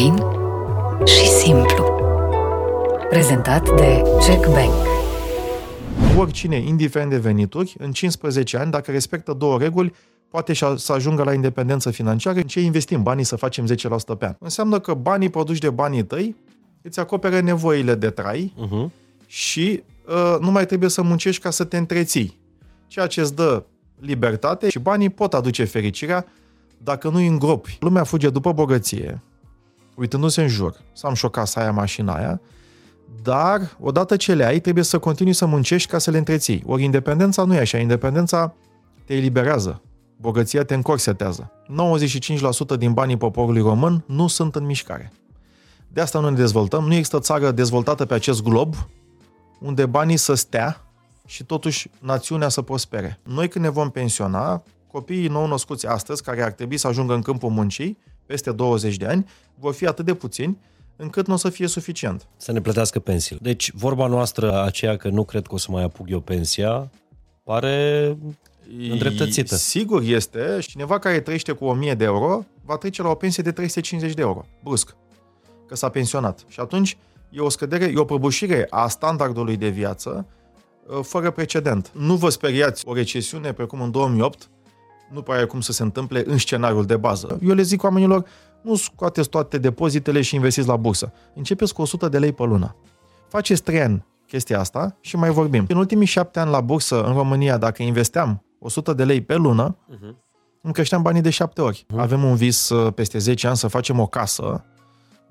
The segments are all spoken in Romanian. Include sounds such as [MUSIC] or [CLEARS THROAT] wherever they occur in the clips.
fain și simplu. Prezentat de Jack Bank. Oricine, indiferent de venituri, în 15 ani, dacă respectă două reguli, poate să ajungă la independență financiară. În ce investim banii să facem 10% pe an? Înseamnă că banii produși de banii tăi îți acopere nevoile de trai uh-huh. și uh, nu mai trebuie să muncești ca să te întreții. Ceea ce îți dă libertate și banii pot aduce fericirea dacă nu îi îngropi. Lumea fuge după bogăție, uitându-se în jur, să am și o casă aia, mașina aia, dar odată ce le ai, trebuie să continui să muncești ca să le întreții. Ori independența nu e așa, independența te eliberează, bogăția te încorsetează. 95% din banii poporului român nu sunt în mișcare. De asta nu ne dezvoltăm. Nu există țară dezvoltată pe acest glob unde banii să stea și totuși națiunea să prospere. Noi când ne vom pensiona, copiii nou născuți astăzi, care ar trebui să ajungă în câmpul muncii, peste 20 de ani, vor fi atât de puțini încât nu o să fie suficient. Să ne plătească pensiile. Deci, vorba noastră aceea că nu cred că o să mai apuc eu pensia, pare îndreptățită. Sigur este. Cineva care trăiește cu 1000 de euro va trece la o pensie de 350 de euro, brusc, că s-a pensionat. Și atunci e o scădere, e o prăbușire a standardului de viață uh, fără precedent. Nu vă speriați o recesiune precum în 2008, nu pare cum să se întâmple în scenariul de bază. Eu le zic oamenilor, nu scoateți toate depozitele și investiți la bursă. Începeți cu 100 de lei pe lună. Faceți 3 ani chestia asta și mai vorbim. În ultimii 7 ani la bursă în România, dacă investeam 100 de lei pe lună, uh-huh. îmi creșteam banii de 7 ori. Uh-huh. Avem un vis uh, peste 10 ani să facem o casă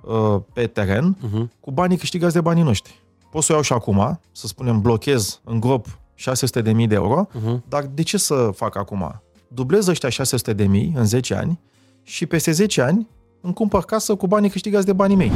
uh, pe teren uh-huh. cu banii câștigați de banii noștri. Pot să o iau și acum, să spunem, blochez în grop 600 de mii de euro, uh-huh. dar de ce să fac acum? Dublez ăștia 600 de mii în 10 ani și peste 10 ani îmi cumpăr casă cu banii câștigați de banii mei.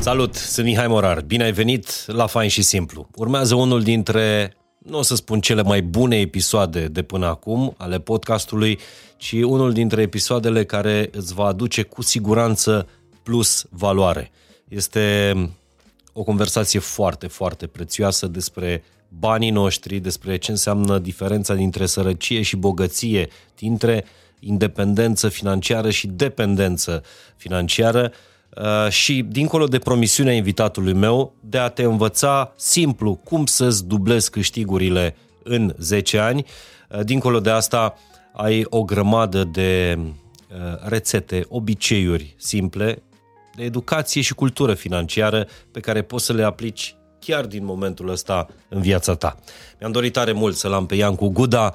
Salut, sunt Mihai Morar. Bine ai venit la Fain și Simplu. Urmează unul dintre, nu o să spun cele mai bune episoade de până acum ale podcastului, ci unul dintre episoadele care îți va aduce cu siguranță plus valoare. Este o conversație foarte, foarte prețioasă despre banii noștri, despre ce înseamnă diferența dintre sărăcie și bogăție, dintre independență financiară și dependență financiară uh, și dincolo de promisiunea invitatului meu de a te învăța simplu cum să-ți dublezi câștigurile în 10 ani. Uh, dincolo de asta ai o grămadă de uh, rețete, obiceiuri simple de educație și cultură financiară pe care poți să le aplici chiar din momentul ăsta în viața ta. Mi-am dorit tare mult să-l am pe Iancu Guda,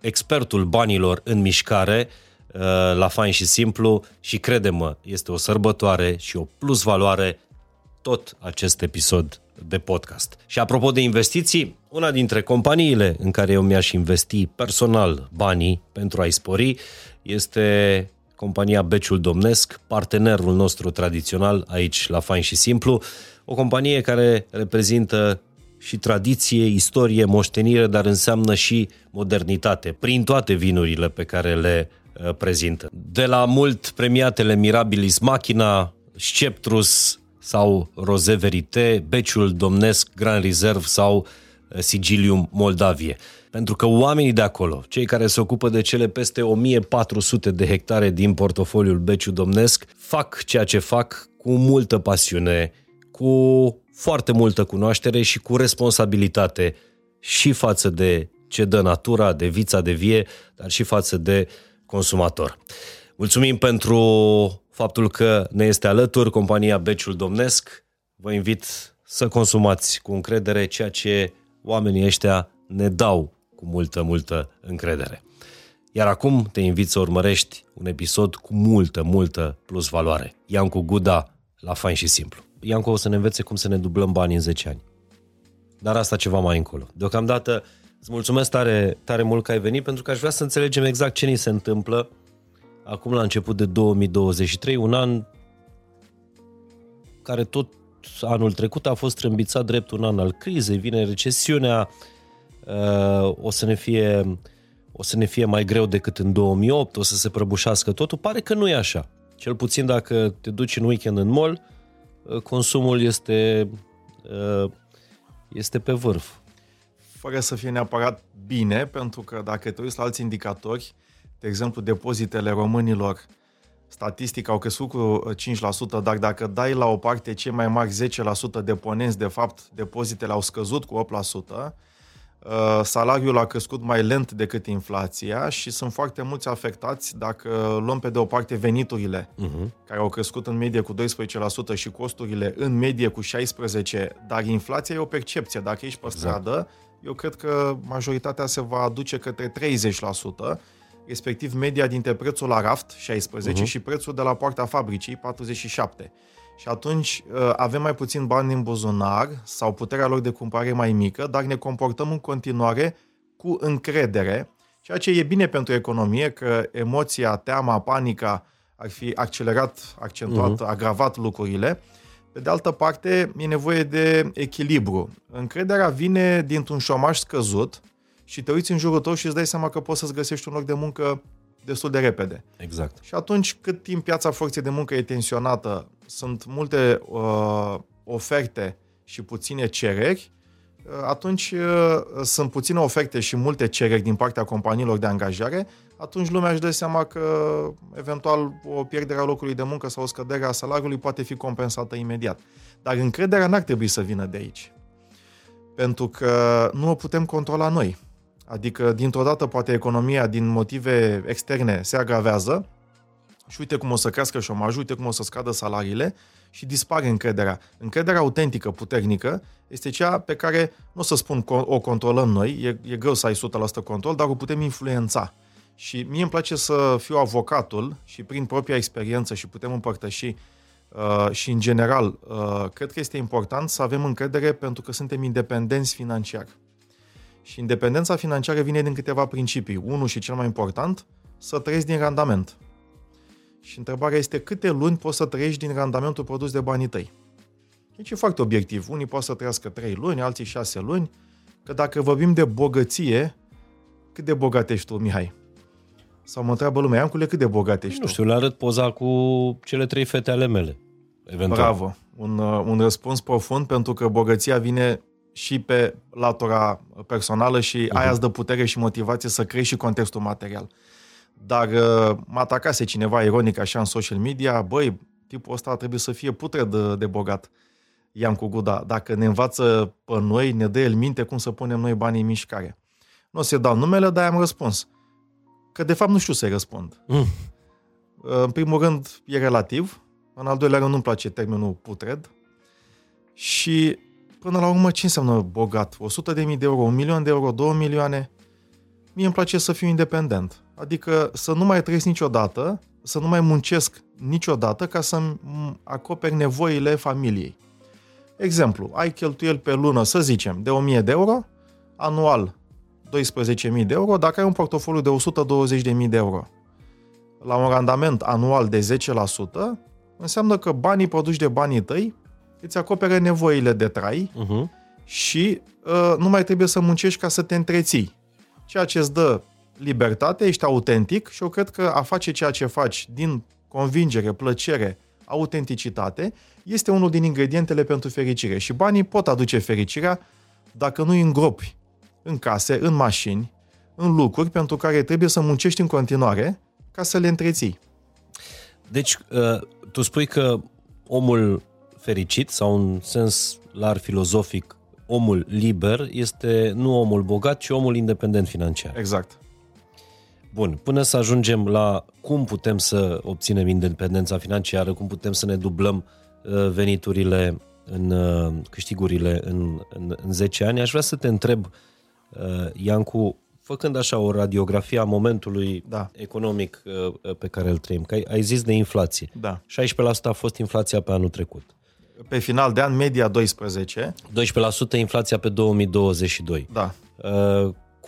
expertul banilor în mișcare, uh, la fain și simplu și crede-mă, este o sărbătoare și o plus valoare tot acest episod de podcast. Și apropo de investiții, una dintre companiile în care eu mi-aș investi personal banii pentru a-i spori este compania Beciul Domnesc, partenerul nostru tradițional aici la Fain și Simplu, o companie care reprezintă și tradiție, istorie, moștenire, dar înseamnă și modernitate, prin toate vinurile pe care le uh, prezintă. De la mult premiatele Mirabilis Machina, Sceptrus sau Rosé Verite, Beciul Domnesc Grand Reserve sau uh, Sigilium Moldavie. Pentru că oamenii de acolo, cei care se ocupă de cele peste 1400 de hectare din portofoliul Beciu Domnesc, fac ceea ce fac cu multă pasiune, cu foarte multă cunoaștere și cu responsabilitate și față de ce dă natura, de vița de vie, dar și față de consumator. Mulțumim pentru faptul că ne este alături compania Beciul Domnesc. Vă invit să consumați cu încredere ceea ce oamenii ăștia ne dau cu multă, multă încredere. Iar acum te invit să urmărești un episod cu multă, multă plus valoare. Iancu Guda la Fain și Simplu. Iancu o să ne învețe cum să ne dublăm banii în 10 ani. Dar asta ceva mai încolo. Deocamdată îți mulțumesc tare, tare mult că ai venit pentru că aș vrea să înțelegem exact ce ni se întâmplă acum la început de 2023, un an care tot anul trecut a fost trâmbițat drept un an al crizei, vine recesiunea, uh, o să ne fie o să ne fie mai greu decât în 2008, o să se prăbușească totul. Pare că nu e așa. Cel puțin dacă te duci în weekend în mall, uh, consumul este, uh, este pe vârf. fără să fie neapărat bine, pentru că dacă te uiți la alți indicatori, de exemplu, depozitele românilor, statistic au crescut cu 5%, dar dacă dai la o parte cei mai mari 10% deponenți, de fapt, depozitele au scăzut cu 8%, Uh, salariul a crescut mai lent decât inflația și sunt foarte mulți afectați dacă luăm pe de o parte veniturile, uh-huh. care au crescut în medie cu 12% și costurile în medie cu 16%, dar inflația e o percepție. Dacă ești pe exact. stradă, eu cred că majoritatea se va aduce către 30%, respectiv media dintre prețul la raft, 16%, uh-huh. Mhm. și prețul de la poarta fabricii, 47%. Și atunci uh, avem mai puțin bani în buzunar sau puterea lor de cumpărare e mai mică, dar ne comportăm în continuare cu încredere, ceea ce e bine pentru economie, că emoția, teama, panica ar fi accelerat, accentuat, uh-huh. agravat lucrurile. Pe de altă parte, e nevoie de echilibru. Încrederea vine dintr-un șomaj scăzut și te uiți în jurul tău și îți dai seama că poți să-ți găsești un loc de muncă destul de repede. Exact. Și atunci cât timp piața forței de muncă e tensionată, sunt multe uh, oferte și puține cereri, uh, atunci uh, sunt puține oferte și multe cereri din partea companiilor de angajare, atunci lumea își dă seama că eventual o pierdere a locului de muncă sau o scădere a salariului poate fi compensată imediat. Dar încrederea n-ar trebui să vină de aici. Pentru că nu o putem controla noi. Adică, dintr-o dată, poate economia, din motive externe, se agravează și uite cum o să crească șomajul, uite cum o să scadă salariile și dispare încrederea. Încrederea autentică, puternică, este cea pe care, nu o să spun o controlăm noi, e, e greu să ai 100% control, dar o putem influența. Și mie îmi place să fiu avocatul și prin propria experiență și putem împărtăși uh, și în general, uh, cred că este important să avem încredere pentru că suntem independenți financiar. Și independența financiară vine din câteva principii. Unul și cel mai important, să trăiești din randament. Și întrebarea este câte luni poți să trăiești din randamentul produs de banii tăi. Deci e foarte obiectiv. Unii pot să trăiască 3 luni, alții 6 luni. Că dacă vorbim de bogăție, cât de bogat ești tu, Mihai? Sau mă întreabă lumea, Iancule, cât de bogat ești nu știu, le arăt poza cu cele trei fete ale mele. Eventual. Bravo. Un, uh, un răspuns profund pentru că bogăția vine și pe latura personală și uh-huh. aia îți dă putere și motivație să crești și contextul material. Dar uh, mă atacase cineva ironic așa în social media, băi, tipul ăsta trebuie să fie putre de, de bogat. I-am cu Guda, dacă ne învață pe noi, ne dă el minte cum să punem noi banii în mișcare. Nu o să dau numele, dar am răspuns. Că de fapt nu știu să-i răspund. Mm. În primul rând, e relativ. În al doilea rând, nu-mi place termenul putred. Și Până la urmă, ce înseamnă bogat? 100 de mii de euro, 1 milion de euro, 2 milioane? Mie îmi place să fiu independent. Adică să nu mai trăiesc niciodată, să nu mai muncesc niciodată ca să-mi acoperi nevoile familiei. Exemplu, ai cheltuieli pe lună, să zicem, de 1000 de euro, anual 12.000 de euro, dacă ai un portofoliu de 120.000 de euro la un randament anual de 10%, înseamnă că banii produși de banii tăi îți acopere nevoile de trai uh-huh. și uh, nu mai trebuie să muncești ca să te întreții. Ceea ce îți dă libertate, ești autentic și eu cred că a face ceea ce faci din convingere, plăcere, autenticitate, este unul din ingredientele pentru fericire. Și banii pot aduce fericirea dacă nu îi îngropi în case, în mașini, în lucruri pentru care trebuie să muncești în continuare ca să le întreții. Deci, uh, tu spui că omul fericit sau în sens larg filozofic, omul liber este nu omul bogat, ci omul independent financiar. Exact. Bun, până să ajungem la cum putem să obținem independența financiară, cum putem să ne dublăm uh, veniturile în uh, câștigurile în, în, în 10 ani, aș vrea să te întreb, uh, Iancu, făcând așa o radiografie a momentului da. economic pe care îl trăim, că ai, ai zis de inflație. Da. 16% a fost inflația pe anul trecut pe final de an, media 12. 12% inflația pe 2022. Da.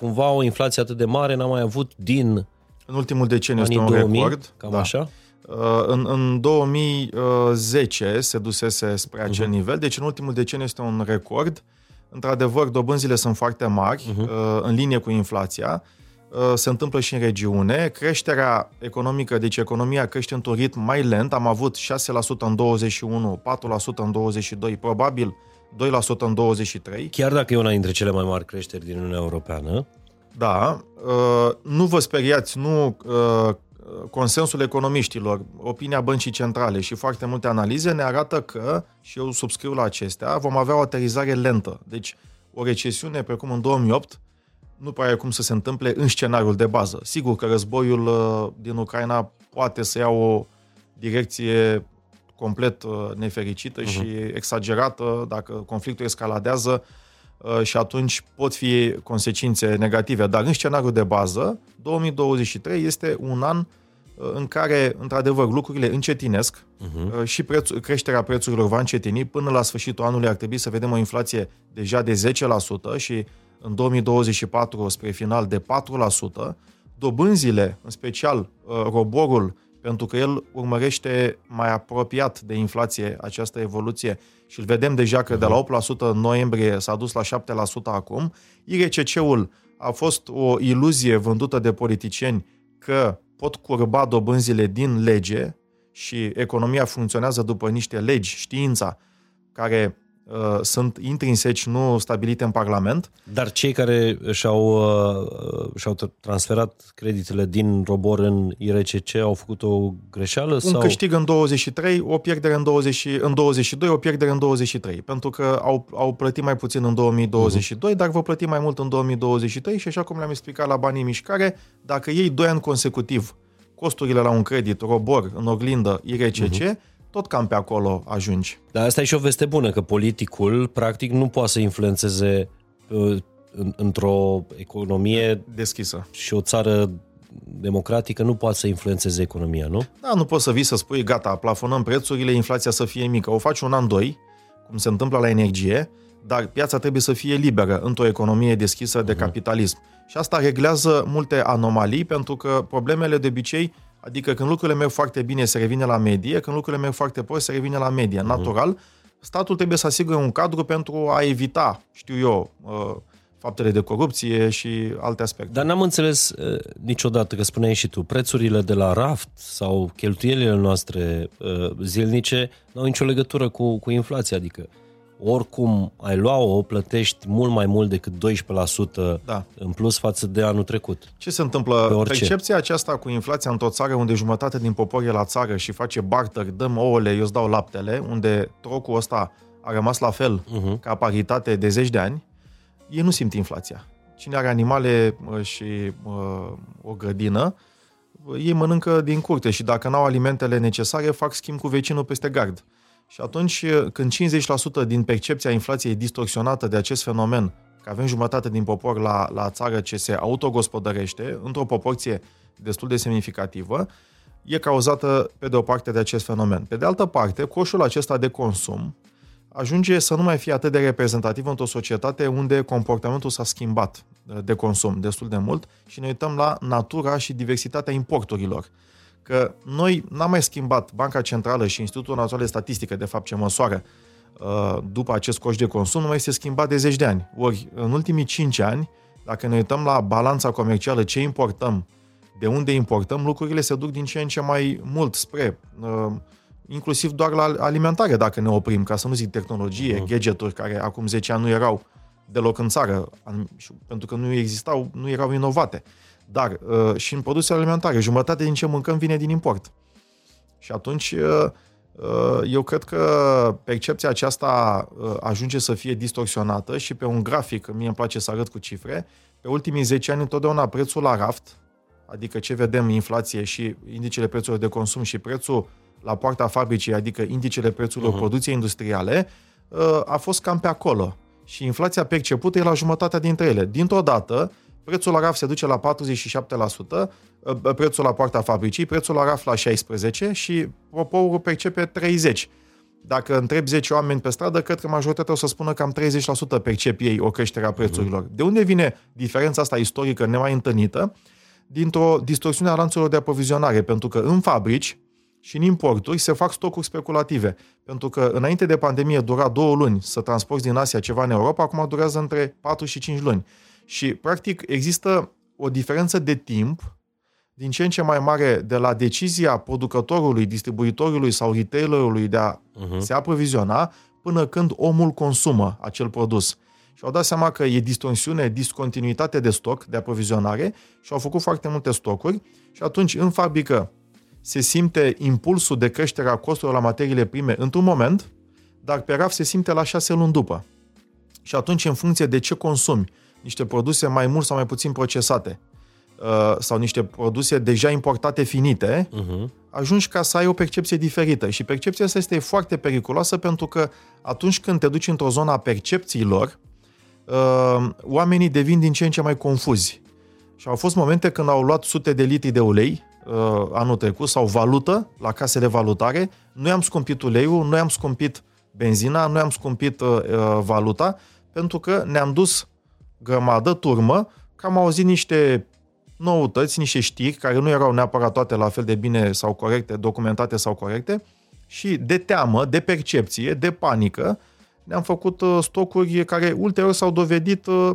Uh, cumva o inflație atât de mare n-am mai avut din În ultimul deceniu este un 2000, record. Cam da. așa? Uh, în, în 2010 se dusese spre acel uh-huh. nivel, deci în ultimul deceniu este un record. Într-adevăr, dobânzile sunt foarte mari, uh-huh. în linie cu inflația. Uh, se întâmplă și în regiune. Creșterea economică, deci economia crește într-un ritm mai lent. Am avut 6% în 21, 4% în 22, probabil 2% în 23. Chiar dacă e una dintre cele mai mari creșteri din Uniunea Europeană. Da, uh, nu vă speriați, nu uh, consensul economiștilor, opinia băncii centrale și foarte multe analize ne arată că, și eu subscriu la acestea, vom avea o aterizare lentă. Deci, o recesiune precum în 2008 nu prea e cum să se întâmple în scenariul de bază. Sigur că războiul uh, din Ucraina poate să ia o direcție complet uh, nefericită uh-huh. și exagerată dacă conflictul escaladează uh, și atunci pot fi consecințe negative. Dar în scenariul de bază, 2023 este un an în care, într-adevăr, lucrurile încetinesc uh-huh. și preț- creșterea prețurilor va încetini. Până la sfârșitul anului ar trebui să vedem o inflație deja de 10% și în 2024 spre final de 4%. Dobânzile, în special uh, roborul, pentru că el urmărește mai apropiat de inflație această evoluție și îl vedem deja că de la 8% mhm. în noiembrie s-a dus la 7% acum. IRCC-ul a fost o iluzie vândută de politicieni că pot curba dobânzile din lege și economia funcționează după niște legi, știința, care uh, sunt intrinseci, nu stabilite în Parlament. Dar cei care și-au, uh, și-au transferat creditele din robor în IRCC au făcut o greșeală? Un sau? câștig în 23, o pierdere în, 20, în 22, o pierdere în 23. Pentru că au, au plătit mai puțin în 2022, uh-huh. Mhm. dar vor plăti mai mult în 2023 și așa cum le-am explicat la banii mișcare, dacă ei 2 ani consecutiv costurile la un credit, robor, în oglindă, IRCC, uh-huh mhm tot cam pe acolo ajungi. Dar asta e și o veste bună, că politicul practic nu poate să influențeze uh, într-o economie deschisă și o țară democratică nu poate să influențeze economia, nu? Da, nu poți să vii să spui, gata, plafonăm prețurile, inflația să fie mică. O faci un an, doi, cum se întâmplă la energie, dar piața trebuie să fie liberă într-o economie deschisă de uh-huh. capitalism. Și asta reglează multe anomalii, pentru că problemele de obicei Adică când lucrurile merg foarte bine se revine la medie, când lucrurile merg foarte prost se revine la medie. Uh-huh. Natural, statul trebuie să asigure un cadru pentru a evita, știu eu, uh, faptele de corupție și alte aspecte. Dar n-am înțeles uh, niciodată, că spuneai și tu, prețurile de la raft sau cheltuielile noastre uh, zilnice nu au nicio legătură cu, cu inflația, adică oricum ai lua-o, plătești mult mai mult decât 12% da. în plus față de anul trecut. Ce se întâmplă? Percepția aceasta cu inflația într-o țară unde jumătate din popor e la țară și face barter, dăm ouăle, eu îți dau laptele, unde trocul ăsta a rămas la fel uh-huh. ca paritate de zeci de ani, ei nu simt inflația. Cine are animale și uh, o grădină, ei mănâncă din curte și dacă n-au alimentele necesare, fac schimb cu vecinul peste gard. Și atunci, când 50% din percepția inflației e distorsionată de acest fenomen, că avem jumătate din popor la, la țară ce se autogospodărește, într-o proporție destul de semnificativă, e cauzată, pe de o parte, de acest fenomen. Pe de altă parte, coșul acesta de consum ajunge să nu mai fie atât de reprezentativ într-o societate unde comportamentul s-a schimbat de consum destul de mult și ne uităm la natura și diversitatea importurilor că noi n-am mai schimbat Banca Centrală și Institutul Național de Statistică, de fapt, ce măsoară uh, după acest coș de consum, nu mai este schimbat de zeci de ani. Ori, în ultimii cinci ani, dacă ne uităm la balanța comercială, ce importăm, de unde importăm, lucrurile se duc din ce în ce mai mult spre, uh, inclusiv doar la alimentare, dacă ne oprim, ca să nu zic tehnologie, uh-huh. gadgeturi care acum 10 ani nu erau deloc în țară, pentru că nu existau, nu erau inovate. Dar uh, și în produse alimentare, jumătate din ce mâncăm vine din import. Și atunci uh, uh, eu cred că percepția aceasta ajunge să fie distorsionată și pe un grafic, mie îmi place să arăt cu cifre, pe ultimii 10 ani întotdeauna prețul la raft, adică ce vedem, inflație și indicele prețurilor de consum și prețul la poarta fabricii, adică indicele prețurilor uh-huh. producției industriale, a fost cam pe acolo. Și inflația percepută e la jumătatea dintre ele. Dintr-o dată, prețul la RAF se duce la 47%, ă, prețul la poarta fabricii, prețul la RAF la 16% și poporul percepe 30%. Dacă întreb 10 oameni pe stradă, cred că majoritatea o să spună cam 30% percep ei o creștere a prețurilor. De unde vine diferența asta istorică nemai întâlnită? Dintr-o distorsiune a lanțurilor de aprovizionare, pentru că în fabrici și în importuri se fac stocuri speculative. Pentru că înainte de pandemie dura două luni să transporti din Asia ceva în Europa, acum durează între 4 și 5 luni. Și, practic, există o diferență de timp din ce în ce mai mare de la decizia producătorului, distribuitorului sau retailerului de a uh-huh. se aproviziona până când omul consumă acel produs. Și au dat seama că e distorsiune, discontinuitate de stoc, de aprovizionare și au făcut foarte multe stocuri și atunci în fabrică se simte impulsul de creștere a costurilor la materiile prime într-un moment, dar pe raf se simte la șase luni după. Și atunci, în funcție de ce consumi, niște produse mai mult sau mai puțin procesate, uh, sau niște produse deja importate finite, uh-huh. ajungi ca să ai o percepție diferită. Și percepția asta este foarte periculoasă pentru că atunci când te duci într-o zonă a percepțiilor, uh, oamenii devin din ce în ce mai confuzi. Și au fost momente când au luat sute de litri de ulei uh, anul trecut sau valută la casele valutare. Noi am scumpit uleiul, noi am scumpit benzina, noi am scumpit uh, uh, valuta pentru că ne-am dus grămadă, turmă, că am auzit niște noutăți, niște știri care nu erau neapărat toate la fel de bine sau corecte, documentate sau corecte și de teamă, de percepție, de panică, ne-am făcut uh, stocuri care ulterior s-au dovedit uh,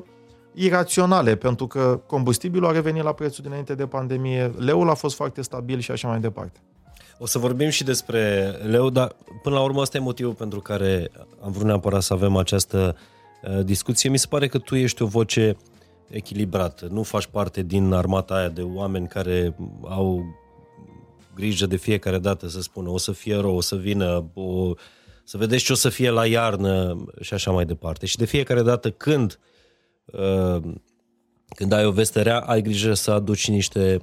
iraționale, pentru că combustibilul a revenit la prețul dinainte de pandemie, leul a fost foarte stabil și așa mai departe. O să vorbim și despre leu, dar până la urmă ăsta e motivul pentru care am vrut neapărat să avem această uh, discuție. Mi se pare că tu ești o voce echilibrată, nu faci parte din armata aia de oameni care au grijă de fiecare dată să spună o să fie rău, o să vină, o, să vedeți ce o să fie la iarnă și așa mai departe. Și de fiecare dată când uh, când ai o veste rea, ai grijă să aduci niște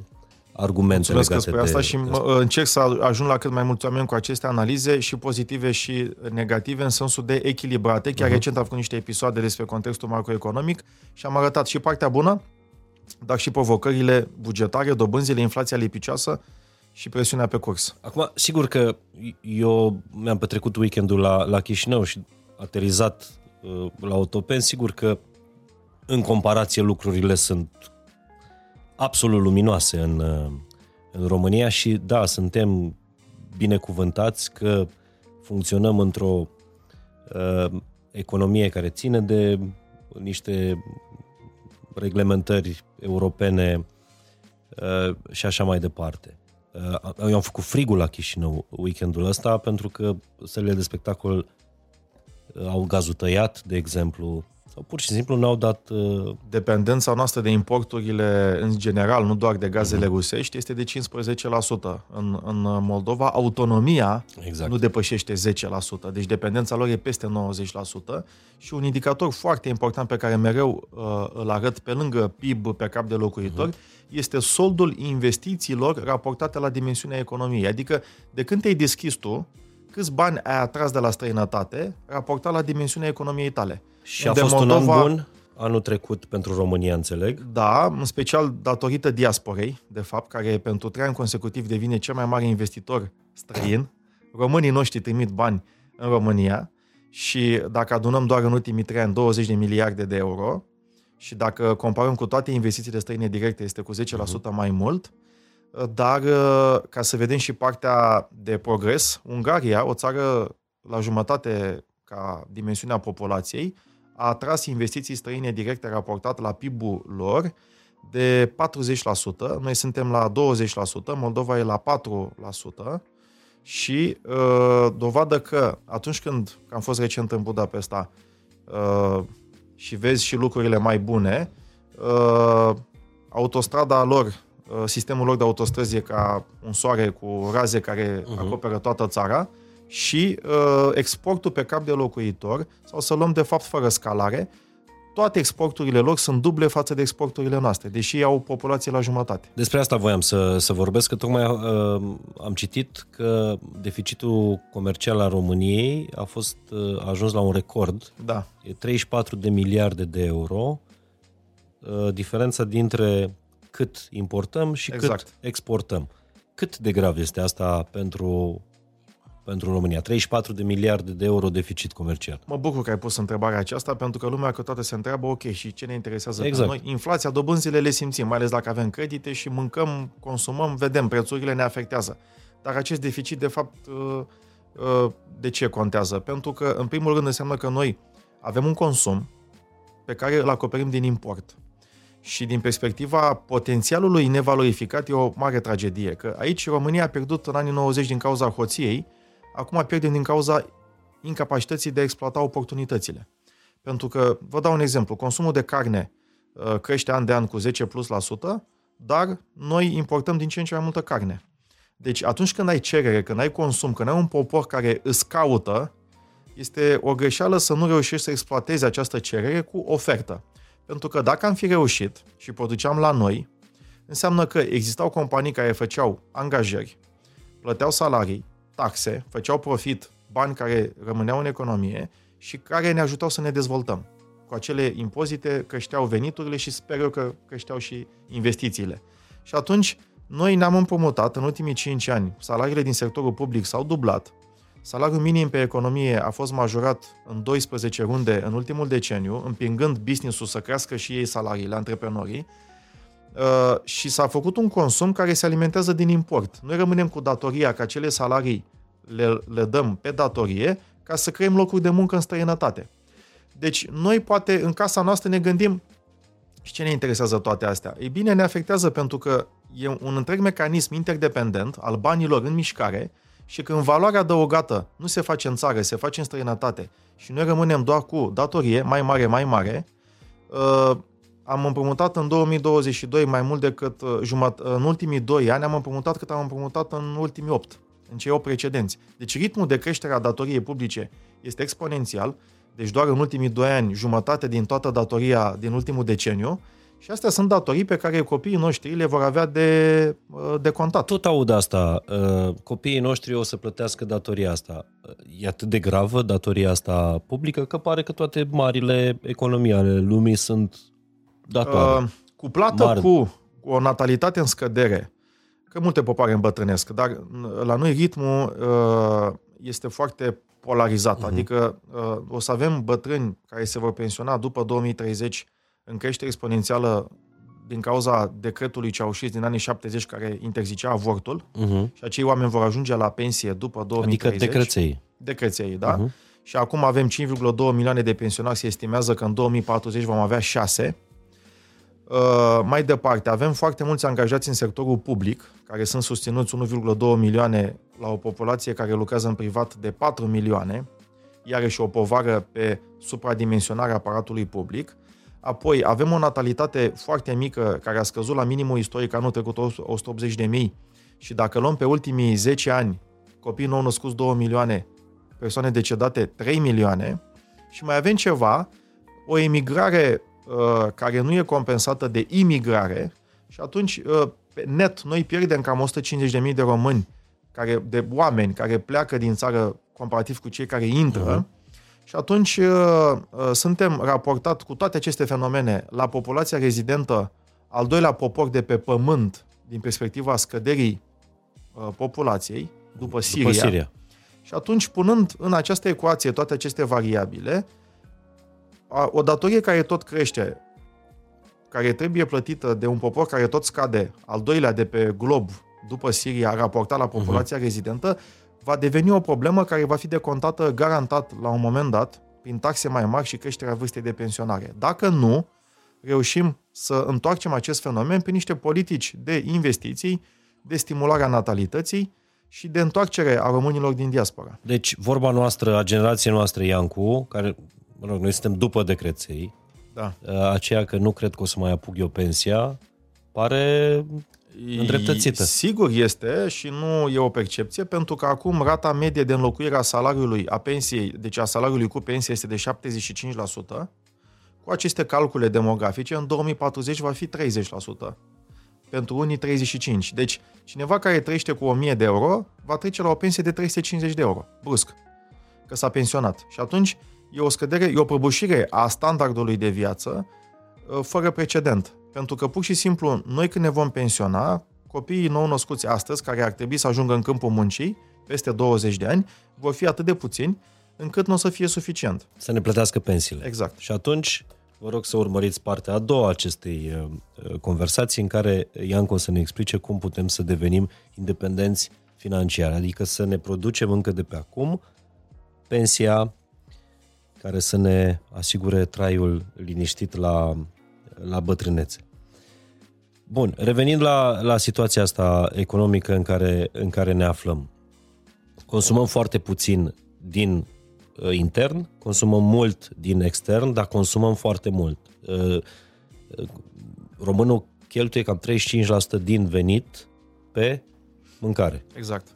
argumente Mulțumesc legate de asta și mă, încerc să ajung la cât mai mulți oameni cu aceste analize și pozitive și negative în sensul de echilibrate. Chiar uh-huh. recent am făcut niște episoade despre contextul macroeconomic și am arătat și partea bună, dar și provocările bugetare, dobânzile, inflația lipicioasă și presiunea pe curs. Acum, sigur că eu mi-am petrecut weekendul la, la Chișinău și aterizat uh, la Otopen, sigur că în comparație lucrurile sunt absolut luminoase în, în România și da, suntem binecuvântați că funcționăm într-o uh, economie care ține de niște reglementări europene uh, și așa mai departe. Uh, eu am făcut frigul la Chișinău weekendul ăsta pentru că sălile de spectacol uh, au gazul tăiat, de exemplu, sau pur și simplu n-au dat... Uh... Dependența noastră de importurile în general, nu doar de gazele uh-huh. rusești, este de 15% în, în Moldova. Autonomia exact. nu depășește 10%, deci dependența lor e peste 90%. Și un indicator foarte important pe care mereu uh, îl arăt pe lângă PIB pe cap de locuitor uh-huh. este soldul investițiilor raportate la dimensiunea economiei. Adică de când te-ai deschis tu, câți bani ai atras de la străinătate raportat la dimensiunea economiei tale. Și a fost Moldova, un an bun anul trecut pentru România, înțeleg? Da, în special datorită diasporei, de fapt, care pentru trei ani consecutiv devine cel mai mare investitor străin. Românii noștri trimit bani în România și dacă adunăm doar în ultimii trei ani 20 de miliarde de euro și dacă comparăm cu toate investițiile străine directe, este cu 10% uh-huh. mai mult, dar ca să vedem și partea de progres, Ungaria, o țară la jumătate ca dimensiunea populației, a atras investiții străine directe raportat la PIB-ul lor de 40%, noi suntem la 20%, Moldova e la 4% și uh, dovadă că atunci când am fost recent în Budapesta uh, și vezi și lucrurile mai bune, uh, autostrada lor, uh, sistemul lor de autostrăzi e ca un soare cu raze care uh-huh. acoperă toată țara, și uh, exportul pe cap de locuitor, sau să luăm de fapt fără scalare, toate exporturile lor sunt duble față de exporturile noastre, deși au populație la jumătate. Despre asta voiam să, să vorbesc, că tocmai uh, am citit că deficitul comercial al României a fost uh, a ajuns la un record. Da. E 34 de miliarde de euro. Uh, diferența dintre cât importăm și exact. cât exportăm. Cât de grav este asta pentru pentru România. 34 de miliarde de euro deficit comercial. Mă bucur că ai pus întrebarea aceasta, pentru că lumea toate se întreabă, ok, și ce ne interesează exact. pe noi? Inflația, dobânzile le simțim, mai ales dacă avem credite și mâncăm, consumăm, vedem, prețurile ne afectează. Dar acest deficit, de fapt, uh, uh, de ce contează? Pentru că, în primul rând, înseamnă că noi avem un consum pe care îl acoperim din import. Și din perspectiva potențialului nevalorificat e o mare tragedie, că aici România a pierdut în anii 90 din cauza hoției, acum pierdem din cauza incapacității de a exploata oportunitățile. Pentru că, vă dau un exemplu, consumul de carne uh, crește an de an cu 10 plus la sută, dar noi importăm din ce în ce mai multă carne. Deci atunci când ai cerere, când ai consum, când ai un popor care îți caută, este o greșeală să nu reușești să exploatezi această cerere cu ofertă. Pentru că dacă am fi reușit și produceam la noi, înseamnă că existau companii care făceau angajări, plăteau salarii, taxe, făceau profit, bani care rămâneau în economie și care ne ajutau să ne dezvoltăm. Cu acele impozite creșteau veniturile și sper eu că creșteau și investițiile. Și atunci noi ne-am împrumutat în ultimii 5 ani. Salariile din sectorul public s-au dublat. Salariul minim pe economie a fost majorat în 12 runde în ultimul deceniu, împingând business-ul să crească și ei salariile, antreprenorii, uh, și s-a făcut un consum care se alimentează din import. Noi rămânem cu datoria că acele salarii le, le dăm pe datorie ca să creăm locuri de muncă în străinătate. Deci noi poate în casa noastră ne gândim și ce ne interesează toate astea? Ei bine, ne afectează pentru că e un întreg mecanism interdependent al banilor în mișcare și când valoarea adăugată nu se face în țară, se face în străinătate și noi rămânem doar cu datorie mai mare, mai mare, uh, am împrumutat în 2022 mai mult decât uh, jumătate, în ultimii 2 ani am împrumutat cât am împrumutat în ultimii 8, în cei 8 precedenți. Deci ritmul de creștere a datoriei publice este exponențial, deci doar în ultimii 2 ani jumătate din toată datoria din ultimul deceniu, și astea sunt datorii pe care copiii noștri le vor avea de, uh, de contat. Tot aud asta. Uh, copiii noștri o să plătească datoria asta. E atât de gravă datoria asta publică că pare că toate marile economii ale lumii sunt datoare. Uh, cuplată Mari. cu o natalitate în scădere, că multe popoare îmbătrânesc, dar la noi ritmul uh, este foarte polarizat, uh-huh. adică uh, o să avem bătrâni care se vor pensiona după 2030 în creștere exponențială din cauza decretului Ceaușescu din anii 70 care interzicea avortul uh-huh. și acei oameni vor ajunge la pensie după 2030. Adică decreței. Decreței, da. Uh-huh. Și acum avem 5,2 milioane de pensionari, se estimează că în 2040 vom avea 6. Uh, mai departe, avem foarte mulți angajați în sectorul public, care sunt susținuți 1,2 milioane la o populație care lucrează în privat de 4 milioane, iarăși o povară pe supradimensionarea aparatului public. Apoi avem o natalitate foarte mică care a scăzut la minimul istoric anul trecut 180 de mii și dacă luăm pe ultimii 10 ani copii nou născuți 2 milioane, persoane decedate 3 milioane și mai avem ceva, o emigrare uh, care nu e compensată de imigrare și atunci uh, pe net noi pierdem cam 150.000 de români, care, de oameni care pleacă din țară comparativ cu cei care intră. Uh-huh. Și atunci uh, uh, suntem raportat cu toate aceste fenomene la populația rezidentă, al doilea popor de pe pământ, din perspectiva scăderii uh, populației, după Siria. După Siria. Și atunci, punând în această ecuație toate aceste variabile, o datorie care tot crește, care trebuie plătită de un popor care tot scade, al doilea de pe glob, după Siria, raportat la populația uh-huh. rezidentă, va deveni o problemă care va fi decontată garantat la un moment dat prin taxe mai mari și creșterea vârstei de pensionare. Dacă nu, reușim să întoarcem acest fenomen prin niște politici de investiții, de stimularea natalității și de întoarcere a românilor din diaspora. Deci, vorba noastră, a generației noastre, Iancu, care, mă rog, noi suntem după decreței, da. aceea că nu cred că o să mai apuc eu pensia, pare îndreptățită. Sigur este și nu e o percepție, pentru că acum rata medie de înlocuire a salariului, a pensiei, deci a salariului cu pensie este de 75%. Cu aceste calcule demografice, în 2040 va fi 30%. Pentru unii 35. Deci, cineva care trăiește cu 1000 de euro va trece la o pensie de 350 de euro, brusc, că s-a pensionat. Și atunci e o scădere, e o prăbușire a standardului de viață uh, fără precedent. Pentru că, pur și simplu, noi când ne vom pensiona, copiii nou născuți astăzi, care ar trebui să ajungă în câmpul muncii, peste 20 de ani, vor fi atât de puțini, încât nu o să fie suficient. Să ne plătească pensiile. Exact. Și atunci, vă rog să urmăriți partea a doua acestei uh, uh, conversații, în care Ianco o să ne explice cum putem să devenim independenți financiar, adică să ne producem încă de pe acum pensia care să ne asigure traiul liniștit la la bătrânețe. Bun, revenind la, la situația asta economică în care, în care ne aflăm. Consumăm foarte puțin din uh, intern, consumăm mult din extern, dar consumăm foarte mult. Uh, uh, românul cheltuie cam 35% din venit pe mâncare. Exact.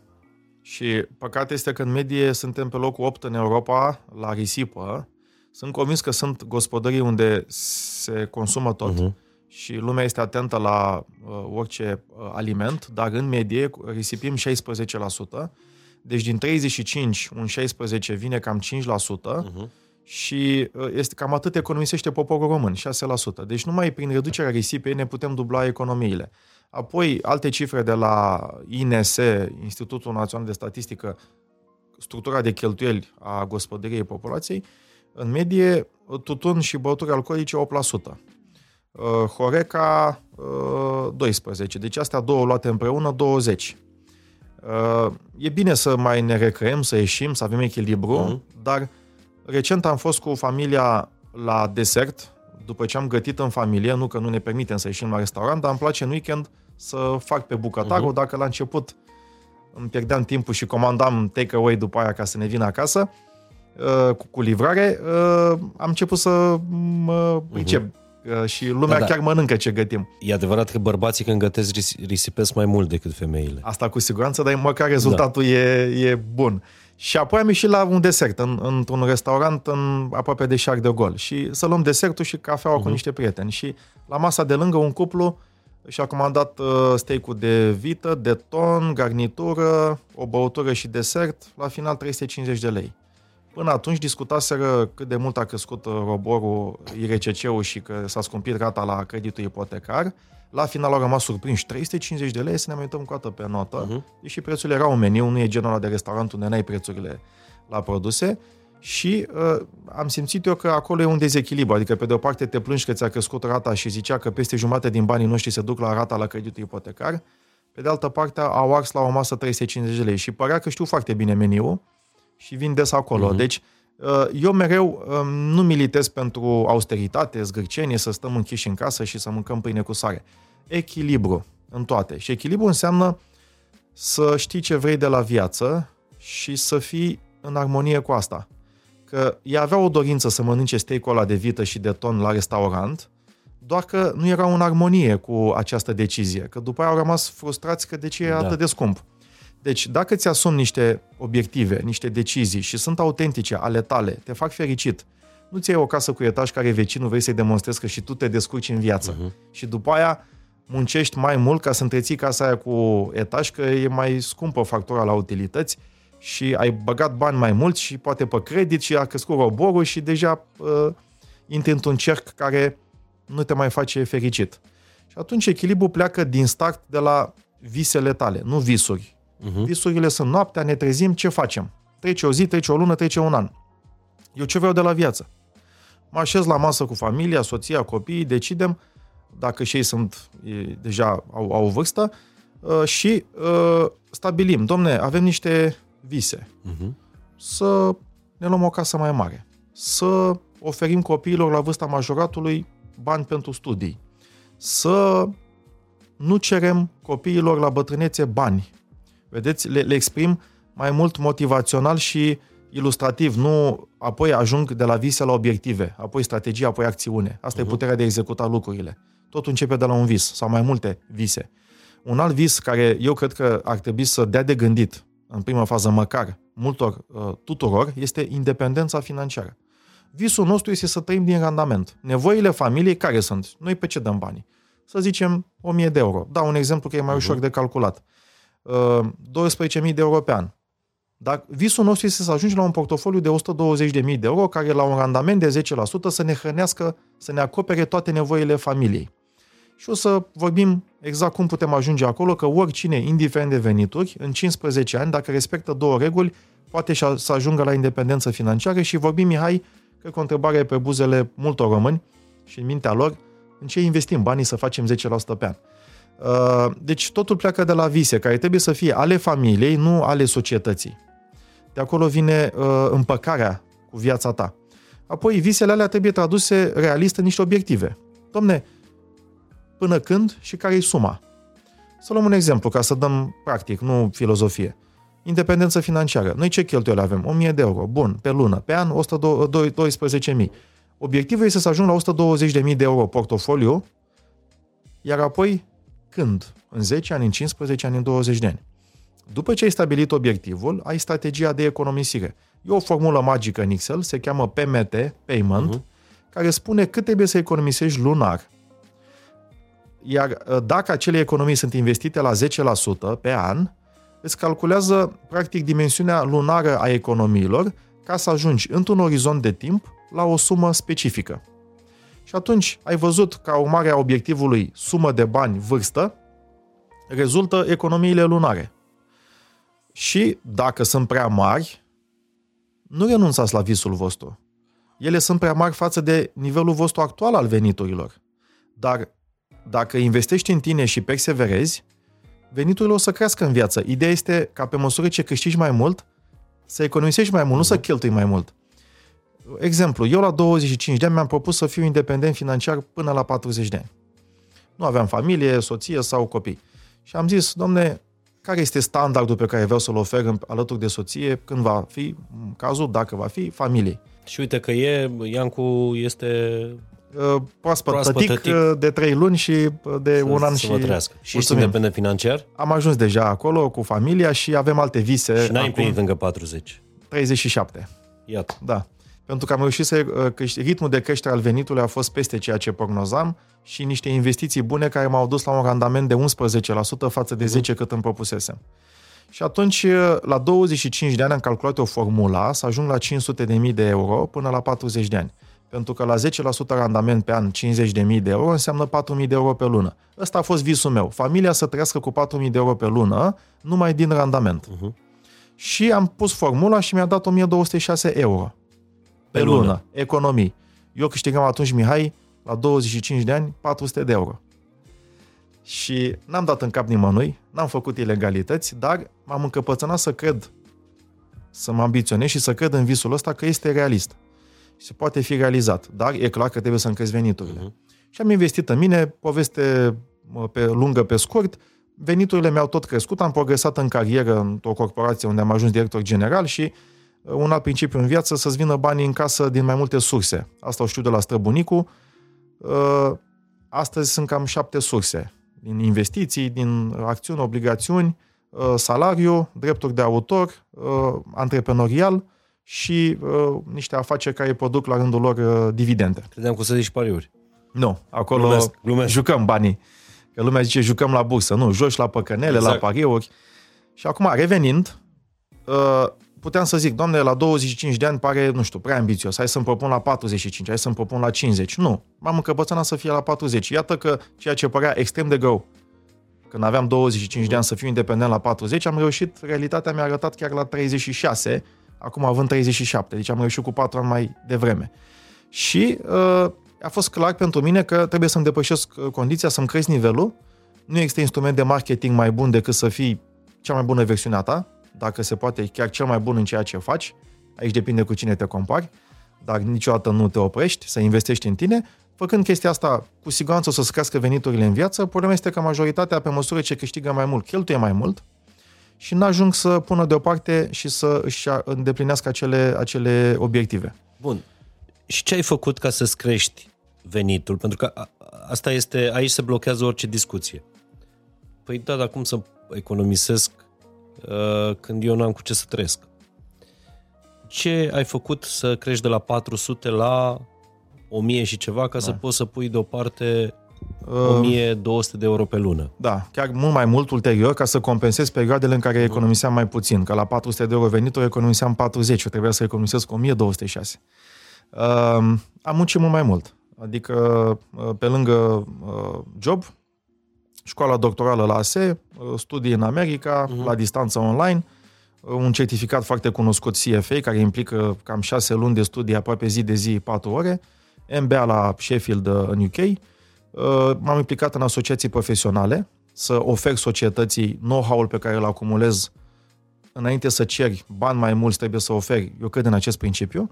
Și păcat este că în medie suntem pe locul 8 în Europa la risipă. Sunt convins că sunt gospodării unde se consumă tot uh-huh. și lumea este atentă la uh, orice uh, aliment, dar în medie risipim 16%. Deci din 35, un 16 vine cam 5% uh-huh. Și uh, este cam atât economisește poporul român, 6%. Deci numai prin reducerea risipei ne putem dubla economiile. Apoi, alte cifre de la INS, Institutul Național de Statistică, structura de cheltuieli a gospodăriei populației, în medie, tutun și băuturi alcoolice 8%. Uh, Horeca 12%. Uh, deci astea două luate împreună 20%. Uh, e bine să mai ne recreăm, să ieșim, să avem echilibru, uh-huh. dar recent am fost cu familia la desert, după ce am gătit în familie, nu că nu ne permitem să ieșim la restaurant, dar îmi place în weekend să fac pe bucătarul, uh-huh. dacă la început îmi pierdeam timpul și comandam take-away după aia ca să ne vină acasă, uh, cu, cu livrare, uh, am început să mă pricep. Uh-huh și lumea da, da. chiar mănâncă ce gătim. E adevărat că bărbații când gătesc risipesc mai mult decât femeile. Asta cu siguranță, dar măcar rezultatul da. e, e bun. Și apoi am ieșit la un desert, în, într-un restaurant în, aproape de Șarc de Gol. Și să luăm desertul și cafeaua uh-huh. cu mhm. niște prieteni. Și la masa de lângă un cuplu și-a comandat uh, steak de vită, de ton, garnitură, o băutură și desert, la final 350 de lei. Până atunci discutaseră cât de mult a crescut uh, roborul IRCC-ul și că s-a scumpit rata la creditul ipotecar. La final au rămas surprinși 350 de lei să ne mai uităm cu atât pe notă. Uh-huh. Deși prețul era un meniu, nu e genul ăla de restaurant unde n-ai prețurile la produse. Și uh, am simțit eu că acolo e un dezechilibru. Adică, pe de o parte, te plângi că ți-a crescut rata și zicea că peste jumătate din banii noștri se duc la rata la creditul ipotecar. Pe de altă parte, au ars la o masă 350 de lei și părea că știu foarte bine meniul și vin des acolo. Uh-huh. Deci, uh, eu mereu um, nu militez pentru austeritate, zgârcenie, să stăm închiși în casă și să mâncăm pâine cu sare. Echilibru în toate. Și echilibru înseamnă să știi ce vrei de la viață și să fii în armonie cu asta. Că ea avea o dorință să mănânce steak-ul ăla de vită și de ton la restaurant, doar că nu erau în armonie cu această decizie. Că după aia au rămas frustrați că de ce e da. atât de scump. Deci, dacă ți asumi niște obiective, niște decizii și sunt autentice ale tale, te fac fericit, nu ți ai o casă cu etaj care vecinul vrei să-i demonstrezi că și tu te descurci în viață. Uh-huh. Și după aia muncești mai mult ca să întreții casa aia cu etaj, că e mai scumpă factura la utilități și ai băgat bani mai mult și poate pe credit și a crescut roborul și deja uh, intri într-un cerc care nu te mai face fericit. Și atunci echilibru pleacă din start de la visele tale, nu visuri. Uh-huh. Visurile sunt noaptea, ne trezim, ce facem? Trece o zi, trece o lună, trece un an. Eu ce vreau de la viață? Mă așez la masă cu familia, soția, copiii, decidem, dacă și ei sunt e, deja au, au vârstă, uh, și uh, stabilim, domne, avem niște vise. Uh-huh. Să ne luăm o casă mai mare. Să oferim copiilor la vârsta majoratului bani pentru studii. Să nu cerem copiilor la bătrânețe bani Vedeți, le, le exprim mai mult motivațional și ilustrativ, nu apoi ajung de la vise la obiective, apoi strategie, apoi acțiune. Asta uh-huh. e mhm. puterea de a executa lucrurile. Totul începe de la un vis sau mai multe vise. Un alt vis care eu cred că ar trebui să dea de gândit în prima fază măcar multor uh, tuturor este independența financiară. Visul nostru este să trăim din randament. Nevoile familiei care sunt? Noi pe ce dăm banii? Să zicem 1000 de euro. Dau un exemplu că e mai uh-huh. ușor de calculat. 12.000 de euro pe an. Dar visul nostru este să ajungem la un portofoliu de 120.000 de euro care la un randament de 10% să ne hrănească, să ne acopere toate nevoile familiei. Și o să vorbim exact cum putem ajunge acolo, că oricine, indiferent de venituri, în 15 ani, dacă respectă două reguli, poate să ajungă la independență financiară și vorbim, Mihai, că o întrebare pe buzele multor români și în mintea lor, în ce investim banii să facem 10% pe an. Uh, deci totul pleacă de la vise, care trebuie să fie ale familiei, nu ale societății. De acolo vine uh, împăcarea cu viața ta. Apoi, visele alea trebuie traduse realist în niște obiective. Domne, până când și care e suma? Să luăm un exemplu, ca să dăm practic, nu filozofie. Independență financiară. Noi ce cheltuieli avem? 1000 de euro. Bun, pe lună. Pe an 112.000. Obiectivul este să ajung la 120.000 de euro portofoliu, iar apoi când? În 10 ani, în 15 ani, în 20 de ani. După ce ai stabilit obiectivul, ai strategia de economisire. E o formulă magică în Excel, se cheamă PMT, Payment, uh-huh. care spune cât trebuie să economisești lunar. Iar ă, dacă acele economii sunt investite la 10% pe an, îți calculează practic dimensiunea lunară a economiilor ca să ajungi într-un orizont de timp la o sumă specifică. Și atunci ai văzut ca urmare a obiectivului sumă de bani, vârstă, rezultă economiile lunare. Și dacă sunt prea mari, nu renunțați la visul vostru. Ele sunt prea mari față de nivelul vostru actual al veniturilor. Dar dacă investești în tine și perseverezi, veniturile o să crească în viață. Ideea este ca pe măsură ce câștigi mai mult, să economisești mai mult, nu să mhm. cheltui mai mult. Exemplu, eu la 25 de ani mi-am propus să fiu independent financiar până la 40 de ani. Nu aveam familie, soție sau copii. Și am zis, domne, care este standardul pe care vreau să-l ofer alături de soție când va fi cazul, dacă va fi, familiei. Și uite că e, Iancu este uh, proaspăt, proaspăt tătic, tătic uh, de trei luni și uh, de să, un an să și... trăiască. Și ești independent financiar? Am ajuns deja acolo cu familia și avem alte vise. Și n-ai împlinit încă 40? 37. Iată. Da pentru că am reușit să uh, ritmul de creștere al venitului a fost peste ceea ce prognozam și niște investiții bune care m-au dus la un randament de 11% față de 10% mhm. cât îmi propusesem. Și atunci, uh, la 25 de ani, am calculat o formula să ajung la 500.000 de euro până la 40 de ani. Pentru că la 10% randament pe an, 50.000 de euro, înseamnă 4.000 de euro pe lună. Ăsta a fost visul meu. Familia să trăiască cu 4.000 de euro pe lună, numai din randament. Uh-huh. Și am pus formula și mi-a dat 1.206 euro pe lună. lună. Economii. Eu câștigam atunci, Mihai, la 25 de ani, 400 de euro. Și n-am dat în cap nimănui, n-am făcut ilegalități, dar m-am încăpățânat să cred, să mă ambiționez și să cred în visul ăsta că este realist. Și se poate fi realizat, dar e clar că trebuie să încrezi veniturile. Uh-huh. Și am investit în mine, poveste pe lungă, pe scurt, veniturile mi-au tot crescut, am progresat în carieră într-o corporație unde am ajuns director general și un alt principiu în viață, să-ți vină banii în casă din mai multe surse. Asta o știu de la străbunicul. Uh, astăzi sunt cam șapte surse. Din investiții, din acțiuni, obligațiuni, uh, salariu, drepturi de autor, uh, antreprenorial și niște afaceri care produc la rândul lor dividende. Credeam că o să zici pariuri. Nu, acolo glumesc, glumesc. jucăm banii. Că lumea zice jucăm la bursă. Nu, joci la păcănele, exact. la pariuri. Și acum, revenind, puteam să zic, doamne, la 25 de ani pare, nu știu, prea ambițios, hai să-mi propun la 45, hai să-mi propun la 50. Nu, m-am încăpățânat să fie la 40. Iată că ceea ce părea extrem de greu când aveam 25 de ani să fiu independent la 40, am reușit, realitatea mi-a arătat chiar la 36, acum având 37, deci am reușit cu 4 ani mai devreme. Și uh, a fost clar pentru mine că trebuie să-mi depășesc uh, condiția, să-mi cresc nivelul. Nu există instrument de marketing mai bun decât să fii cea mai bună versiune a ta, dacă se poate, chiar cel mai bun în ceea ce faci. Aici depinde cu cine te compari, dar niciodată nu te oprești să investești în tine. Făcând chestia asta, cu siguranță o să-ți crească veniturile în viață. Problema este că majoritatea, pe măsură ce câștigă mai mult, cheltuie mai mult și n-ajung să pună deoparte și să își îndeplinească acele, acele obiective. Bun. Și ce ai făcut ca să-ți crești venitul? Pentru că asta este, aici se blochează orice discuție. Păi da, dar cum să economisesc Uh, când eu n-am cu ce să trăiesc. Ce ai făcut să crești de la 400 la 1000 și ceva ca da. să poți să pui deoparte 1200 uh, de euro pe lună. Da, chiar mult mai mult ulterior ca să compensez perioadele în care economiseam mai puțin. Că la 400 de euro venituri economiseam 40, eu trebuia să economisesc 1206. Uh, am muncit mult mai mult. Adică, uh, pe lângă uh, job, școala doctorală la ASE, uh, studii în America, uh-huh. la distanță online, uh, un certificat foarte cunoscut CFA, care implică cam șase luni de studii, aproape zi de zi, patru ore, MBA la Sheffield uh, în UK. M-am implicat în asociații profesionale, să ofer societății know-how-ul pe care îl acumulez înainte să ceri bani mai mulți, trebuie să oferi. Eu cred în acest principiu.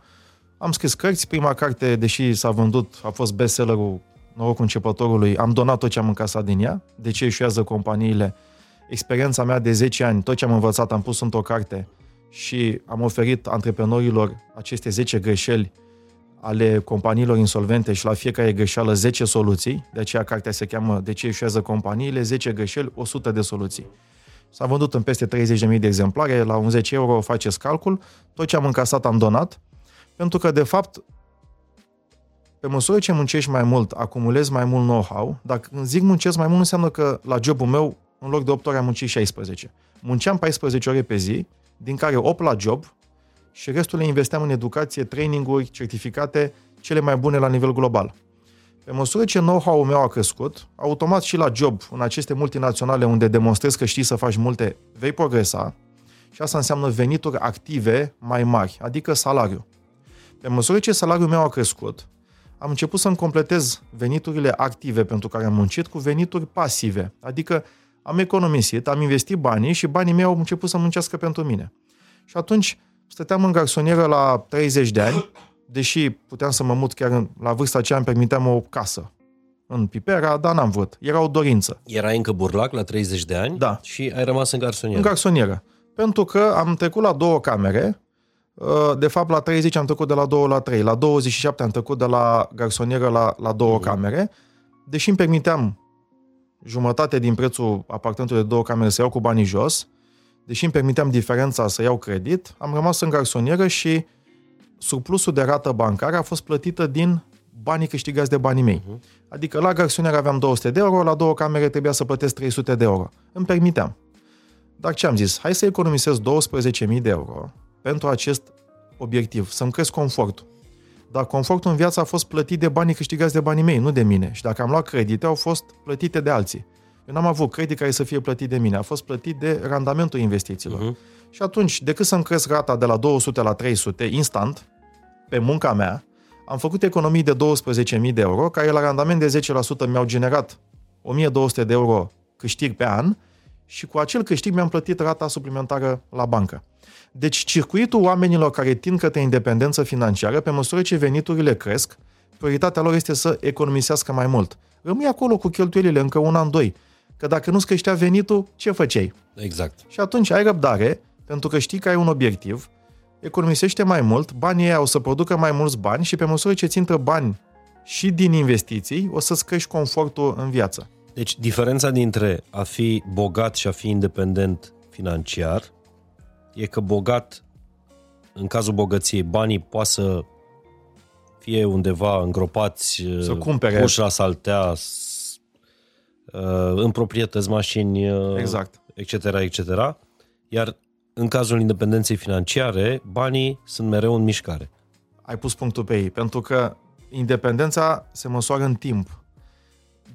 Am scris cărți. Prima carte, deși s-a vândut, a fost bestsellerul norocul începătorului, am donat tot ce am încasat din ea, de ce eșuează companiile, experiența mea de 10 ani, tot ce am învățat am pus într-o carte și am oferit antreprenorilor aceste 10 greșeli ale companiilor insolvente și la fiecare greșeală 10 soluții, de aceea cartea se cheamă De ce eșuează companiile, 10 greșeli, 100 de soluții. S-a vândut în peste 30.000 de exemplare, la un 10 euro faceți calcul, tot ce am încasat am donat, pentru că, de fapt, pe măsură ce muncești mai mult, acumulezi mai mult know-how, dacă zic muncesc mai mult, înseamnă că la jobul meu, în loc de 8 ore, am muncit 16. Munceam 14 ore pe zi, din care 8 la job și restul le investeam în educație, traininguri, certificate, cele mai bune la nivel global. Pe măsură ce know-how-ul meu a crescut, automat și la job, în aceste multinaționale unde demonstrezi că știi să faci multe, vei progresa și asta înseamnă venituri active mai mari, adică salariu. Pe măsură ce salariul meu a crescut, am început să-mi completez veniturile active pentru care am muncit cu venituri pasive, adică am economisit, am investit banii și banii mei au început să muncească pentru mine. Și atunci stăteam în garsonieră la 30 de ani, deși puteam să mă mut chiar în, la vârsta aceea îmi permiteam o casă în Pipera, dar n-am vrut. Era o dorință. Era încă burlac la 30 de ani Da. și ai rămas în garsonieră. În garsonieră. Pentru că am trecut la două camere, uh, de fapt la 30 am trecut de la 2 la 3, la 27 am trecut de la garsonieră la, la două camere, deși îmi permiteam jumătate din prețul apartamentului de două camere să iau cu banii jos, deși îmi permiteam diferența să iau credit, am rămas în garsonieră și surplusul de rată bancară a fost plătită din banii câștigați de banii mei. Adică la garsonieră aveam 200 de euro, la două camere trebuia să plătesc 300 de euro. Îmi permiteam. Dar ce am zis? Hai să economisesc 12.000 de euro pentru acest obiectiv, să-mi cresc confortul. Dar confortul în viață a fost plătit de banii câștigați de banii mei, nu de mine. Și dacă am luat credite, au fost plătite de alții. Eu n-am avut credit care să fie plătit de mine, a fost plătit de randamentul investițiilor. Uh-huh. Și atunci, decât să-mi cresc rata de la 200 la 300 instant, pe munca mea, am făcut economii de 12.000 de euro, care la randament de 10% mi-au generat 1200 de euro câștig pe an și cu acel câștig mi-am plătit rata suplimentară la bancă. Deci circuitul oamenilor care tind către independență financiară, pe măsură ce veniturile cresc, prioritatea lor este să economisească mai mult. Rămâi acolo cu cheltuielile încă un an, doi. Că dacă nu-ți creștea venitul, ce făceai? Exact. Și atunci ai răbdare, pentru că știi că ai un obiectiv, economisește mai mult, banii ăia o să producă mai mulți bani și pe măsură ce ți intră bani și din investiții, o să-ți crești confortul în viață. Deci diferența dintre a fi bogat și a fi independent financiar e că bogat, în cazul bogăției, banii poate să fie undeva îngropați, Să cumpere. puși la saltea, s- uh, în proprietăți, mașini, uh, Exact. etc., etc. Iar în cazul independenței financiare, banii sunt mereu în mișcare. ai pus punctul pe ei, pentru că independența se măsoară în timp.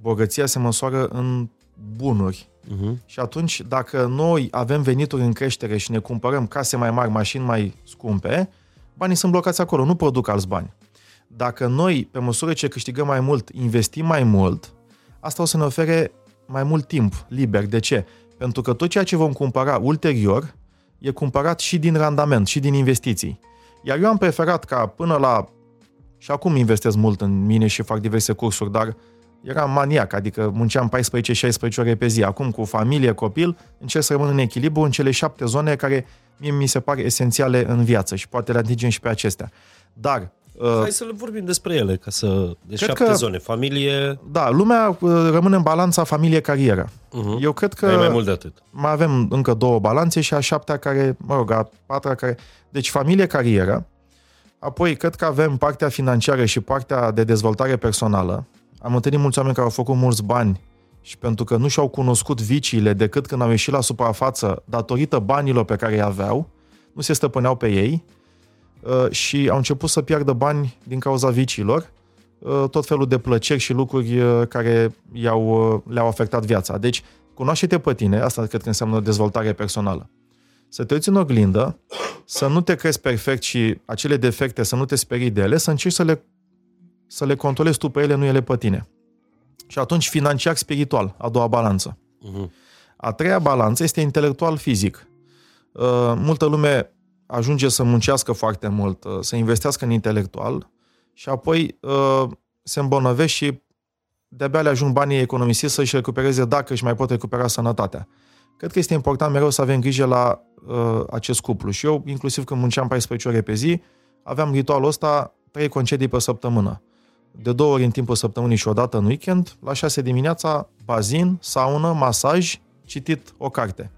Bogăția se măsoară în bunuri. Uh-huh. Și atunci, dacă noi avem venituri în creștere și ne cumpărăm case mai mari, mașini mai scumpe, banii sunt blocați acolo, nu produc alți bani. Dacă noi, pe măsură ce câștigăm mai mult, investim mai mult, asta o să ne ofere mai mult timp liber. De ce? Pentru că tot ceea ce vom cumpăra ulterior e cumpărat și din randament, și din investiții. Iar eu am preferat ca până la... Și acum investesc mult în mine și fac diverse cursuri, dar eram maniac, adică munceam 14-16 ore pe zi. Acum cu familie, copil, încerc să rămân în echilibru în cele șapte zone care mie mi se par esențiale în viață și poate le atingem și pe acestea. Dar, uh, Hai să le vorbim despre ele, ca să... Deci Cred șapte că- zone. Familie, da, lumea uh, rămâne în balanța familie-carieră. uh-huh. Eu cred că ai mai mult de atât. mai avem încă două balanțe și a șaptea care, mă rog, a patra care... Deci familie-carieră, apoi cred că avem partea financiară și partea de dezvoltare personală. Am întâlnit mulți oameni care au făcut mulți bani și pentru că nu și-au cunoscut viciile decât când au ieșit la suprafață datorită banilor pe care îi aveau, nu se stăpâneau pe ei uh, și au început să piardă bani din cauza viciilor, uh, tot felul de plăceri și lucruri uh, care i-au, uh, le-au afectat viața. Deci, cunoaște-te pe tine, asta cred că înseamnă dezvoltare personală. Să te uiți în oglindă, să nu te crezi perfect și acele defecte să nu te sperii de ele, să încerci să le, să le controlezi tu pe ele, nu ele pe tine. Și atunci financiar spiritual, a doua balanță. Uh-huh. A treia balanță este intelectual-fizic. Uh, multă lume ajunge să muncească foarte mult, uh, să investească în intelectual și apoi uh, se îmbolnăvește și de-abia le ajung banii economisiți să-și recupereze dacă își mai pot recupera sănătatea. Cred că este important mereu să avem grijă la uh, acest cuplu. Și eu, inclusiv când munceam 14 ore pe zi, aveam ritualul ăsta, trei concedii pe săptămână. De două ori în timpul săptămânii și o dată în weekend, la 6 dimineața, bazin, saună, masaj, citit o carte.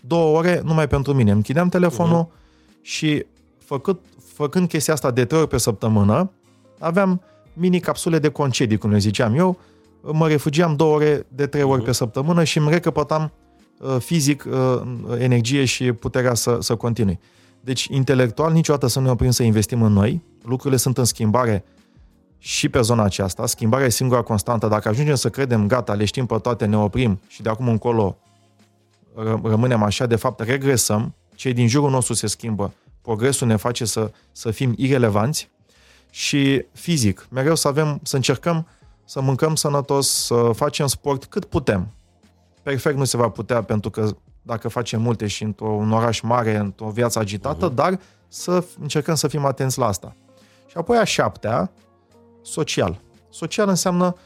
Două ore numai pentru mine. Închideam telefonul uh-huh. și făcut, făcând chestia asta de trei ori pe săptămână, aveam mini capsule de concedii, cum le ziceam eu, mă refugiam două ore de trei ori uh-huh. pe săptămână și îmi recăpătam uh, fizic uh, energie și puterea să, să continui. Deci, intelectual, niciodată să nu ne oprim să investim în noi. Lucrurile sunt în schimbare și pe zona aceasta. Schimbarea e singura constantă. Dacă ajungem să credem, gata, le știm pe toate, ne oprim și de acum încolo rămânem așa, de fapt regresăm, cei din jurul nostru se schimbă, progresul ne face să, să fim irelevanți și fizic, mereu să avem, să încercăm să mâncăm sănătos, să facem sport cât putem. Perfect nu se va putea pentru că dacă facem multe și într-un oraș mare, într-o viață agitată, uh-huh. dar să încercăm să fim atenți la asta. Și apoi a șaptea, social. Social înseamnă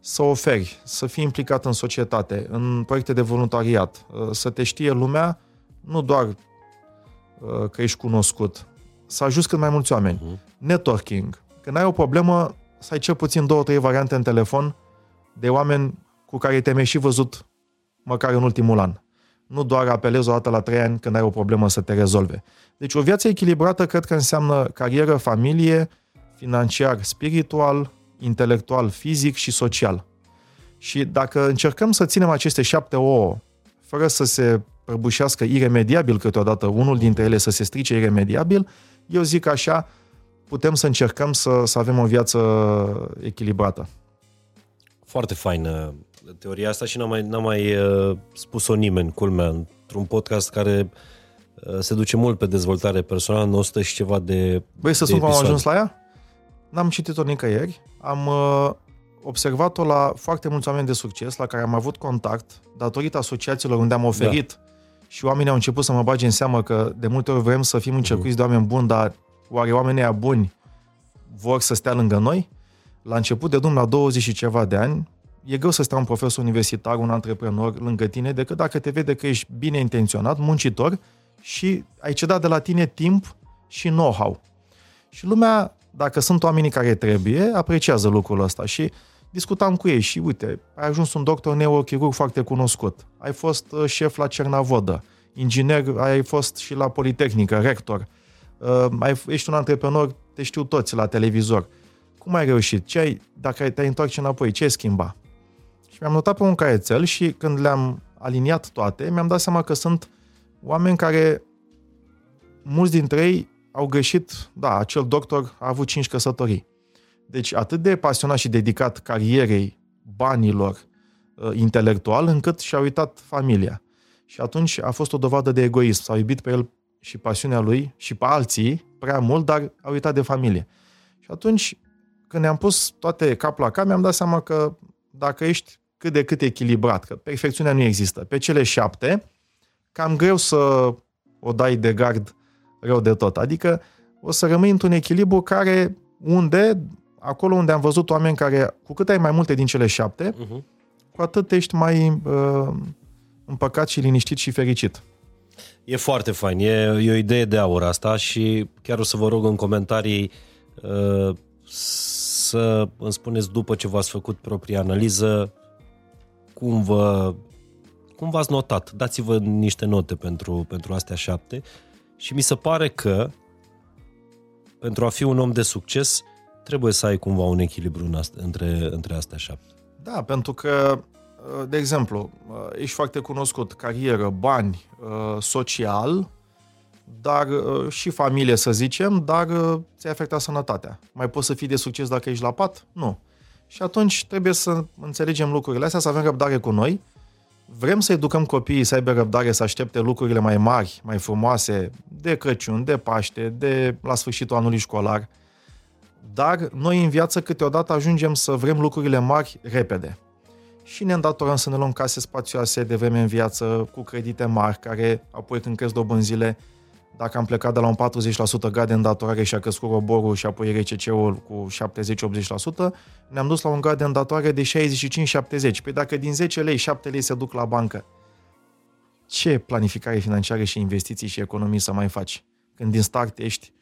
să oferi, să fii implicat în societate, în proiecte de voluntariat, uh, să te știe lumea, nu doar uh, că ești cunoscut, să ajuți cât mai mulți oameni. Uh-huh. Networking. Când ai o problemă, să ai cel puțin două, trei variante în telefon de oameni cu care te-ai și văzut măcar în ultimul an. Nu doar apelezi o dată la trei ani când ai o problemă să te rezolve. Deci o viață echilibrată cred că înseamnă carieră, familie, financiar, spiritual, intelectual, fizic și social. Și dacă încercăm să ținem aceste șapte ouă, fără să se prăbușească iremediabil câteodată unul dintre ele să se strice iremediabil, eu zic așa, putem să încercăm să, să avem o viață echilibrată. Foarte faină teoria asta și n-am mai, n-am mai uh, spus-o nimeni, culmea, într-un podcast care uh, se duce mult pe dezvoltare personală, în 100 și ceva de Băi, să spun cum am ajuns la ea? N-am citit-o nicăieri. Am uh, observat-o la foarte mulți oameni de succes la care am avut contact datorită asociațiilor unde am oferit da. și oamenii au început să mă bage în seamă că de multe ori vrem să fim încercuiți mm. de oameni buni, dar oare oamenii aia buni vor să stea lângă noi? La început de drum, la 20 și ceva de ani, e greu să stea un profesor universitar, un antreprenor lângă tine, decât dacă te vede că ești bine intenționat, muncitor și ai cedat de la tine timp și know-how. Și lumea dacă sunt oamenii care trebuie, apreciază lucrul ăsta și discutam cu ei și uite, ai ajuns un doctor neurochirurg foarte cunoscut, ai fost uh, șef la Cernavodă, inginer, ai fost și la Politehnică, rector, uh, ai, ești un antreprenor, te știu toți la televizor. Cum ai reușit? Ce ai, dacă te-ai întoarce înapoi, ce ai schimba? Și mi-am notat pe un caietel și când le-am aliniat toate, mi-am dat seama că sunt oameni care, mulți dintre ei, au greșit, da, acel doctor a avut cinci căsătorii. Deci atât de pasionat și dedicat carierei, banilor, uh, intelectual, încât și-a uitat familia. Și atunci a fost o dovadă de egoism. S-a iubit pe el și pasiunea lui și pe alții prea mult, dar a uitat de familie. Și atunci, când ne-am pus toate cap la cap, mi-am dat seama că dacă ești cât de cât echilibrat, că perfecțiunea nu există, pe cele șapte, cam greu să o dai de gard rău de tot. Adică o să rămâi într-un echilibru care, unde, acolo unde am văzut oameni care, cu cât ai mai multe din cele șapte, uh-huh. cu atât ești mai uh, împăcat și liniștit și fericit. E foarte fain, e, e o idee de aur asta și chiar o să vă rog în comentarii uh, să îmi spuneți după ce v-ați făcut propria analiză cum vă cum v-ați notat. Dați-vă niște note pentru, pentru astea șapte și mi se pare că pentru a fi un om de succes trebuie să ai cumva un echilibru între, între astea șapte. Da, pentru că, de exemplu, ești foarte cunoscut, carieră, bani, social, dar și familie, să zicem, dar ți-ai afectat sănătatea. Mai poți să fii de succes dacă ești la pat? Nu. Și atunci trebuie să înțelegem lucrurile astea, să avem răbdare cu noi Vrem să educăm copiii să aibă răbdare, să aștepte lucrurile mai mari, mai frumoase, de Crăciun, de Paște, de la sfârșitul anului școlar, dar noi în viață câteodată ajungem să vrem lucrurile mari repede. Și ne îndatorăm să ne luăm case spațioase de vreme în viață, cu credite mari, care apoi când cresc dobânzile, dacă am plecat de la un 40% grad de îndatorare și a crescut roborul și apoi RCC-ul cu 70-80%, ne-am dus la un grad de îndatorare de 65-70. Păi dacă din 10 lei 7 lei se duc la bancă, ce planificare financiară și investiții și economii să mai faci când din start ești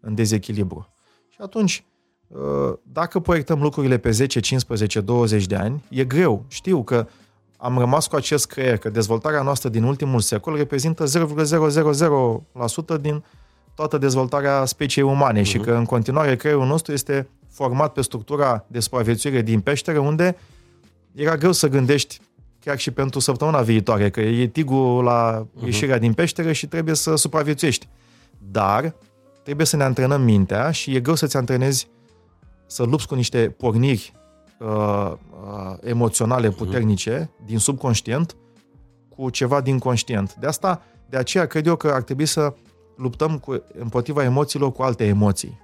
în dezechilibru. Și atunci, uh, dacă proiectăm lucrurile pe 10, 15, 20 de ani, e greu. Știu că am rămas cu acest creier, că dezvoltarea noastră din ultimul secol reprezintă 0,000% din toată dezvoltarea speciei umane uh-huh. și mhm. că în continuare creierul nostru este format pe structura de supraviețuire din peștere, unde era greu să gândești chiar și pentru săptămâna viitoare, că e tigul la uh-huh. ieșirea din peștere și trebuie să supraviețuiești. Dar trebuie să ne antrenăm mintea și e greu să-ți antrenezi să lupți cu niște porniri uh, uh, emoționale mhm. puternice uh-huh. din subconștient cu ceva din conștient. De asta, de aceea cred eu că ar trebui să luptăm cu, împotriva emoțiilor cu alte emoții.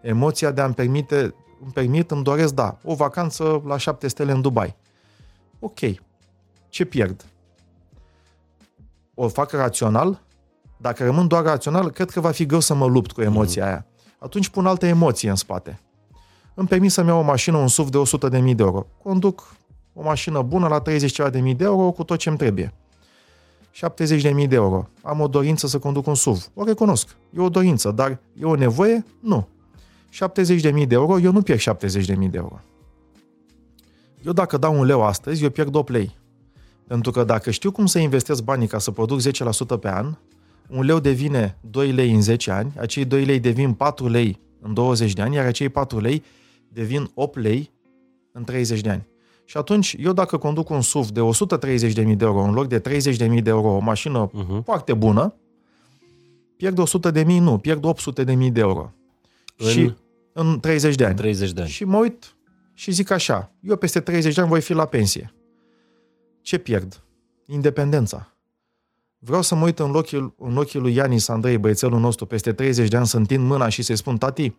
Emoția de a-mi permite, îmi permit, îmi doresc, da, o vacanță la șapte stele în Dubai. Ok. Ce pierd? O fac rațional? Dacă rămân doar rațional, cred că va fi greu să mă lupt cu emoția mm. aia. Atunci pun alte emoții în spate. Îmi permit să-mi iau o mașină, un SUV de 100.000 de euro. Conduc o mașină bună la 30 ceva de mii de euro cu tot ce îmi trebuie. 70.000 de euro. Am o dorință să conduc un SUV. O recunosc. E o dorință, dar e o nevoie? Nu. 70.000 de euro, eu nu pierd 70.000 de euro. Eu dacă dau un leu astăzi, eu pierd 8 lei. Pentru că dacă știu cum să investesc banii ca să produc 10% pe an, un leu devine 2 lei în 10 ani, acei 2 lei devin 4 lei în 20 de ani, iar acei 4 lei devin 8 lei în 30 de ani. Și atunci, eu dacă conduc un SUV de 130.000 de euro în loc de 30.000 de euro, o mașină uh-huh. foarte bună, pierd 100.000, nu, pierd 800.000 de euro. În... Și în 30 de ani. 30 de ani. Și mă uit și zic așa, eu peste 30 de ani voi fi la pensie. Ce pierd? Independența. Vreau să mă uit în ochii, în ochii lui Ianis Andrei, băiețelul nostru, peste 30 de ani să întind mâna și să-i spun, tati,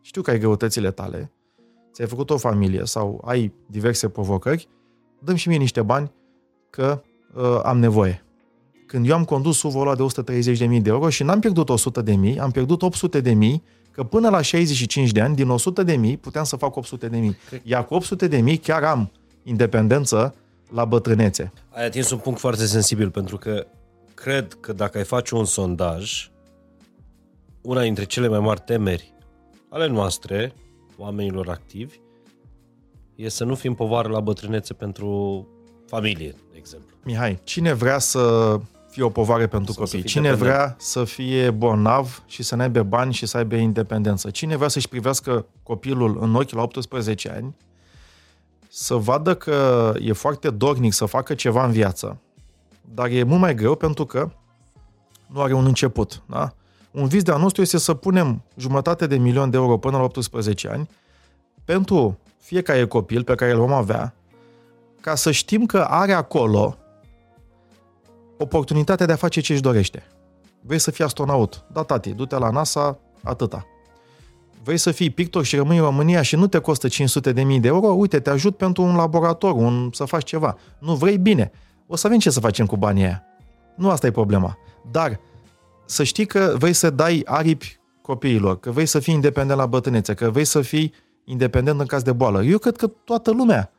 știu că ai greutățile tale, ți-ai făcut o familie sau ai diverse provocări, dăm și mie niște bani că uh, am nevoie. Când eu am condus SUV-ul ăla de 130.000 de euro și n-am pierdut 100.000, am pierdut 800.000, că până la 65 de ani, din 100.000, puteam să fac 800.000. Iar cu 800.000 chiar am independență la bătrânețe. Ai atins un punct foarte sensibil, pentru că cred că dacă ai face un sondaj, una dintre cele mai mari temeri ale noastre oamenilor activi e să nu fim povară la bătrânețe pentru familie, de exemplu. Mihai, cine vrea să fie o povară pentru Sau copii? Cine dependent. vrea să fie bolnav și să nu aibă bani și să aibă independență? Cine vrea să-și privească copilul în ochi la 18 ani, să vadă că e foarte dornic să facă ceva în viață, dar e mult mai greu pentru că nu are un început. Da? Un vis de-a nostru este să punem jumătate de milion de euro până la 18 ani pentru fiecare copil pe care îl vom avea, ca să știm că are acolo oportunitatea de a face ce își dorește. Vrei să fii astronaut? Da, tati, du-te la NASA, atâta. Vrei să fii pictor și rămâi în România și nu te costă 500 de mii de euro? Uite, te ajut pentru un laborator, un, să faci ceva. Nu vrei? Bine. O să avem ce să facem cu banii aia. Nu asta e problema. Dar să știi că vrei să dai aripi copiilor, că vrei să fii independent la bătrânețe, că vrei să fii independent în caz de boală. Eu cred că toată lumea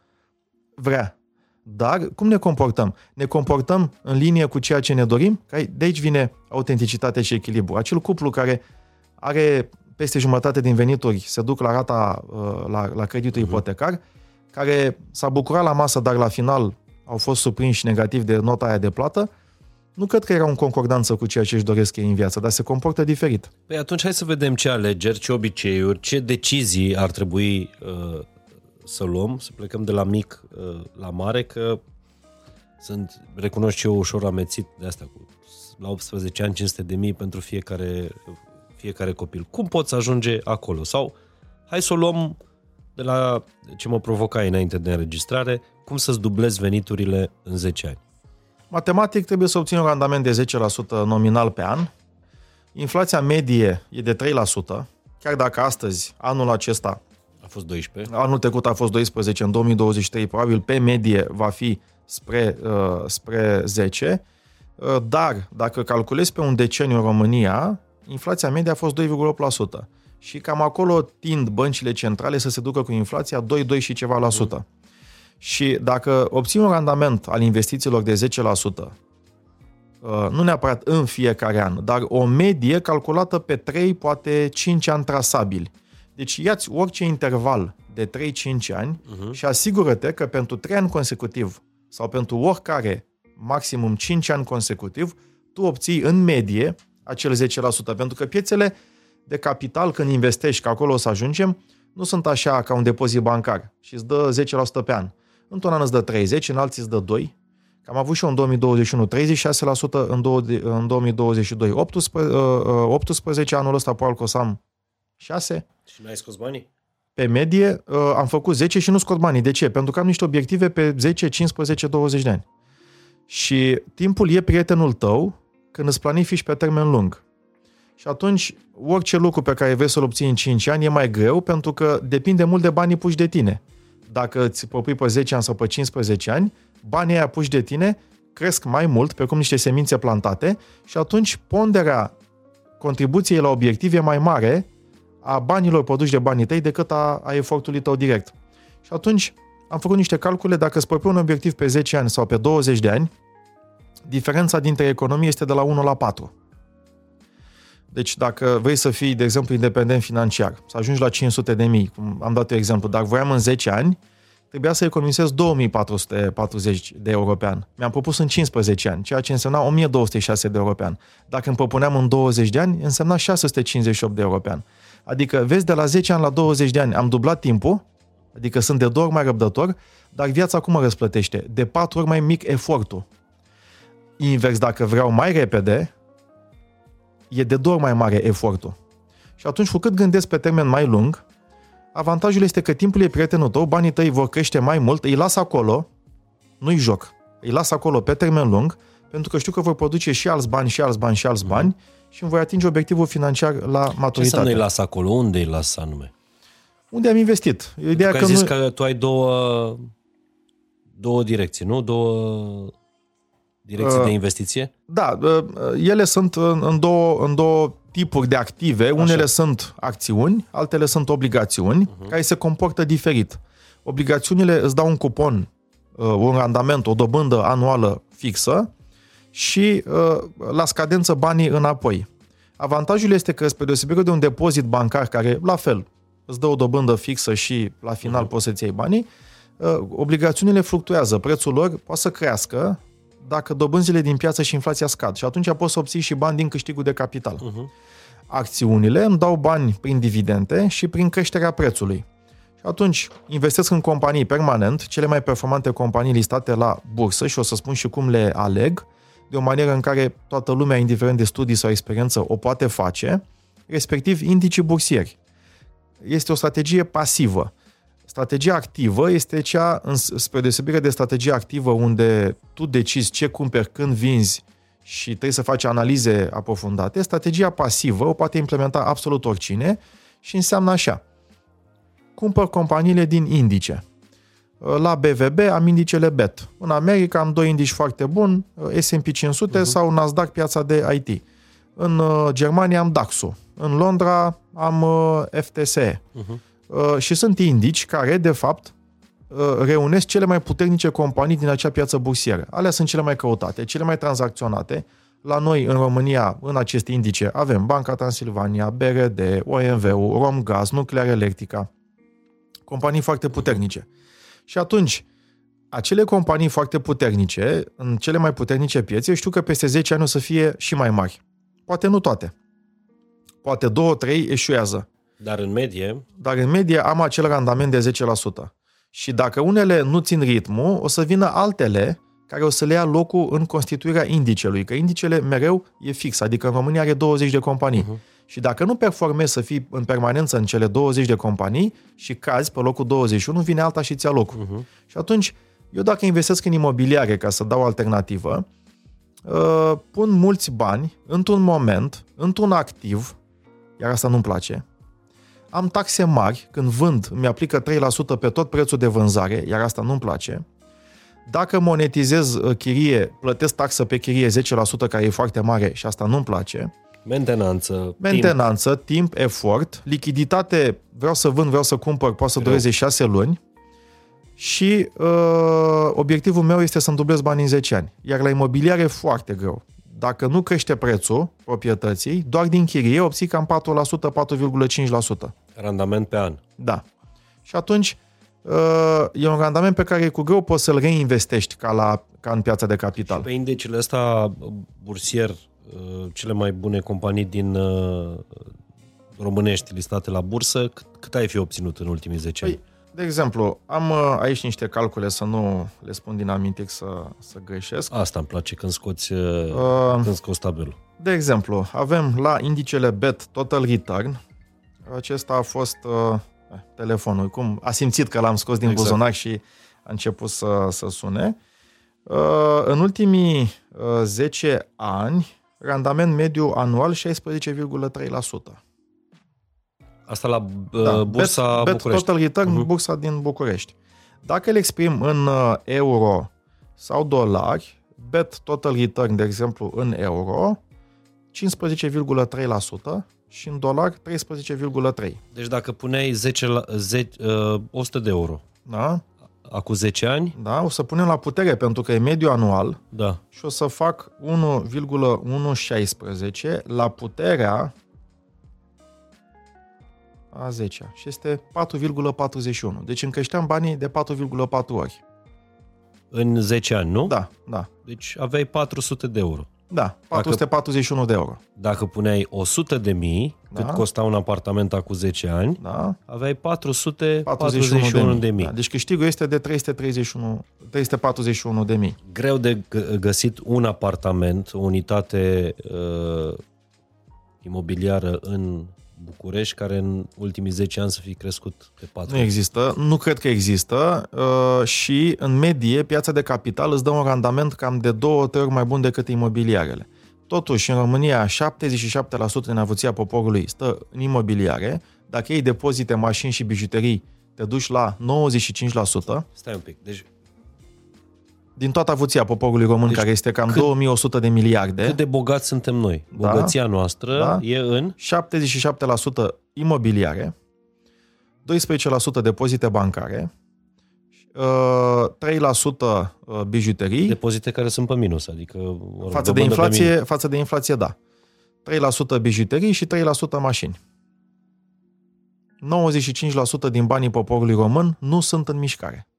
vrea. Dar cum ne comportăm? Ne comportăm în linie cu ceea ce ne dorim? De aici vine autenticitatea și echilibru. Acel cuplu care are peste jumătate din venituri se duc la rata, uh, la, la creditul uh-huh. ipotecar, care s-a bucurat la masă, dar la final au fost surprinși negativ de nota aia de plată, nu cred că era în concordanță cu ceea ce își doresc ei în viață, dar se comportă diferit. Păi atunci hai să vedem ce alegeri, ce obiceiuri, ce decizii ar trebui uh, să luăm, să plecăm de la mic uh, la mare, că sunt, recunosc și eu, ușor amețit de asta, cu la 18 ani 500 de mii pentru fiecare, fiecare copil. Cum poți ajunge acolo? Sau hai să o luăm de la ce mă provocai înainte de înregistrare, cum să-ți dublezi veniturile în 10 ani? Matematic trebuie să obții un randament de 10% nominal pe an. Inflația medie e de 3%, chiar dacă astăzi, anul acesta, a fost 12. Anul trecut a fost 12, în 2023 probabil pe medie va fi spre, uh, spre 10, uh, dar dacă calculezi pe un deceniu în România, inflația medie a fost 2,8%. Și cam acolo tind băncile centrale să se ducă cu inflația 2, 2 și ceva la sută. Mm. Și dacă obții un randament al investițiilor de 10%, Uh, nu neapărat în fiecare an, dar o medie calculată pe 3, poate 5 ani trasabili. Deci iați orice interval de 3-5 ani uh-huh. și asigură-te că pentru 3 ani consecutiv sau pentru oricare maximum 5 ani consecutiv, tu obții în medie acel 10%. Pentru că piețele de capital, când investești, că acolo o să ajungem, nu sunt așa ca un depozit bancar și îți dă 10% pe an. Într-un an îți dă 30, în alții îți dă 2. Am avut și eu în 2021 36%, în, în 2022 18, 18 anul ăsta probabil că o să am 6. Și n-ai scos banii? Pe medie uh, am făcut 10 și nu scot banii. De ce? Pentru că am niște obiective pe 10, 15, 20 de ani. Și timpul e prietenul tău când îți planifici pe termen lung. Și atunci, orice lucru pe care vrei să-l obții în 5 ani e mai greu pentru că depinde mult de banii puși de tine. Dacă îți propui pe 10 ani sau pe 15 ani, banii aia puși de tine cresc mai mult, pe cum niște semințe plantate, și atunci ponderea contribuției la obiectiv e mai mare a banilor produși de banii tăi decât a, a efortului tău direct. Și atunci am făcut niște calcule, dacă îți propui un obiectiv pe 10 ani sau pe 20 de ani, diferența dintre economie este de la 1 la 4. Deci dacă vrei să fii, de exemplu, independent financiar, să ajungi la 500 de mii, cum am dat eu exemplu, dar voiam în 10 ani, trebuia să economisesc 2440 de euro pe an. Mi-am propus în 15 ani, ceea ce însemna 1206 de euro pe an. Dacă îmi propuneam în 20 de ani, însemna 658 de euro pe an. Adică, vezi, de la 10 ani la 20 de ani am dublat timpul, adică sunt de două ori mai răbdător, dar viața cum mă răsplătește? De patru ori mai mic efortul. Invers, dacă vreau mai repede, e de două ori mai mare efortul. Și atunci, cu cât gândesc pe termen mai lung, avantajul este că timpul e prietenul tău, banii tăi vor crește mai mult, îi las acolo, nu-i joc, îi las acolo pe termen lung, pentru că știu că vor produce și alți bani, și alți bani, și alți bani și îmi voi atinge obiectivul financiar la maturitate. Ce înseamnă îi las acolo? Unde îi las anume? Unde am investit. Ideea că, că zis nu... că tu ai două, două direcții, nu? Două direcții uh, de investiție? Da, uh, ele sunt în, în, două, în două tipuri de active. Așa. Unele sunt acțiuni, altele sunt obligațiuni, uh-huh. care se comportă diferit. Obligațiunile îți dau un cupon, uh, un randament, o dobândă anuală fixă și uh, la scadență banii înapoi. Avantajul este că, spre deosebire de un depozit bancar care, la fel, îți dă o dobândă fixă și la final uh-huh. poți să-ți iei banii, uh, obligațiunile fluctuează, prețul lor poate să crească dacă dobânzile din piață și inflația scad și atunci poți să obții și bani din câștigul de capital. Uh-huh. Acțiunile îmi dau bani prin dividende și prin creșterea prețului. Și atunci investesc în companii permanent, cele mai performante companii listate la bursă și o să spun și cum le aleg, de o manieră în care toată lumea, indiferent de studii sau experiență, o poate face, respectiv indicii bursieri. Este o strategie pasivă. Strategia activă este cea, spre deosebire de strategia activă, unde tu decizi ce cumperi, când vinzi și trebuie să faci analize aprofundate. Strategia pasivă o poate implementa absolut oricine și înseamnă așa. Cumpăr companiile din indice. La BVB am indicele BET. În America am doi indici foarte buni, S&P 500 uh-huh. sau Nasdaq, piața de IT. În uh, Germania am DAX-ul. În Londra am uh, FTSE. Uh-huh. Uh, și sunt indici care, de fapt, uh, reunesc cele mai puternice companii din acea piață bursieră. Alea sunt cele mai căutate, cele mai tranzacționate. La noi, în România, în aceste indice, avem Banca Transilvania, BRD, OMV-ul, Romgaz, Nuclear Electrica. Companii foarte puternice. Și atunci, acele companii foarte puternice, în cele mai puternice piețe, știu că peste 10 ani o să fie și mai mari. Poate nu toate. Poate două, trei eșuează. Dar în medie? Dar în medie am acel randament de 10%. Și dacă unele nu țin ritmul, o să vină altele care o să le ia locul în constituirea indicelui, că indicele mereu e fix, adică în România are 20 de companii. Uh-huh. Și dacă nu performezi să fii în permanență în cele 20 de companii și cazi pe locul 21, vine alta și ți-a locul. Uh-huh. Și atunci, eu dacă investesc în imobiliare, ca să dau alternativă, uh, pun mulți bani într-un moment, într-un activ, iar asta nu-mi place, am taxe mari, când vând, mi aplică 3% pe tot prețul de vânzare, iar asta nu-mi place. Dacă monetizez uh, chirie, plătesc taxă pe chirie 10%, care e foarte mare și asta nu-mi place. Mentenanță. Mentenanță, timp, timp efort, lichiditate, vreau să vând, vreau să cumpăr, poate să dureze 6 luni. Și uh, obiectivul meu este să-mi dublez banii în 10 ani. Iar la imobiliare foarte greu. Dacă nu crește prețul proprietății, doar din chirie obții cam 4%, 4,5%. Randament pe an. Da. Și atunci uh, e un randament pe care cu greu poți să-l reinvestești ca, la, ca în piața de capital. Pe indicele ăsta bursier, uh, cele mai bune companii din uh, românești listate la bursă, cât, cât ai fi obținut în ultimii 10 ani? Păi, de exemplu, am uh, aici niște calcule să nu le spun din amintic să, să greșesc. Asta îmi place când scoți, uh, când scoți tabelul. De exemplu, avem la indicele BET Total Return, acesta a fost uh, telefonul, cum a simțit că l-am scos din exact. buzunar și a început să, să sune. Uh, în ultimii uh, 10 ani, randament mediu anual 16,3%. Asta la uh, da, bursa bet, bet București. Total Return, uh-huh. bursa din București. Dacă le exprim în uh, euro sau dolari, bet Total Return, de exemplu, în euro, 15,3% și în dolar 13,3%. Deci dacă puneai 10 la, 10, uh, 100 de euro, da? acum 10 ani... Da, o să punem la putere pentru că e mediu anual da. și o să fac 1,116 la puterea a 10 și este 4,41. Deci încreșteam banii de 4,4 ori. În 10 ani, nu? Da, da. Deci aveai 400 de euro. Da, 441 dacă, de euro. Dacă puneai 100 de mii, da. cât costa un apartament acum 10 ani, da. aveai 441 de mii. Da, deci câștigul este de 331, 341 de mii. Greu de găsit un apartament, o unitate uh, imobiliară în București care în ultimii 10 ani să fi crescut de 4 Nu există, nu cred că există uh, și în medie piața de capital îți dă un randament cam de două ori mai bun decât imobiliarele. Totuși, în România, 77% din avuția poporului stă în imobiliare. Dacă iei depozite, mașini și bijuterii, te duci la 95%. Stai un pic. Deci din toată avuția poporului român, deci care este cam cât, 2100 de miliarde. Cât de bogați suntem noi? Da. Bogăția da, noastră da, e în... 77% imobiliare, 12% depozite bancare, 3% uh, uh, bijuterii. Depozite care sunt pe minus, adică... Față de, inflație, față de inflație, da. 3% bijuterii și 3% mașini. 95% din banii poporului român nu sunt în mișcare.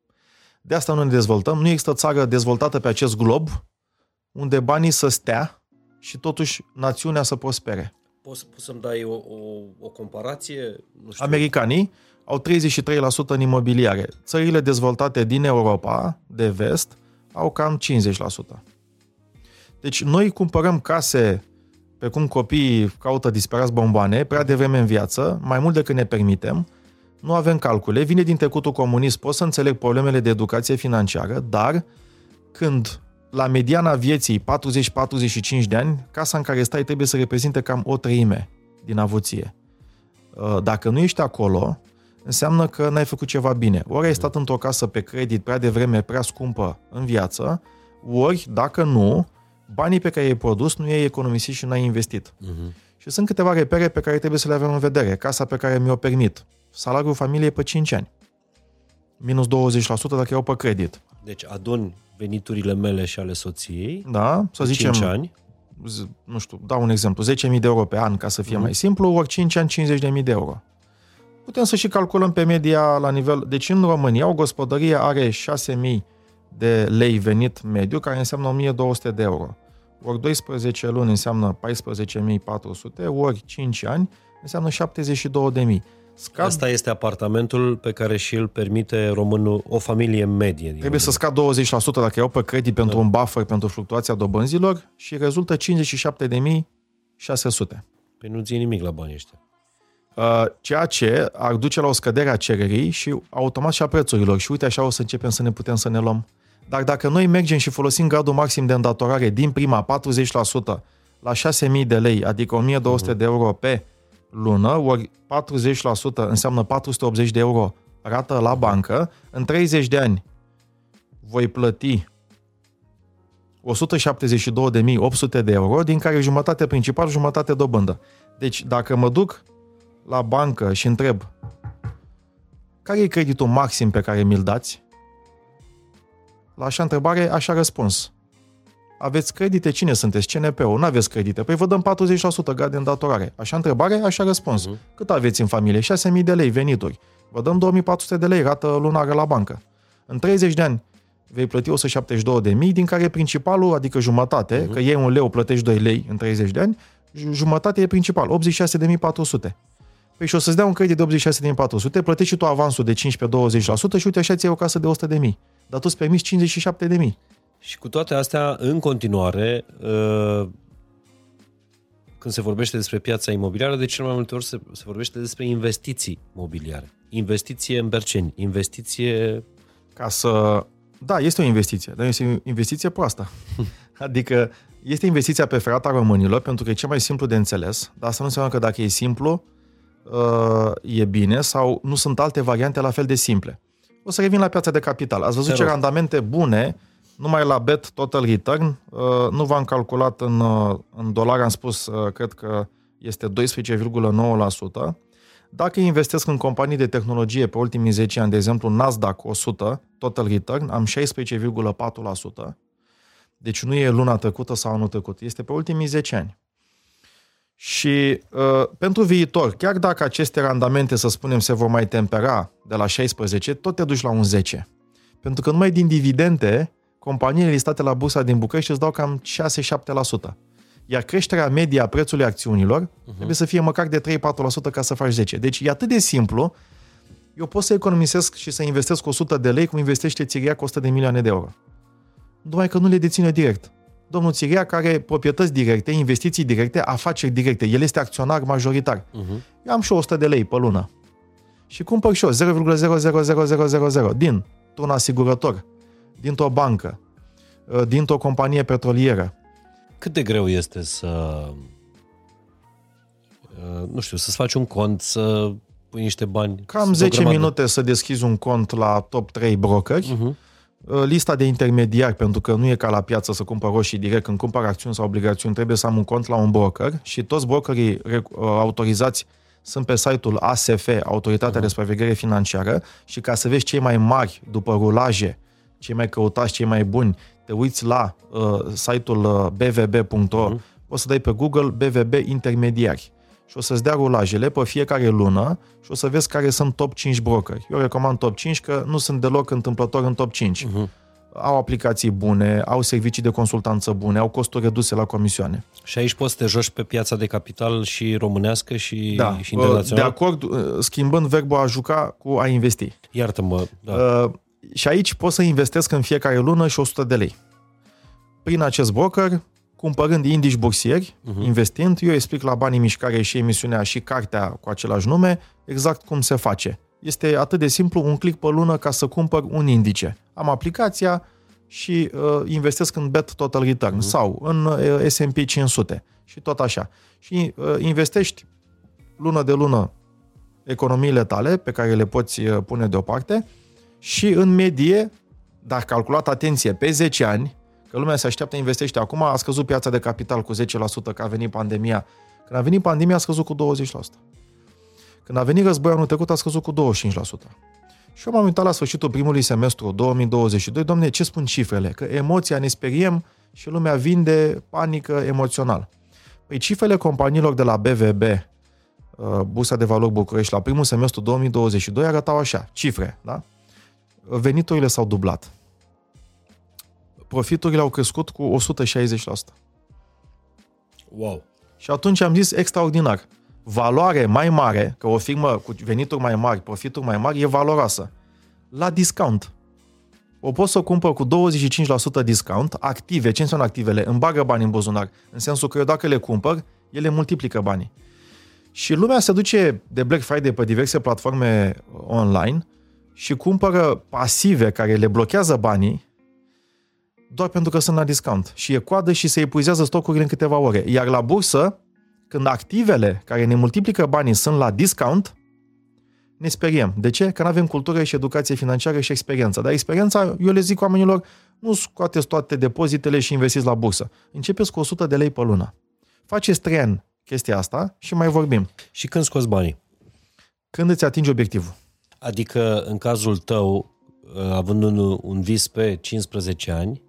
De asta nu ne dezvoltăm. Nu există țară dezvoltată pe acest glob unde banii să stea și totuși națiunea să prospere. Poți, poți să-mi dai o, o, o comparație? Nu știu. Americanii au 33% în imobiliare. Țările dezvoltate din Europa de vest au cam 50%. Deci noi cumpărăm case pe cum copiii caută disperați bomboane prea devreme în viață, mai mult decât ne permitem, nu avem calcule, vine din trecutul comunist, pot să înțeleg problemele de educație financiară, dar când la mediana vieții 40-45 de ani, casa în care stai trebuie să reprezinte cam o treime din avuție. Uh, dacă nu ești acolo, înseamnă că n-ai făcut ceva bine. Ori ai stat într-o casă pe credit prea devreme, prea scumpă în viață, ori, dacă nu, banii pe care i-ai produs nu i-ai economisit și n-ai investit. Uh-huh. Și sunt câteva repere pe care trebuie să le avem în vedere. Casa pe care mi-o permit, salariul familiei pe 5 ani. Minus 20% dacă iau pe credit. Deci adun veniturile mele și ale soției. Da, să zicem 5 ani. Nu știu, dau un exemplu, 10.000 de euro pe an ca să fie mm. mai simplu, ori 5 ani 50.000 de euro. Putem să și calculăm pe media la nivel... Deci în România o gospodărie are 6.000 de lei venit mediu, care înseamnă 1.200 de euro. Ori 12 luni înseamnă 14.400, ori 5 ani înseamnă 72.000. Scad... Asta este apartamentul pe care și îl permite românul, o familie medie. Din Trebuie să scad 20% dacă iau pe credit pentru da. un buffer pentru fluctuația dobânzilor și rezultă 57.600. Păi nu ții nimic la banii ăștia. Uh, ceea ce ar duce la o scădere a cererii și automat și a prețurilor. Și uite așa o să începem să ne putem să ne luăm. Dar dacă noi mergem și folosim gradul maxim de îndatorare din prima 40% la 6.000 de lei, adică 1.200 uh-huh. de euro pe lună, ori 40% înseamnă 480 de euro rată la bancă, în 30 de ani voi plăti 172.800 de euro, din care jumătate principal, jumătate dobândă. Deci, dacă mă duc la bancă și întreb care e creditul maxim pe care mi-l dați, la așa întrebare, așa răspuns. Aveți credite? Cine sunteți? CNP-ul? Nu aveți credite? Păi vă dăm 40% grad de îndatorare. Așa întrebare, așa răspuns. Uh-huh. Cât aveți în familie? 6.000 de lei venituri. Vă dăm 2400 de lei rată lunară la bancă. În 30 de ani vei plăti 172 de mii, din care principalul, adică jumătate, uh-huh. că e un leu, plătești 2 lei în 30 de ani, jumătate e principal, 86.400. Păi și o să-ți dea un credit de 86.400, plătești și tu avansul de 15-20% și uite așa ți o casă de 100 de mii. Dar tu îți permiți 57 de mii. Și cu toate astea, în continuare, uh, când se vorbește despre piața imobiliară, de cel mai multe ori se, se vorbește despre investiții mobiliare. Investiție în Berceni, investiție... Ca să... Da, este o investiție, dar este o investiție proastă. [LAUGHS] adică este investiția pe ferata românilor, pentru că e cel mai simplu de înțeles, dar asta nu înseamnă că dacă e simplu, uh, e bine sau nu sunt alte variante la fel de simple. O să revin la piața de capital. Ați văzut ce randamente bune numai la bet total return. Uh, nu v-am calculat în, uh, în dolari, am spus, cred că este 12,9%. Dacă investesc în companii de tehnologie pe ultimii 10 ani, de exemplu Nasdaq 100, total return, am 16,4%. Deci nu e luna trecută sau anul trecut, este pe ultimii 10 ani. Și uh, pentru viitor, chiar dacă aceste randamente, să spunem, se vor mai tempera de la 16, tot te duci la un 10. Pentru că numai din dividende, companiile listate la bursa din București îți dau cam 6-7%. Iar creșterea media a prețului acțiunilor uh-huh. trebuie să fie măcar de 3-4% ca să faci 10. Deci e atât de simplu, eu pot să economisesc și să investesc 100 de lei cum investește Țiria cu 100 de milioane de euro. Numai că nu le deține direct domnul Țiria, care are proprietăți directe, investiții directe, afaceri directe. El este acționar majoritar. Uh-huh. Eu am și 100 de lei pe lună. Și cumpăr și eu 0,00000 din un asigurător, dintr-o bancă, ă, dintr-o companie petrolieră. Cât de greu este să, ă, nu știu, să-ți faci un cont, să pui niște bani? Cam 10 minute să deschizi un cont la top 3 brokeri. Uh-huh Uh, lista de intermediari, pentru că nu e ca la piață să cumpăr roșii direct, când cumpăr acțiuni sau obligațiuni, trebuie să am un cont la un broker și toți brokerii uh, autorizați sunt pe site-ul ASF, Autoritatea uh-huh. de Supraveghere Financiară, și ca să vezi cei mai mari după rulaje, cei mai căutați, cei mai buni, te uiți la uh, site-ul uh, bvb.ro, uh-huh. poți să dai pe Google BVB intermediari și o să-ți dea rulajele pe fiecare lună și o să vezi care sunt top 5 brokeri. Eu recomand top 5 că nu sunt deloc întâmplător în top 5. Uh-huh. Mhm. Au aplicații bune, au servicii de consultanță bune, au costuri reduse la comisioane. Și aici poți să te joci pe piața de capital și românească și, da. și internațional? De acord, schimbând verbul a juca cu a investi. Iartă-mă. Da. Uh, și aici poți să investesc în fiecare lună și 100 de lei. Prin acest broker cumpărând indici bursieri, uh-huh. investind, eu explic la Banii Mișcare și emisiunea și cartea cu același nume, exact cum se face. Este atât de simplu, un click pe lună ca să cumpăr un indice. Am aplicația și uh, investesc în Bet Total Return uh-huh. sau în uh, S&P 500 și tot așa. Și uh, investești lună de lună economiile tale pe care le poți uh, pune deoparte și în medie, dar calculat atenție, pe 10 ani, Că lumea se așteaptă, investește acum, a scăzut piața de capital cu 10% că a venit pandemia. Când a venit pandemia a scăzut cu 20%. Când a venit războiul anul trecut a scăzut cu 25%. Și eu m-am uitat la sfârșitul primului semestru 2022, domne, ce spun cifrele? Că emoția ne speriem și lumea vinde panică emoțional. Păi cifrele companiilor de la BVB, uh, Bursa de Valori București, la primul semestru 2022 arătau așa, cifre, da? Veniturile s-au dublat profiturile au crescut cu 160%. Wow! Și atunci am zis extraordinar. Valoare mai mare, că o firmă cu venituri mai mari, profituri mai mari, e valoroasă. La discount. O pot să o cumpăr cu 25% discount, active, ce înseamnă activele? Îmi bagă bani în buzunar. În sensul că eu dacă le cumpăr, ele multiplică banii. Și lumea se duce de Black Friday pe diverse platforme online și cumpără pasive care le blochează banii doar pentru că sunt la discount. Și e coadă și se epuizează stocurile în câteva ore. Iar la bursă, când activele care ne multiplică banii sunt la discount, ne speriem. De ce? Că nu avem cultură și educație financiară și experiență. Dar experiența, eu le zic oamenilor, nu scoateți toate depozitele și investiți la bursă. Începeți cu 100 de lei pe lună. Faceți trei ani chestia asta și mai vorbim. Și când scoți banii? Când îți atingi obiectivul. Adică, în cazul tău, având un, un vis pe 15 ani,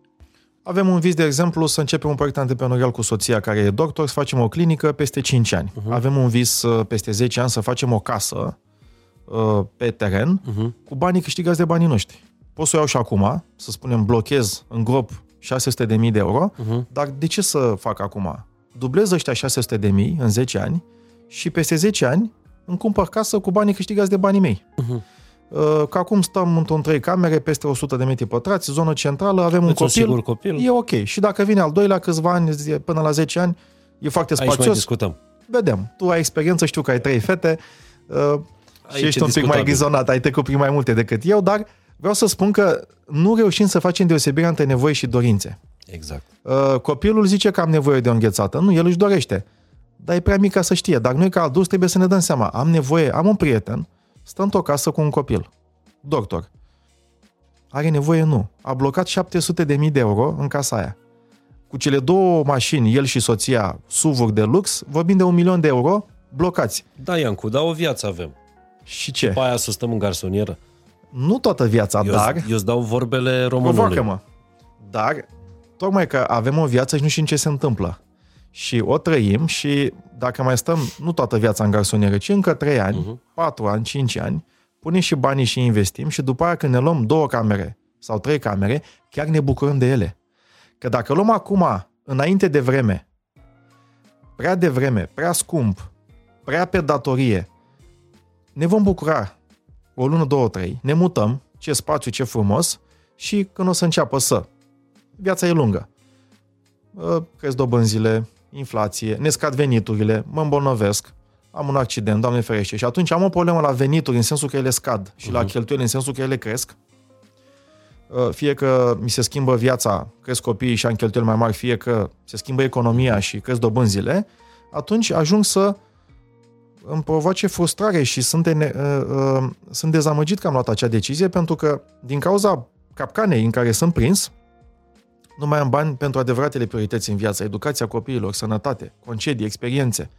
Avem un vis, de exemplu, să începem un proiect antreprenorial cu soția care e doctor, să facem o clinică peste 5 ani. Uh-huh. Avem un vis uh, peste 10 ani să facem o casă uh, pe teren uh-huh. cu banii câștigați de banii noștri. Pot să o iau și acum, să spunem, blochez în grop 600.000 de euro, uh-huh. dar de ce să fac acum? Dublez ăștia 600.000 în 10 ani și peste 10 ani îmi cumpăr casă cu banii câștigați de banii mei. Uh-huh. Că acum stăm într-un trei camere, peste 100 de metri pătrați, zonă centrală, avem un copil, sigur copil. E ok. Și dacă vine al doilea câțiva ani, până la 10 ani, e foarte spațios. Aici mai discutăm. Vedem. Tu ai experiență, știu că ai trei fete uh, și ești un pic mai ghizonat, ai trecut prin mai multe decât eu, dar vreau să spun că nu reușim să facem deosebirea între nevoi și dorințe. Exact. Uh, copilul zice că am nevoie de o înghețată. Nu, el își dorește. Dar e prea mic ca să știe. Dar noi ca adulți trebuie să ne dăm seama. Am nevoie, am un prieten, stă într-o casă cu un copil doctor. Are nevoie? Nu. A blocat 700 de mii de euro în casa aia. Cu cele două mașini, el și soția, suv de lux, vorbim de un milion de euro blocați. Da, Iancu, dar o viață avem. Și ce? După aia să stăm în garsonieră. Nu toată viața, eu dar... Eu îți dau vorbele românului. mă Dar, tocmai că avem o viață și nu știm ce se întâmplă. Și o trăim și dacă mai stăm, nu toată viața în garsonieră, ci încă 3 ani, uh-huh. 4 ani, 5 ani, punem și banii și investim și după aia când ne luăm două camere sau trei camere, chiar ne bucurăm de ele. Că dacă luăm acum, înainte de vreme, prea de vreme, prea scump, prea pe datorie, ne vom bucura o lună, două, trei, ne mutăm, ce spațiu, ce frumos, și când o să înceapă să. Viața e lungă. Cresc dobânzile, inflație, ne scad veniturile, mă îmbolnăvesc, am un accident, Doamne ferește, și atunci am o problemă la venituri în sensul că ele scad și uh-huh. la mhm. cheltuieli în sensul că ele cresc, uh, fie că mi se schimbă viața, cresc copiii și am cheltuieli mai mari, fie că se schimbă economia și cresc dobânzile, atunci ajung să îmi provoace frustrare și sunt, de, uh, uh, sunt dezamăgit că am luat acea decizie pentru că din cauza capcanei în care sunt prins, nu mai am bani pentru adevăratele priorități în viață, educația copiilor, sănătate, concedii, experiențe.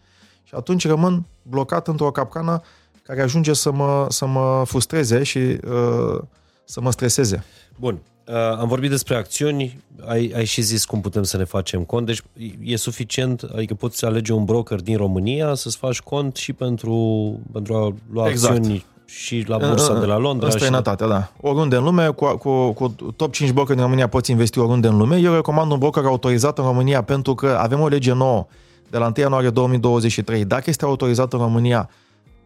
Și atunci rămân blocat într-o capcană care ajunge să mă, să mă frustreze și uh, să mă streseze. Bun. Uh, am vorbit despre acțiuni, ai, ai și zis cum putem să ne facem cont, deci e suficient, adică poți alege un broker din România să-ți faci cont și pentru, pentru a lua exact. acțiuni și la bursa de la Londra. În străinătate, da. Oriunde în lume, cu, cu, cu top 5 brokeri din România poți investi oriunde în lume. Eu recomand un broker autorizat în România pentru că avem o lege nouă de la 1 ianuarie 2023, dacă este autorizat în România,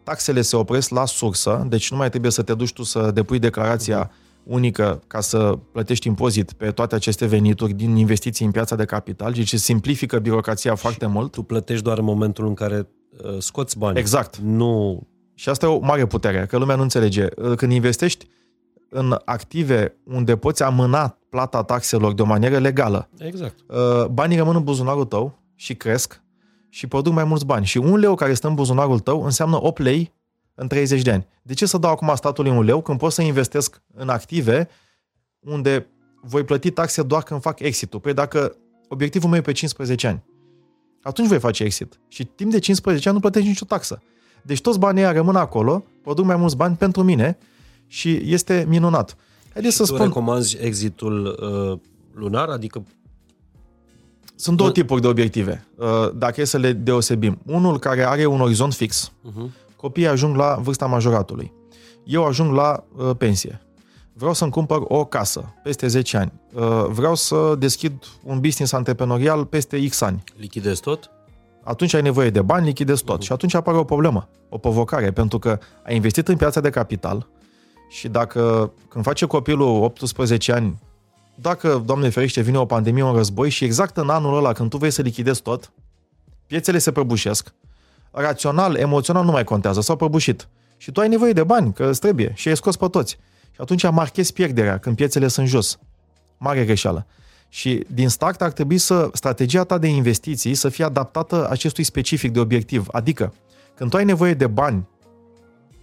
taxele se opresc la sursă, deci nu mai trebuie să te duci tu să depui declarația unică ca să plătești impozit pe toate aceste venituri din investiții în piața de capital, deci simplifică birocrația și foarte mult. Tu plătești doar în momentul în care uh, scoți bani. Exact. Nu... Și asta e o mare putere, că lumea nu înțelege. Uh, când investești în active unde poți amâna plata taxelor de o manieră legală, exact. Uh, banii rămân în buzunarul tău și cresc, și produc mai mulți bani. Și un leu care stă în buzunarul tău înseamnă 8 lei în 30 de ani. De ce să dau acum statului un leu când pot să investesc în active unde voi plăti taxe doar când fac exit-ul? Păi dacă obiectivul meu e pe 15 ani, atunci voi face exit. Și timp de 15 ani nu plătești nicio taxă. Deci toți banii ăia rămân acolo, produc mai mulți bani pentru mine și este minunat. Haideți să tu spun... recomanzi exitul uh, lunar, adică sunt două tipuri de obiective, uh, dacă e să le deosebim. Unul care are un orizont fix, uh-huh. copiii ajung la vârsta majoratului. Eu ajung la uh, pensie. Vreau să-mi cumpăr o casă peste 10 ani. Uh, vreau să deschid un business antreprenorial peste X ani. Lichidezi tot? Atunci ai nevoie de bani, lichidezi tot. Uh-huh. Și atunci apare o problemă, o provocare, pentru că ai investit în piața de capital și dacă când face copilul 18 ani dacă, Doamne ferește, vine o pandemie, un război și exact în anul ăla, când tu vrei să lichidezi tot, piețele se prăbușesc, rațional, emoțional nu mai contează, s-au prăbușit. Și tu ai nevoie de bani, că îți trebuie, și ai scos pe toți. Și atunci marchezi pierderea când piețele sunt jos. Mare greșeală. Și din start ar trebui să strategia ta de investiții să fie adaptată acestui specific de obiectiv. Adică, când tu ai nevoie de bani,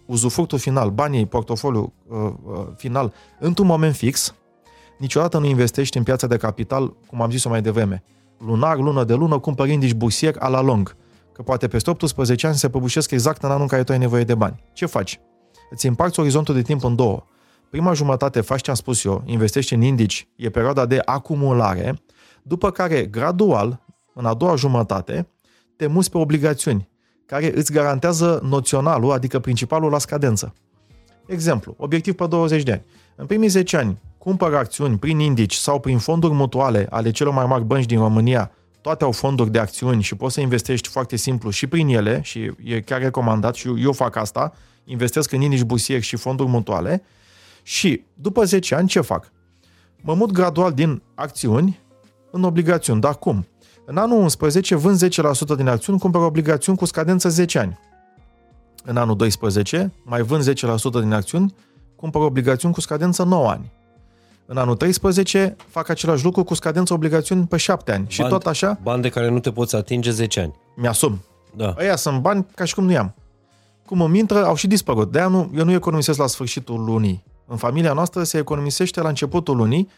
uzufructul final, banii, portofoliu uh, uh, final, într-un moment fix, niciodată nu investești în piața de capital, cum am zis-o mai devreme. Lunar, lună de lună, cumpărind nici busier a la lung. Că poate peste 18 ani se prăbușesc exact în anul în care tu ai nevoie de bani. Ce faci? Îți împarți orizontul de timp în două. Prima jumătate faci ce am spus eu, investești în indici, e perioada de acumulare, după care, gradual, în a doua jumătate, te muți pe obligațiuni, care îți garantează noționalul, adică principalul la scadență. Exemplu, obiectiv pe 20 de ani. În primii 10 ani, cumpăr acțiuni prin indici sau prin fonduri mutuale ale celor mai mari bănci din România, toate au fonduri de acțiuni și poți să investești foarte simplu și prin ele și e chiar recomandat și eu, eu fac asta, investesc în indici busieri și fonduri mutuale și după 10 ani ce fac? Mă mut gradual din acțiuni în obligațiuni. Dar cum? În anul 11 vând 10% din acțiuni, cumpăr obligațiuni cu scadență 10 ani. În anul 12 mai vând 10% din acțiuni, cumpăr obligațiuni cu scadență 9 ani. În anul 13 fac același lucru cu scadență obligațiuni pe 7 ani. Și Bani- tot așa Bani de care nu te poți atinge 10 ani. mi-asum. Da. Ăia sunt bani ca și cum nu i-am. Cum îmi intră, au și dispărut. De-aia nu, eu nu economisesc la sfârșitul lunii. În familia noastră se economisește la începutul lunii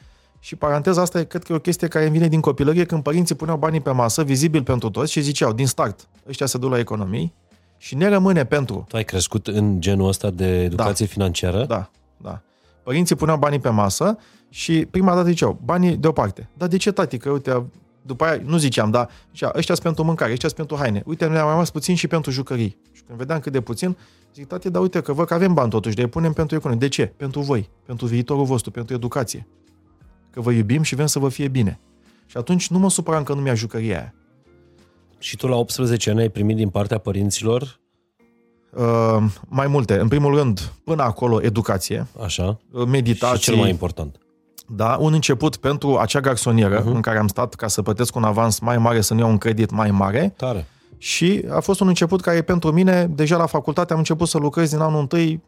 și paranteza asta e, cred că e o chestie care îmi vine din copilărie când părinții puneau banii pe masă, vizibil pentru toți și ziceau, din start, ăștia se duc la economii și ne rămâne pentru. Tu ai crescut în genul ăsta de educație financiară? Da, da. Părinții puneau banii pe masă și prima dată ziceau, banii deoparte. Dar de ce, tati? Că uite, după aia nu ziceam, dar zicea, ăștia sunt pentru mâncare, ăștia sunt pentru haine. Uite, ne-a mai rămas puțin și pentru jucării. Și când vedeam cât de puțin, zic, tati, dar uite că văd că avem bani totuși, de punem pentru economie. De ce? Pentru voi, pentru viitorul vostru, pentru educație. Că vă iubim și vrem să vă fie bine. Și atunci nu mă supăram că nu mi-a jucăria aia. Și tu la 18 ani ai primit din partea părinților, Uh, mai multe. În primul rând, până acolo, educație, așa, uh, meditații. și cel mai important. Da, un început pentru acea garsonieră uh-huh. în care am stat ca să plătesc un avans mai mare, să nu iau un credit mai mare Tare. Și a fost un început care pentru mine, deja la facultate am început să lucrez din anul întâi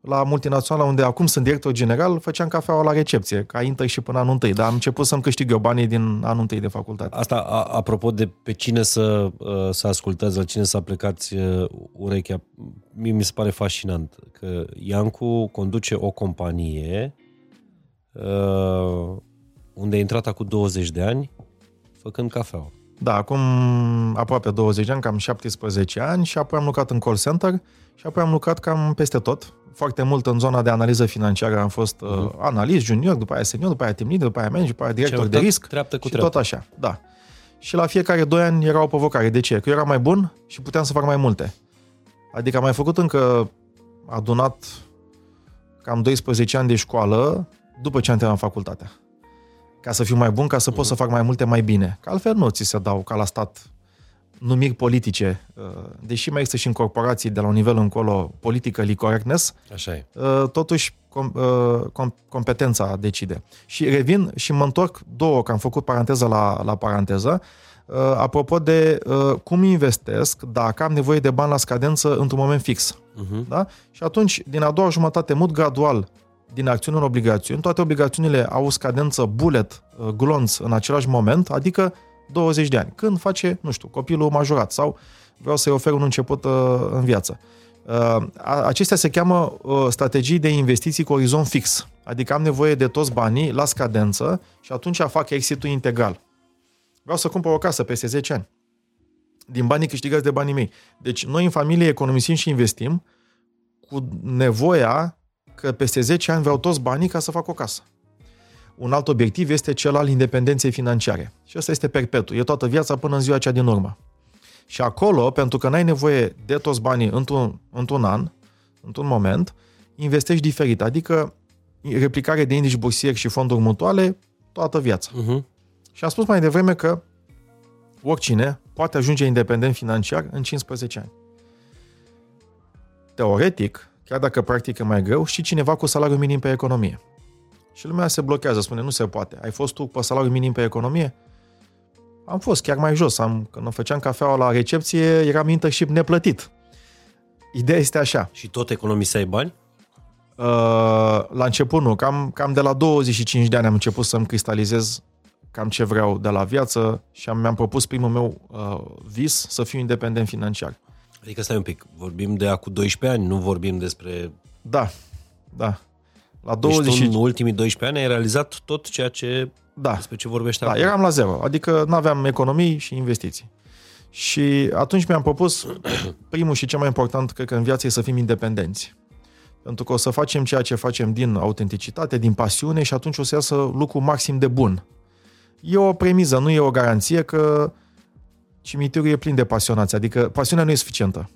la multinațională unde acum sunt director general, făceam cafeaua la recepție, ca intăi și până anul întâi, dar am început să-mi câștig eu banii din anul întâi de facultate. Asta, a, apropo de pe cine să, uh, să ascultați, la cine să aplicați uh, urechea, mie mi se pare fascinant că Iancu conduce o companie uh, unde a intrat acum 20 de ani făcând cafeaua. Da, acum aproape 20 de ani, cam 17 ani și apoi am lucrat în call center și apoi am lucrat cam peste tot. Foarte mult în zona de analiză financiară am fost uh, analist junior, după aia senior, după aia team leader, după aia manager, după aia director Ce-ai de uitat? risc Treaptă cu și treaptă. tot așa. Da. Și la fiecare 2 ani era o provocare. De ce? Că eu eram mai bun și puteam să fac mai multe. Adică am mai făcut încă adunat cam 12 ani de școală după ce am terminat facultatea. Ca să fiu mai bun, ca să pot să fac mai multe mai bine. Că altfel nu ți se dau ca la stat numiri politice, uh, deși mai există și în corporații de la un nivel încolo politically correctness, Așa e. uh, totuși com, uh, com- competența decide. Și revin și mă întorc două, că am făcut paranteză la, la paranteză, uh, apropo de uh, cum investesc dacă am nevoie de bani la scadență într-un moment fix. Uh-huh. Da? Și atunci, din a doua jumătate, mut gradual din acțiuni în obligațiuni. Toate obligațiunile au scadență bullet, uh, glonț în același moment, adică 20 de ani. Când face, nu știu, copilul majorat sau vreau să-i ofer un început uh, în viață. Uh, a- acestea se cheamă uh, strategii de investiții cu orizont fix. Adică am nevoie de toți banii la scadență și atunci fac exit-ul integral. Vreau să cumpăr o casă peste 10 ani. Din banii câștigați de banii mei. Deci noi în familie economisim și investim cu nevoia că peste 10 ani vreau toți banii ca să fac o casă. Un alt obiectiv este cel al independenței financiare. Și ăsta este perpetu. E toată viața până în ziua cea din urmă. Și acolo, pentru că n-ai nevoie de toți banii într-un, într-un an, într-un moment, investești diferit. Adică replicare de indici bursieri și fonduri mutuale toată viața. Uh-huh. Și am spus mai devreme că oricine poate ajunge independent financiar în 15 ani. Teoretic, chiar dacă practică mai greu, și cineva cu salariu minim pe economie. Și lumea se blochează, spune, nu se poate. Ai fost tu pe salariu minim pe economie? Am fost chiar mai jos. Am, când făceam cafeaua la recepție, eram internship neplătit. Ideea este așa. Și tot economiseai bani? Uh, la început nu, cam, cam de la 25 de ani am început să-mi cristalizez cam ce vreau de la viață și am, mi-am propus primul meu uh, vis să fiu independent financiar. Adică stai un pic, vorbim de acum 12 ani, nu vorbim despre... Da, da. La Deci 20 tu în ultimii 12 ani ai realizat tot ceea ce... Da, Despre ce vorbește da, acum. eram la zero, adică nu aveam economii și investiții. Și atunci mi-am propus, [CLEARS THROAT] primul și cel mai important, cred că în viață e să fim independenți. Pentru că o să facem ceea ce facem din autenticitate, din pasiune și atunci o să iasă lucru maxim de bun. E o premiză, nu e o garanție că cimitirul e plin de pasionați, adică pasiunea nu e suficientă.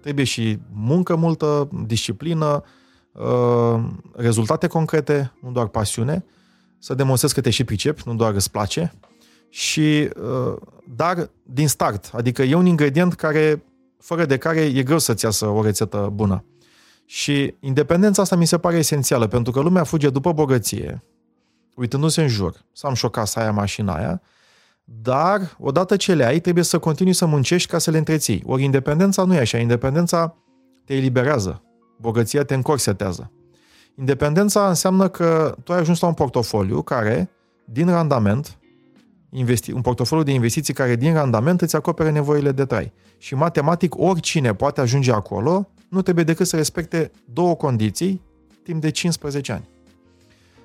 Trebuie și muncă multă, disciplină, uh, rezultate concrete, nu doar pasiune, să demonstrezi că te și pricepi, nu doar îți place, și, uh, dar din start, adică e un ingredient care, fără de care e greu să-ți iasă o rețetă bună. Și independența asta mi se pare esențială, pentru că lumea fuge după bogăție, uitându-se în jur, să am și o casă aia, mașina aia, dar odată ce le ai, trebuie să continui să muncești ca să le întreții. Ori independența nu e așa, independența te eliberează, bogăția te încorsetează. Independența înseamnă că tu ai ajuns la un portofoliu care, din randament, investi- un portofoliu de investiții care din randament îți acopere nevoile de trai. Și matematic, oricine poate ajunge acolo, nu trebuie decât să respecte două condiții timp de 15 ani.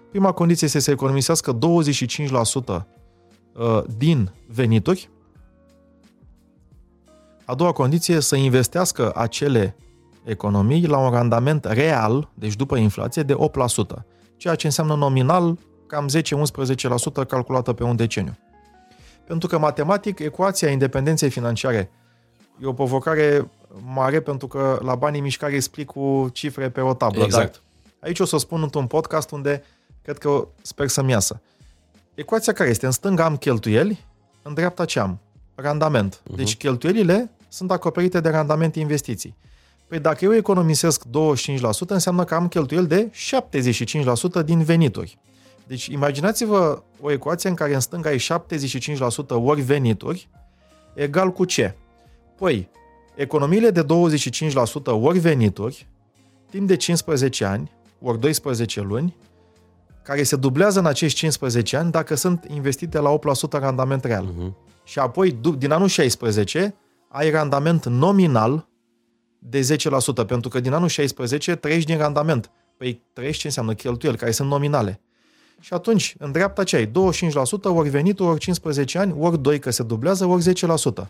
Prima condiție este să economisească 25% uh, din venituri. A doua condiție este să investească acele economii la un randament real, deci după inflație, de 8%, ceea ce înseamnă nominal cam 10-11% calculată pe un deceniu. Pentru că matematic, ecuația independenței financiare e o provocare mare pentru că la banii mișcare explic cu cifre pe o tablă. Exact. Dar aici o să o spun într-un podcast unde cred că sper să-mi iasă. Ecuația care este? În stânga am cheltuieli, în dreapta ce am? Randament. Uh-huh. Deci cheltuielile sunt acoperite de randament investiții. Păi dacă eu economisesc 25%, înseamnă că am cheltuieli de 75% din venituri. Deci imaginați-vă o ecuație în care în stânga ai 75% ori venituri, egal cu ce? Păi, economiile de 25% ori venituri, timp de 15 ani, ori 12 luni, care se dublează în acești 15 ani dacă sunt investite la 8% randament real. Uh-huh. Și apoi, din anul 16, ai randament nominal de 10%, pentru că din anul 16 trăiești din randament. Păi trăiești ce înseamnă cheltuieli, care sunt nominale. Și atunci, în dreapta ce ai? 25% ori venitul, ori 15 ani, ori 2 că se dublează, ori 10%.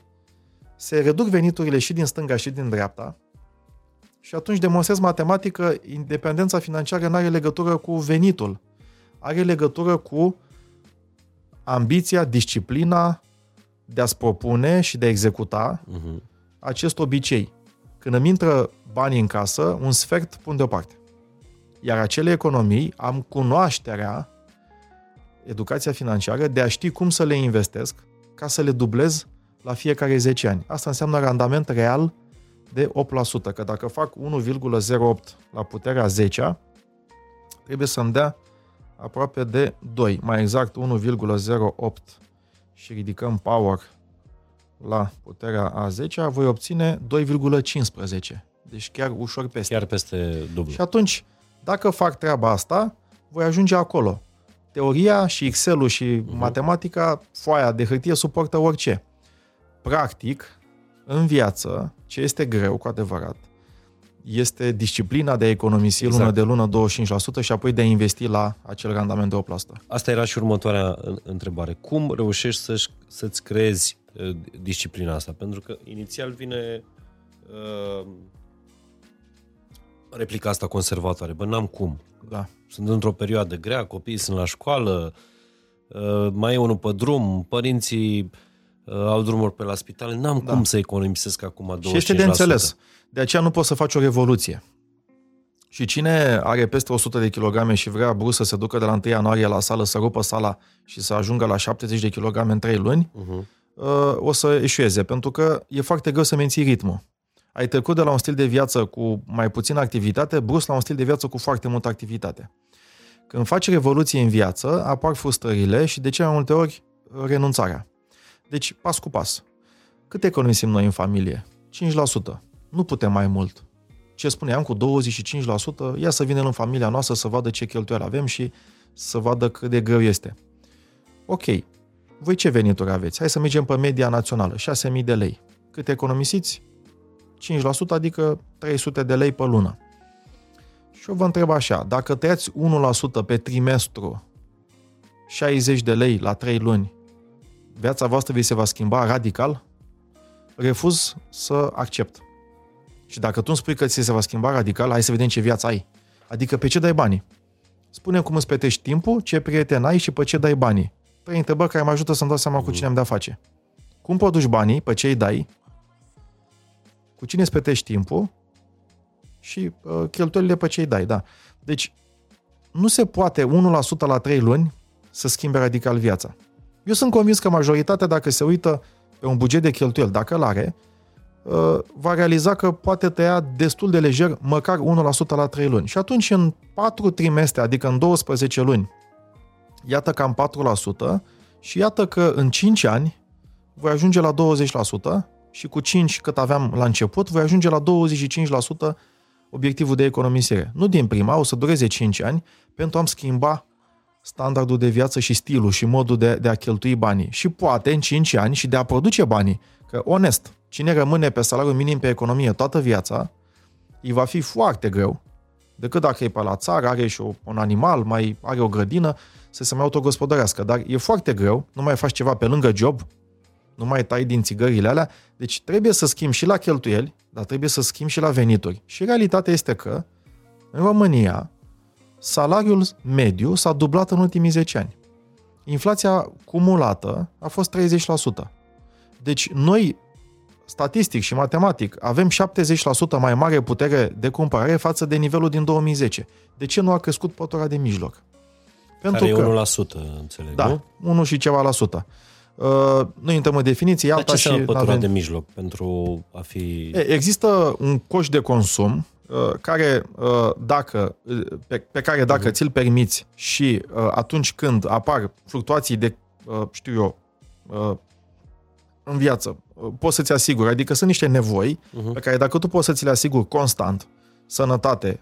Se reduc veniturile și din stânga și din dreapta și atunci demonstrez matematic că independența financiară nu are legătură cu venitul. Are legătură cu ambiția, disciplina de a-ți propune și de a executa uh-huh. acest obicei. Când îmi intră banii în casă, un sfert pun deoparte. Iar acele economii am cunoașterea educația financiară, de a ști cum să le investesc ca să le dublez la fiecare 10 ani. Asta înseamnă randament real de 8%, că dacă fac 1,08 la puterea 10 trebuie să-mi dea aproape de 2, mai exact 1,08 și ridicăm power la puterea a 10 voi obține 2,15. Deci chiar ușor peste. Chiar peste dublu. Și atunci, dacă fac treaba asta, voi ajunge acolo teoria și Excel-ul și uh-huh. matematica, foaia de hârtie suportă orice. Practic, în viață, ce este greu cu adevărat, este disciplina de a economisi exact. lună de lună 25% și apoi de a investi la acel randament de 8%. Asta era și următoarea întrebare. Cum reușești să să-ți creezi uh, disciplina asta? Pentru că inițial vine uh, replica asta conservatoare. Bă, n-am cum. Da. Sunt într-o perioadă grea, copiii sunt la școală, uh, mai e unul pe drum, părinții uh, au drumuri pe la spital, n-am da. cum să economisesc acum 25%. Și este de înțeles. De aceea nu poți să faci o revoluție. Și cine are peste 100 de kilograme și vrea brusc să se ducă de la 1 ianuarie la sală, să rupă sala și să ajungă la 70 de kilograme în 3 luni, uh-huh. o să eșueze, pentru că e foarte greu să menții ritmul ai trecut de la un stil de viață cu mai puțină activitate, brusc la un stil de viață cu foarte multă activitate. Când faci revoluție în viață, apar frustrările și de ce mai multe ori renunțarea. Deci, pas cu pas. Cât economisim noi în familie? 5%. Nu putem mai mult. Ce spuneam cu 25%, ia să vină în familia noastră să vadă ce cheltuieli avem și să vadă cât de greu este. Ok, voi ce venituri aveți? Hai să mergem pe media națională, 6.000 de lei. Cât economisiți? 5%, adică 300 de lei pe lună. Și eu vă întreb așa, dacă tăiați 1% pe trimestru, 60 de lei la 3 luni, viața voastră vi se va schimba radical? Refuz să accept. Și dacă tu îmi spui că ți se va schimba radical, hai să vedem ce viață ai. Adică pe ce dai banii? Spune cum îți petești timpul, ce prieten ai și pe ce dai banii. Trei întrebări care mă ajută să-mi dau seama cu cine am de-a face. Cum produci banii, pe ce îi dai, cu cine îți petești timpul și uh, cheltuielile pe ce îi dai, da. Deci, nu se poate 1% la 3 luni să schimbe radical viața. Eu sunt convins că majoritatea, dacă se uită pe un buget de cheltuieli, dacă îl are, uh, va realiza că poate tăia destul de lejer măcar 1% la 3 luni. Și atunci, în 4 trimestre, adică în 12 luni, iată cam 4% și iată că în 5 ani voi ajunge la 20% și cu 5 cât aveam la început, voi ajunge la 25% obiectivul de economisire. Nu din prima, o să dureze 5 ani pentru a-mi schimba standardul de viață și stilul și modul de, de a cheltui banii. Și poate în 5 ani și de a produce banii. Că, onest, cine rămâne pe salariul minim pe economie toată viața, îi va fi foarte greu decât dacă e pe la țară, are și un animal, mai are o grădină, să se mai autogospodărească. Dar e foarte greu, nu mai faci ceva pe lângă job, nu mai tai din țigările alea, deci trebuie să schimbi și la cheltuieli, dar trebuie să schimbi și la venituri. Și realitatea este că, în România, salariul mediu s-a dublat în ultimii 10 ani. Inflația cumulată a fost 30%. Deci noi, statistic și matematic, avem 70% mai mare putere de cumpărare față de nivelul din 2010. De ce nu a crescut pătura de mijloc? Pentru Care că, e 1%, înțeleg, da, nu? 1 și ceva la sută. Uh, nu intrăm în definiție, alta Dar ce și... pătura avem... de mijloc pentru a fi... Există un coș de consum uh, care, uh, dacă, pe, pe care dacă uh-huh. ți-l permiți și atunci când apar fluctuații de, știu eu, în viață, poți să-ți asiguri, adică sunt niște nevoi uh-huh. pe care dacă tu poți să ți le asiguri constant, sănătate,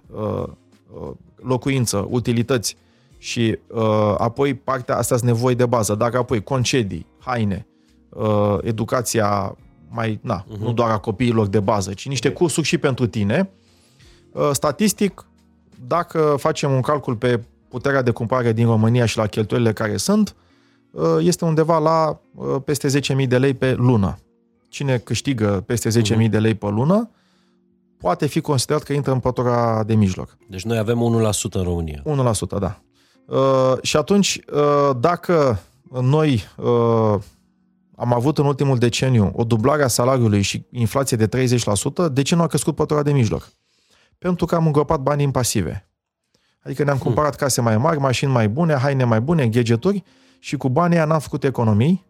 locuință, utilități, și uh, apoi partea asta sunt nevoi de bază. Dacă apoi concedii, haine, uh, educația mai, na, uh-huh. nu doar a copiilor de bază, ci niște cursuri și pentru tine, uh, statistic, dacă facem un calcul pe puterea de cumpărare din România și la cheltuielile care sunt, uh, este undeva la uh, peste 10.000 de lei pe lună. Cine câștigă peste 10.000 uh-huh. de lei pe lună, poate fi considerat că intră în pătura de mijloc. Deci noi avem 1% în România. 1%, da. Uh, și atunci, uh, dacă noi uh, am avut în ultimul deceniu o dublare a salariului și inflație de 30%, de ce nu a crescut pătura de mijloc? Pentru că am îngropat bani în pasive. Adică ne-am hmm. cumpărat case mai mari, mașini mai bune, haine mai bune, gadgeturi și cu banii n-am făcut economii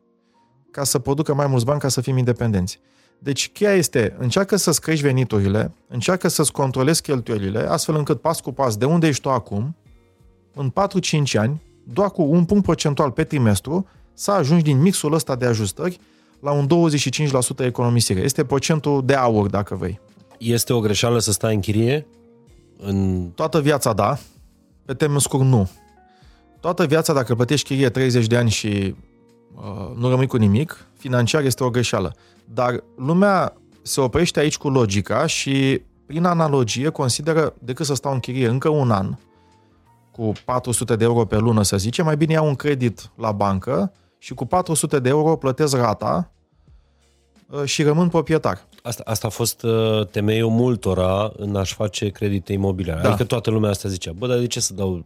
ca să producă mai mulți bani ca să fim independenți. Deci cheia este, încearcă să-ți crești veniturile, încearcă să-ți controlezi cheltuielile, astfel încât pas cu pas, de unde ești tu acum, în 4-5 ani, doar cu un punct procentual pe trimestru, să ajungi din mixul ăsta de ajustări la un 25% economisire. Este procentul de aur, dacă vrei. Este o greșeală să stai în chirie? În... Toată viața, da. Pe termen scurt, nu. Toată viața, dacă plătești chirie 30 de ani și uh, nu rămâi cu nimic, financiar este o greșeală. Dar lumea se oprește aici cu logica și, prin analogie, consideră decât să stau în chirie încă un an, cu 400 de euro pe lună, să zicem, mai bine iau un credit la bancă și cu 400 de euro plătesc rata uh, și rămân proprietar. Asta, asta a fost uh, temeiul multora în a-și face credite imobiliare. Da. Adică toată lumea asta zicea, bă, dar de ce să dau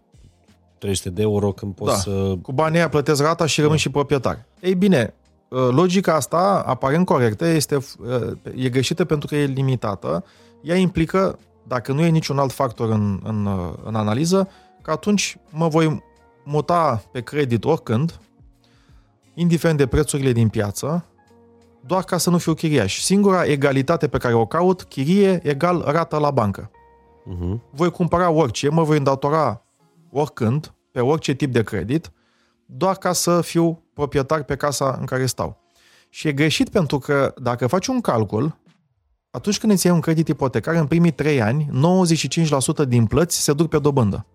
300 de euro când pot da. să... Cu banii aia plătesc rata și rămân da. și proprietar. Ei bine, uh, logica asta, aparent corectă, este, e greșită pentru că e limitată. Ea implică, dacă nu e niciun alt factor în, în, în analiză, că atunci mă voi muta pe credit oricând, indiferent de prețurile din piață, doar ca să nu fiu chiriaș. Singura egalitate pe care o caut, chirie egal rată la bancă. Uh-huh. Voi cumpăra orice, mă voi îndatora oricând, pe orice tip de credit, doar ca să fiu proprietar pe casa în care stau. Și e greșit pentru că dacă faci un calcul, atunci când îți iei un credit ipotecar, în primii 3 ani, 95% din plăți se duc pe dobândă.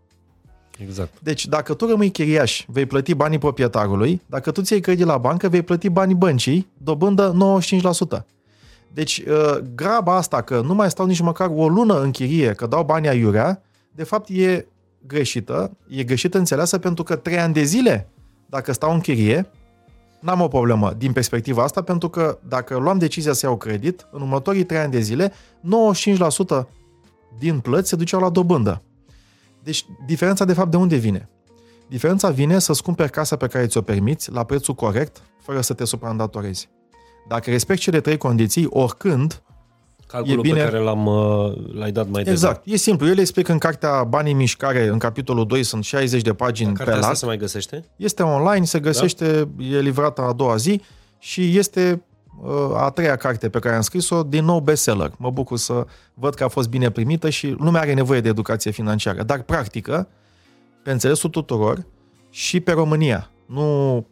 Exact. Deci, dacă tu rămâi chiriaș, vei plăti banii proprietarului, dacă tu ți-ai credit la bancă, vei plăti banii băncii, dobândă 95%. Deci, uh, graba asta că nu mai stau nici măcar o lună în chirie, că dau banii aiurea, de fapt e greșită, e greșită înțeleasă pentru că trei ani de zile, dacă stau în chirie, n-am o problemă din perspectiva asta, pentru că dacă luam decizia să iau credit, în următorii trei ani de zile, 95% din plăți se duceau la dobândă. Deci, diferența de fapt de unde vine? Diferența vine să-ți cumperi casa pe care ți-o permiți, la prețul corect, fără să te supraîndatorezi. Dacă respecti cele trei condiții, oricând, Calculul E bine- pe care l-am, uh, l-ai dat mai exact, e simplu. Eu le explic în cartea Banii în Mișcare, în capitolul 2, sunt 60 de pagini deznă. pe Cartea asta lat. se mai găsește? Este online, se găsește, e livrată a doua zi și este uh, a treia carte pe care am scris-o, din nou bestseller. Mă bucur să văd că a fost bine primită și lumea are nevoie de educație financiară, dar practică, pe înțelesul tuturor și pe România, nu uh,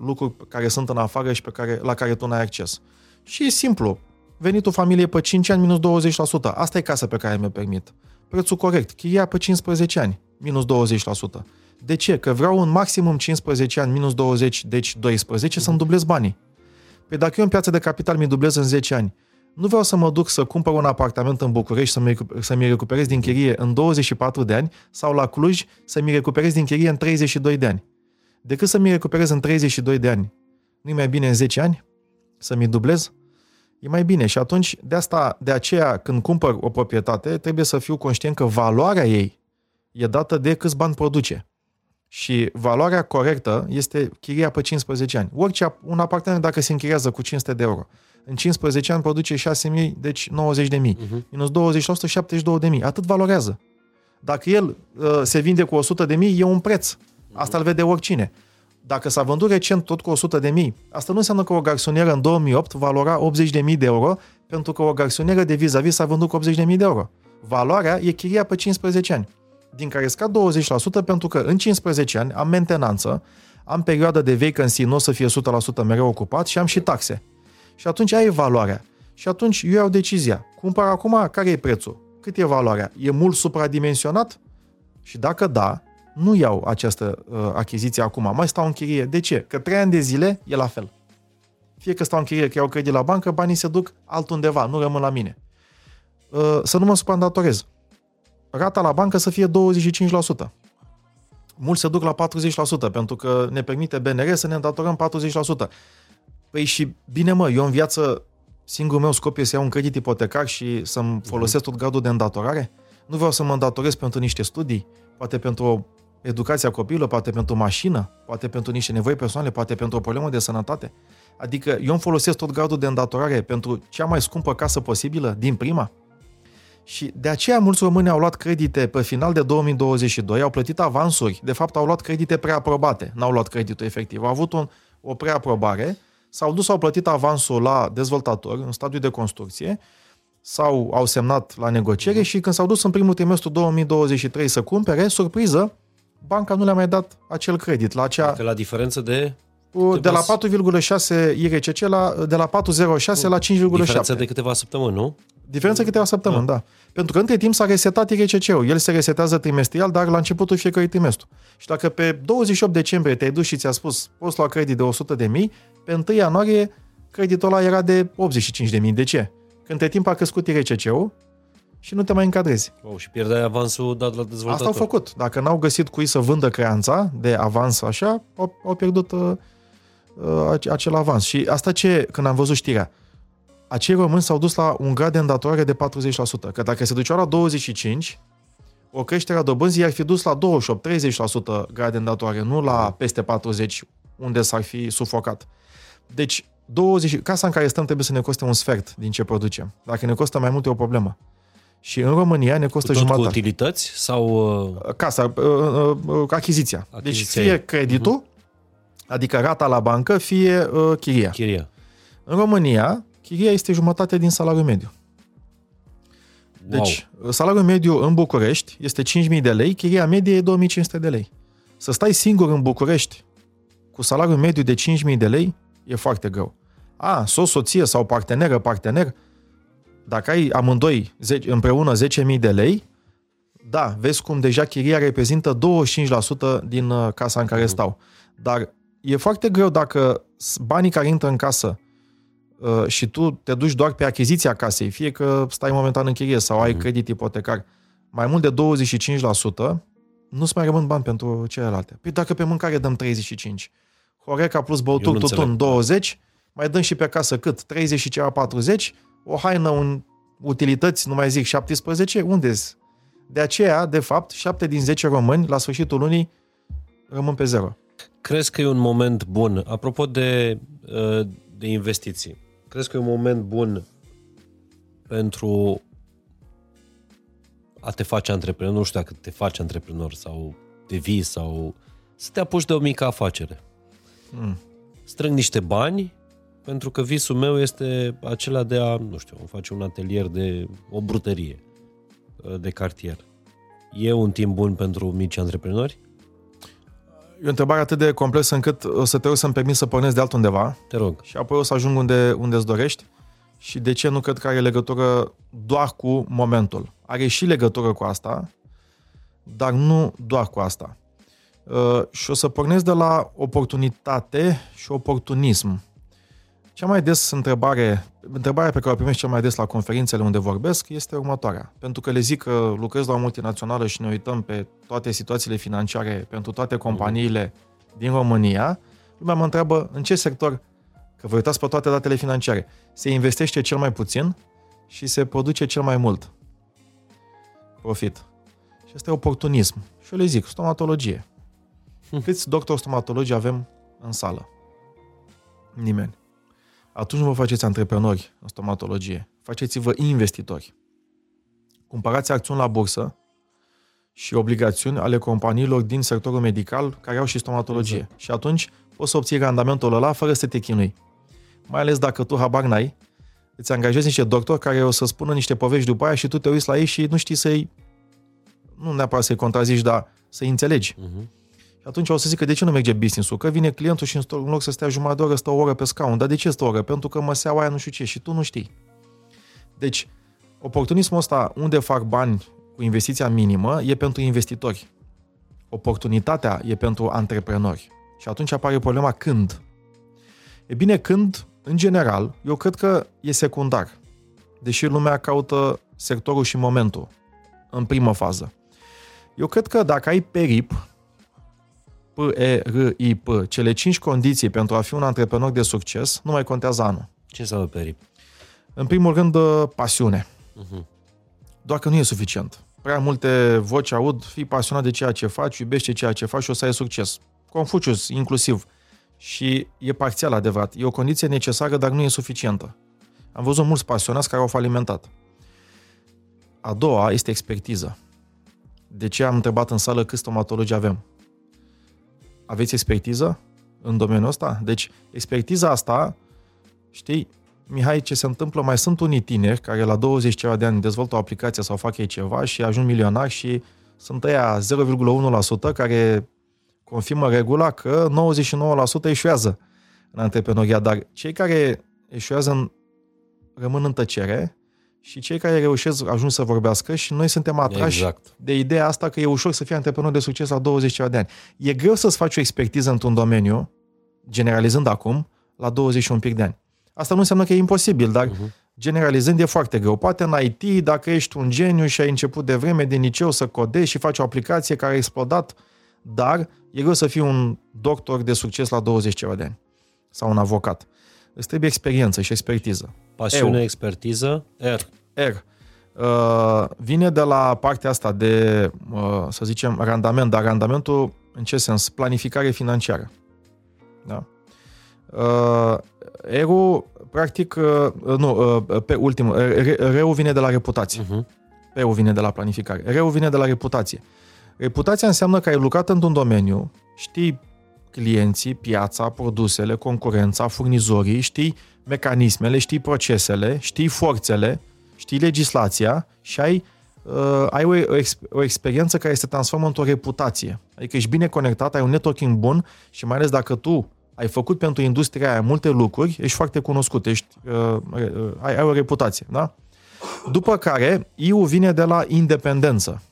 lucruri care sunt în afară și pe care, la care tu n-ai acces. Și e simplu. Venitul familiei pe 5 ani minus 20%. Asta e casa pe care mi-o permit. Prețul corect. Chiria pe 15 ani minus 20%. De ce? Că vreau în maximum 15 ani minus 20, deci 12, să-mi dublez banii. Păi dacă eu în piață de capital mi dublez în 10 ani, nu vreau să mă duc să cumpăr un apartament în București să-mi, recu- să-mi recuperez din chirie în 24 de ani sau la Cluj să-mi recuperez din chirie în 32 de ani. Decât să-mi recuperez în 32 de ani, nu-i mai bine în 10 ani să-mi dublez? E mai bine și atunci, de asta, de aceea, când cumpăr o proprietate, trebuie să fiu conștient că valoarea ei e dată de câți bani produce. Și valoarea corectă este chiria pe 15 ani. Orice, ap- un apartament, dacă se închiriază cu 500 de euro, în 15 ani produce 6.000, deci 90.000. Uh-huh. Minus 20%, 72.000. Atât valorează. Dacă el uh, se vinde cu 100.000, e un preț. Asta îl vede oricine. Dacă s-a vândut recent tot cu 100.000, asta nu înseamnă că o garsonieră în 2008 valora 80.000 de euro, pentru că o garsonieră de vis-a-vis s-a vândut cu 80.000 de euro. Valoarea e chiria pe 15 ani, din care scad 20% pentru că în 15 ani am mentenanță, am perioadă de vacancy, nu o să fie 100% mereu ocupat și am și taxe. Și atunci ai valoarea. Și atunci eu iau decizia. Cumpăr acum, care e prețul? Cât e valoarea? E mult supradimensionat? Și dacă da, nu iau această uh, achiziție acum, mai stau în chirie. De ce? Că trei ani de zile e la fel. Fie că stau în chirie, că iau credit la bancă, banii se duc altundeva, nu rămân la mine. Uh, să nu mă supraîndatorez. Rata la bancă să fie 25%. Mulți se duc la 40%, pentru că ne permite BNR să ne îndatorăm 40%. Păi și bine mă, eu în viață singurul meu scop este să iau un credit ipotecar și să-mi folosesc tot gradul de îndatorare? Nu vreau să mă îndatorez pentru niște studii, poate pentru educația copilului, poate pentru mașină, poate pentru niște nevoi personale, poate pentru o problemă de sănătate. Adică eu îmi folosesc tot gradul de îndatorare pentru cea mai scumpă casă posibilă din prima. Și de aceea mulți români au luat credite pe final de 2022, au plătit avansuri, de fapt au luat credite preaprobate, n-au luat creditul efectiv, au avut un, o preaprobare, s-au dus, au plătit avansul la dezvoltator în stadiu de construcție, sau au semnat la negociere și când s-au dus în primul trimestru 2023 să cumpere, surpriză, banca nu le-a mai dat acel credit la acea Că la diferență de... de la 4,6 IRCC la, de la 4,06 la 5,7. Diferență de câteva săptămâni, nu? Diferența câteva săptămâni, da. Pentru că între timp s-a resetat IRCC-ul. El se resetează trimestrial, dar la începutul fiecărui trimestru. Și dacă pe 28 decembrie te-ai dus și ți-a spus poți lua credit de 100 de mii, pe 1 ianuarie creditul ăla era de 85 de mii. De ce? Că între timp a crescut IRCC-ul și nu te mai încadrezi. Oh, și pierdeai avansul dat la dezvoltator. Asta au făcut. Dacă n-au găsit cui să vândă creanța de avans așa, au, au pierdut uh, uh, acel avans. Și asta ce, când am văzut știrea, acei români s-au dus la un grad de îndatorare de 40%. Că dacă se duceau la 25, o creștere a dobânzii ar fi dus la 28-30% grad de îndatorare, nu la peste 40, unde s-ar fi sufocat. Deci, 20, casa în care stăm trebuie să ne coste un sfert din ce producem. Dacă ne costă mai mult, e o problemă. Și în România ne costă Tot cu jumătate. utilități sau... uh, Casa, uh, uh, uh, achiziția. Deci Achiziția fie ei. creditul, adică rata la bancă, fie uh, chiria. Chiria. În România, chiria este jumătate din salariul mediu. Wow. Deci, salariul mediu în București este 5.000 de lei, chiria medie e 2.500 de lei. Să stai singur în București cu salariul mediu de 5.000 de lei e foarte greu. A, so soție sau parteneră, partener, dacă ai amândoi zece- împreună 10.000 de lei, da, vezi cum deja chiria reprezintă 25% din uh, casa în care stau. Dar e foarte greu dacă s- banii care intră în casă uh, și tu te duci doar pe achiziția casei, fie că stai momentan în chirie sau ai credit ipotecar, mai mult de 25%, nu-ți mai rămân bani pentru celelalte. Păi dacă pe mâncare dăm 35, Horeca plus Eu băutur, nu tutun înțeleg. 20, mai dăm și pe casă cât? 30 și ceva 40, o haină, un utilități, nu mai zic 17, unde De aceea, de fapt, 7 din 10 români la sfârșitul lunii rămân pe zero. Crezi că e un moment bun, apropo de, uh, de investiții, crezi că e un moment bun pentru a te face antreprenor, nu știu dacă te faci antreprenor sau devii sau să te apuci de o mică afacere. Mm. Strâng niște bani pentru că visul meu este acela de a, nu știu, face un atelier de o brutărie uh, de cartier. E un timp bun pentru mici antreprenori? E o întrebare atât de complexă încât o să te rog să-mi permis să pornesc de altundeva. Te rog. Și apoi o să ajung unde, unde îți dorești. Și de ce nu cred că are legătură doar cu momentul. Are și legătură cu asta, dar nu doar cu asta. Uh, și o să pornesc de la oportunitate și oportunism. Cea mai des întrebare, întrebarea pe care o primesc cel mai des la conferințele unde vorbesc este următoarea. Pentru că le zic că lucrez la o multinațională și ne uităm pe toate situațiile financiare pentru toate companiile din România, lumea mă întreabă în ce sector, că vă uitați pe toate datele financiare, se investește cel mai puțin și se produce cel mai mult profit. Și asta e oportunism. Și eu le zic, stomatologie. Hm. [LAUGHS] Câți doctori stomatologi avem în sală? Nimeni atunci nu vă faceți antreprenori în stomatologie, faceți-vă investitori. Cumpărați acțiuni la bursă și obligațiuni ale companiilor din sectorul medical care au și stomatologie. Exact. Și atunci poți să obții randamentul ăla fără să te chinui. Mai ales dacă tu habar n-ai, îți angajezi niște doctori care o să spună niște povești după aia și tu te uiți la ei și nu știi să-i, nu neapărat să-i contrazici, dar să-i înțelegi. Uh-huh atunci o să zică, de ce nu merge business-ul? Că vine clientul și în loc să stea jumătate de oră, stă o oră pe scaun. Dar de ce stă o oră? Pentru că măseaua aia nu știu ce și tu nu știi. Deci, oportunismul ăsta, unde fac bani cu investiția minimă, e pentru investitori. Oportunitatea e pentru antreprenori. Și atunci apare problema când. E bine, când, în general, eu cred că e secundar. Deși lumea caută sectorul și momentul în primă fază. Eu cred că dacă ai perip, P, E, R, I, P, cele cinci condiții pentru a fi un antreprenor de succes, nu mai contează anul. Ce înseamnă perip? În primul rând, uh, pasiune. Uh-huh. Doar că nu e suficient. Prea multe voci aud, fii pasionat de ceea ce faci, iubește ceea ce faci și o să ai succes. Confucius, inclusiv. Și e parțial adevărat. E o condiție necesară, dar nu e suficientă. Am văzut mulți pasionați care au falimentat. A doua este expertiză. De ce am întrebat în sală câți stomatologi avem? Aveți expertiză în domeniul ăsta? Deci, expertiza asta, știi, Mihai, ce se întâmplă, mai sunt unii tineri care la 20 ceva de ani dezvoltă o aplicație sau fac ei ceva și ajung milionari și sunt ăia 0,1% care confirmă regula că 99% eșuează în antreprenoria, dar cei care eșuează în, rămân în tăcere și cei care reușesc ajung să vorbească și noi suntem atrași exact. de ideea asta că e ușor să fii antreprenor de succes la 20 ceva de ani. E greu să-ți faci o expertiză într-un domeniu, generalizând acum, la 21 pic de ani. Asta nu înseamnă că e imposibil, dar uh-huh. generalizând e foarte greu. Poate în IT, dacă ești un geniu și ai început de vreme din liceu să codezi și faci o aplicație care a explodat, dar e greu să fii un doctor de succes la 20 ceva de ani. Sau un avocat. Îți trebuie experiență și expertiză. Pasiune, Eu. expertiză, R. R. Uh, vine de la partea asta de, uh, să zicem, randament, dar randamentul în ce sens? Planificare financiară. Da? Uh, R-ul, practic, uh, nu, uh, pe ultimul, R-ul vine de la reputație. Uh-huh. P-ul vine de la planificare. R-ul vine de la reputație. Reputația înseamnă că ai lucrat într-un domeniu, știi clienții, piața, produsele, concurența, furnizorii, știi mecanismele, știi procesele, știi forțele, știi legislația și ai, uh, ai o, o, ex, o experiență care se transformă într-o reputație. Adică ești bine conectat, ai un networking bun și mai ales dacă tu ai făcut pentru industria aia multe lucruri, ești foarte cunoscut, ești, uh, uh, ai, ai o reputație. Da? După care, IU vine de la independență.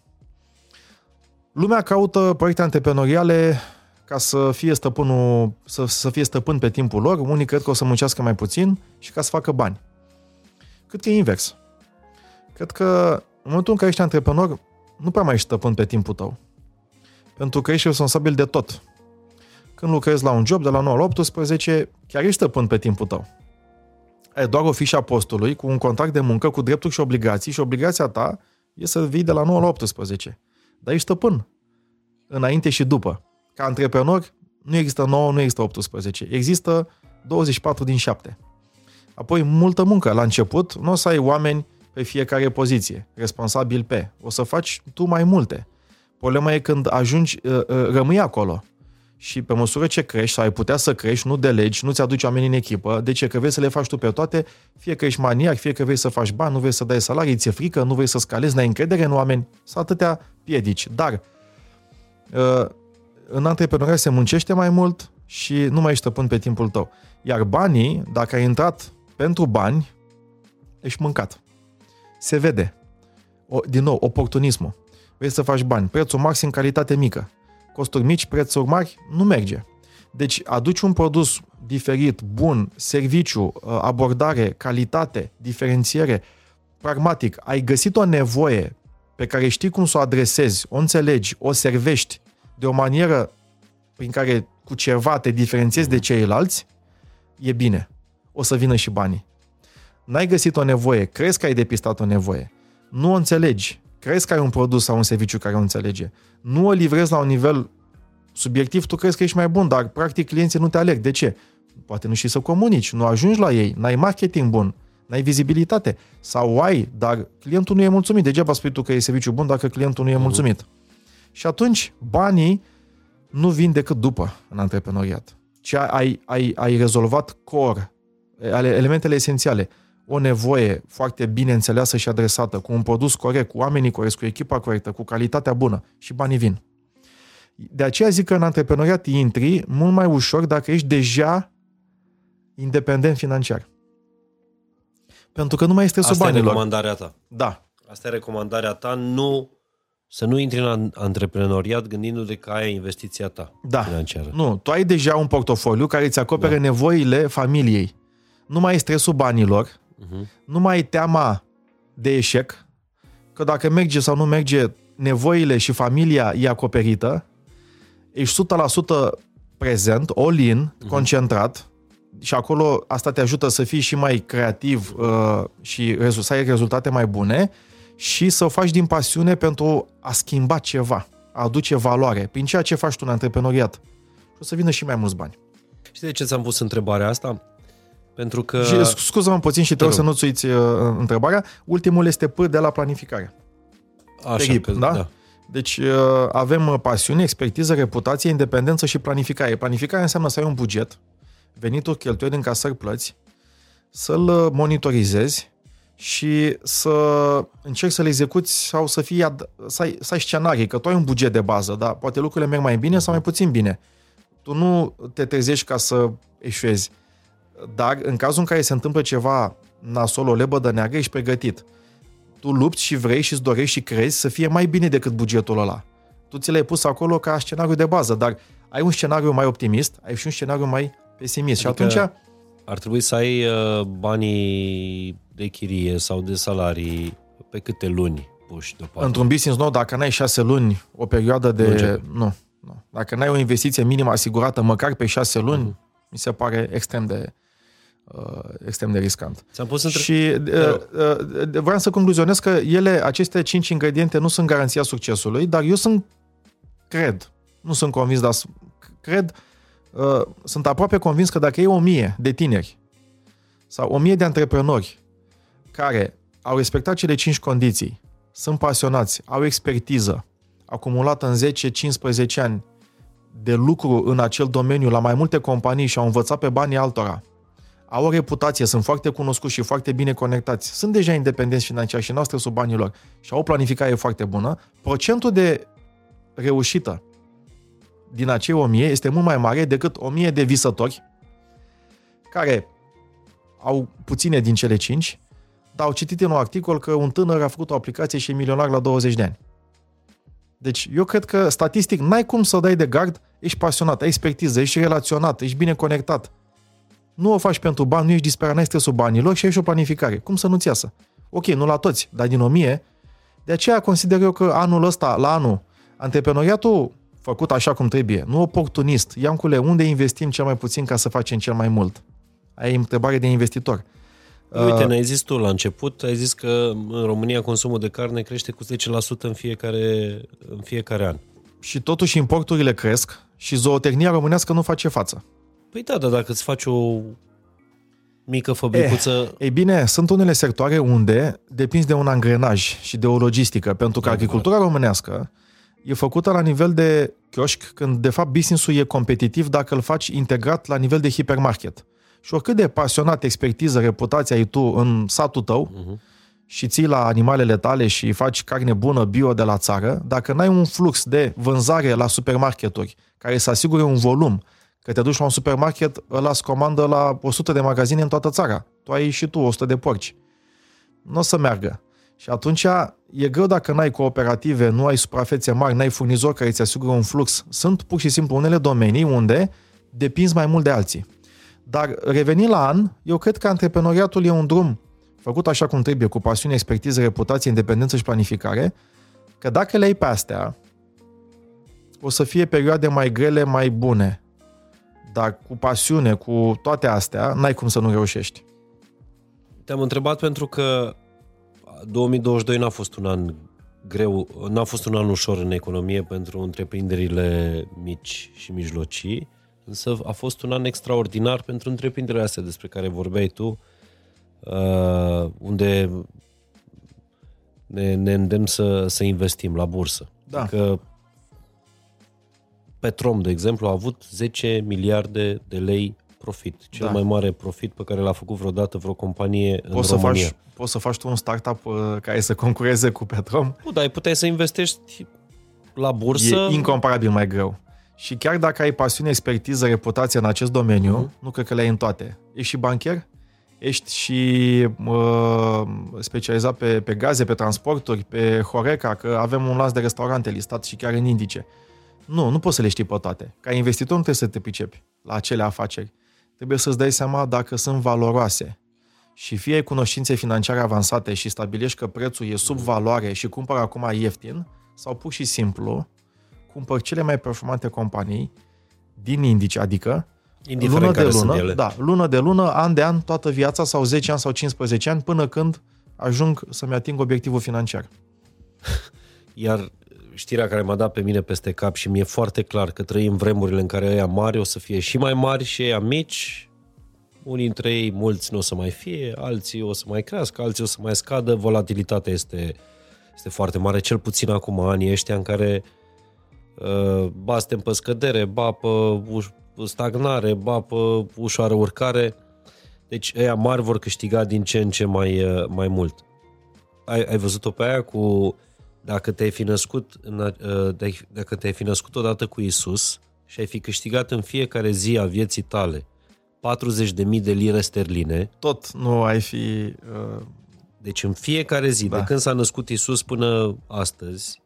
Lumea caută proiecte antreprenoriale ca să fie stăpânul, să, să fie stăpân pe timpul lor, unii cred că o să muncească mai puțin și ca să facă bani. Cât că e invers. Cred că în momentul în care ești antreprenor, nu prea mai ești stăpân pe timpul tău. Pentru că ești responsabil de tot. Când lucrezi la un job de la 9 la 18, chiar ești stăpân pe timpul tău. Ai doar o fișă a postului cu un contract de muncă cu drepturi și obligații și obligația ta e să vii de la 9 la 18. Dar ești stăpân înainte și după. Ca antreprenor, nu există 9, nu există 18. Există 24 din 7. Apoi, multă muncă. La început, nu o să ai oameni pe fiecare poziție, responsabil pe. O să faci tu mai multe. Problema e când ajungi, uh, uh, rămâi acolo. Și pe măsură ce crești, sau ai putea să crești, nu delegi, nu-ți aduci oamenii în echipă, de ce? Că vrei să le faci tu pe toate, fie că ești maniac, fie că vrei să faci bani, nu vrei să dai salarii, ți-e frică, nu vrei să scalezi, n-ai încredere în oameni, sau atâtea piedici. Dar uh, în antreprenoriat se muncește mai mult și nu mai ești stăpân pe timpul tău. Iar banii, dacă ai intrat pentru bani, ești mâncat. Se vede. O, din nou, oportunismul. Vrei să faci bani. Prețul maxim, calitate mică. Costuri mici, prețuri mari, nu merge. Deci aduci un produs diferit, bun, serviciu, ă, abordare, calitate, diferențiere, pragmatic. Ai găsit o nevoie pe care știi cum să o adresezi, o înțelegi, o servești de o manieră prin care cu ceva te diferențiezi de ceilalți, e bine. O să vină și banii. N-ai găsit o nevoie, crezi că ai depistat o nevoie, nu o înțelegi, crezi că ai un produs sau un serviciu care o înțelege, nu o livrezi la un nivel subiectiv, tu crezi că ești mai bun, dar practic clienții nu te aleg. De ce? Poate nu știi să comunici, nu ajungi la ei, n-ai marketing bun, n-ai vizibilitate. Sau ai, dar clientul nu e mulțumit. Degeaba spui tu că e serviciu bun dacă clientul nu e mhm. mulțumit. Și atunci banii nu vin decât după în antreprenoriat. Ci ai, ai, ai rezolvat core, elementele esențiale. O nevoie foarte bine înțeleasă și adresată, cu un produs corect, cu oamenii corecți, cu echipa corectă, cu calitatea bună și banii vin. De aceea zic că în antreprenoriat intri mult mai ușor dacă ești deja independent financiar. Pentru că nu mai este sub banilor. Asta e recomandarea ta. Da. Asta e recomandarea ta, nu să nu intri în antreprenoriat gândindu-te că ai investiția ta da. financiară. Nu, tu ai deja un portofoliu care îți acopere da. nevoile familiei. Nu mai ai stresul banilor, uh-huh. nu mai ai teama de eșec, că dacă merge sau nu merge, nevoile și familia e acoperită, ești 100% prezent, all-in, uh-huh. concentrat, și acolo asta te ajută să fii și mai creativ uh, și să ai rezultate mai bune și să o faci din pasiune pentru a schimba ceva, a aduce valoare prin ceea ce faci tu în antreprenoriat. Și o să vină și mai mulți bani. Știi de ce ți-am pus întrebarea asta? Pentru că... Și scuză-mă puțin și te rog să nu-ți uiți uh, întrebarea. Ultimul este P de la planificare. Așa, Perip, că, da? da. Deci uh, avem uh, pasiune, expertiză, reputație, independență și planificare. Planificarea înseamnă să ai un buget, venituri, cheltuieli, încasări, plăți, să-l uh, monitorizezi și să încerci să le execuți sau să, fii ad- să, ai, să ai scenarii, că tu ai un buget de bază, dar poate lucrurile merg mai bine sau mai puțin bine. Tu nu te trezești ca să eșuezi. Dar în cazul în care se întâmplă ceva nasol, o lebădă neagră, ești pregătit. Tu lupți și vrei și îți dorești și crezi să fie mai bine decât bugetul ăla. Tu ți l-ai pus acolo ca scenariu de bază, dar ai un scenariu mai optimist, ai și un scenariu mai pesimist. Adică și atunci... Ar trebui să ai uh, banii de chirie sau de salarii pe câte luni puși deoparte? Într-un business nou, dacă n-ai șase luni, o perioadă de... Nu, nu, nu. Dacă n-ai o investiție minimă asigurată măcar pe șase luni, uh-huh. mi se pare extrem de uh, extrem de riscant. Ți-am pus între... Și uh, uh, vreau să concluzionez că ele, aceste cinci ingrediente nu sunt garanția succesului, dar eu sunt, cred, nu sunt convins, dar cred, uh, sunt aproape convins că dacă e o mie de tineri sau o mie de antreprenori care au respectat cele 5 condiții, sunt pasionați, au expertiză acumulată în 10-15 ani de lucru în acel domeniu la mai multe companii și au învățat pe banii altora, au o reputație, sunt foarte cunoscuți și foarte bine conectați, sunt deja independenți financiar și noastre sub banilor și au o planificare foarte bună, procentul de reușită din acei 1000 este mult mai mare decât 1000 de visători care au puține din cele 5 dar au citit în un articol că un tânăr a făcut o aplicație și e milionar la 20 de ani. Deci eu cred că statistic n-ai cum să dai de gard, ești pasionat, ai expertiză, ești relaționat, ești bine conectat. Nu o faci pentru bani, nu ești disperat, n-ai stresul banilor și ai și o planificare. Cum să nu-ți iasă? Ok, nu la toți, dar din o mie. De aceea consider eu că anul ăsta, la anul, antreprenoriatul făcut așa cum trebuie, nu oportunist. Iancule, unde investim cel mai puțin ca să facem cel mai mult? Aia e întrebare de investitor. Uite, ne-ai zis tu la început, ai zis că în România consumul de carne crește cu 10% în fiecare, în fiecare an. Și totuși importurile cresc și zootehnia românească nu face față. Păi da, dar dacă îți faci o mică fabricuță... Eh, ei bine, sunt unele sectoare unde depinzi de un angrenaj și de o logistică, pentru că agricultura românească e făcută la nivel de chioșc, când de fapt business-ul e competitiv dacă îl faci integrat la nivel de hipermarket. Și oricât de pasionat, expertiză, reputația ai tu în satul tău uh-huh. și ții la animalele tale și faci carne bună bio de la țară, dacă n-ai un flux de vânzare la supermarketuri care să asigure un volum, că te duci la un supermarket, ăla îți comandă la 100 de magazine în toată țara. Tu ai și tu 100 de porci. Nu o să meargă. Și atunci e greu dacă n-ai cooperative, nu ai suprafețe mari, n-ai furnizori care îți asigură un flux. Sunt pur și simplu unele domenii unde depinzi mai mult de alții. Dar revenind la an, eu cred că antreprenoriatul e un drum făcut așa cum trebuie, cu pasiune, expertiză, reputație, independență și planificare, că dacă le ai pe astea, o să fie perioade mai grele, mai bune. Dar cu pasiune, cu toate astea, n-ai cum să nu reușești. Te-am întrebat pentru că 2022 n-a fost un an greu, n-a fost un an ușor în economie pentru întreprinderile mici și mijlocii, însă a fost un an extraordinar pentru întreprinderile astea despre care vorbeai tu, uh, unde ne, ne îndemn să, să investim la bursă. Da. Adică Petrom, de exemplu, a avut 10 miliarde de lei profit. Cel da. mai mare profit pe care l-a făcut vreodată vreo companie poți în să România. Faci, poți să faci tu un startup uh, care să concureze cu Petrom? Nu, dar ai puteai să investești la bursă. E incomparabil mai greu. Și chiar dacă ai pasiune, expertiză, reputație în acest domeniu, uh-huh. nu cred că le ai în toate. Ești și bancher? Ești și uh, specializat pe, pe gaze, pe transporturi, pe Horeca, că avem un lanț de restaurante listat și chiar în indice. Nu, nu poți să le știi pe toate. Ca investitor nu trebuie să te pricepi la acele afaceri. Trebuie să-ți dai seama dacă sunt valoroase. Și fie ai cunoștințe financiare avansate și stabilești că prețul e sub valoare și cumpără acum ieftin, sau pur și simplu cumpăr cele mai performante companii din indice, adică Indiferent lună de lună, da, lună de lună, an de an, toată viața sau 10 ani sau 15 ani, până când ajung să-mi ating obiectivul financiar. [LAUGHS] Iar știrea care m-a dat pe mine peste cap și mi-e foarte clar că trăim vremurile în care ăia mari o să fie și mai mari și ăia mici. Unii dintre ei, mulți nu o să mai fie, alții o să mai crească, alții o să mai scadă. Volatilitatea este, este foarte mare, cel puțin acum anii ăștia în care uh, ba suntem pe scădere, ba pe stagnare, ba pe ușoară urcare. Deci ăia mari vor câștiga din ce în ce mai, uh, mai mult. Ai, ai văzut-o pe aia cu dacă te-ai fi născut, în, uh, dacă te-ai fi născut odată cu Isus și ai fi câștigat în fiecare zi a vieții tale 40.000 de lire sterline. Tot nu ai fi... Uh... Deci în fiecare zi, da. de când s-a născut Isus până astăzi,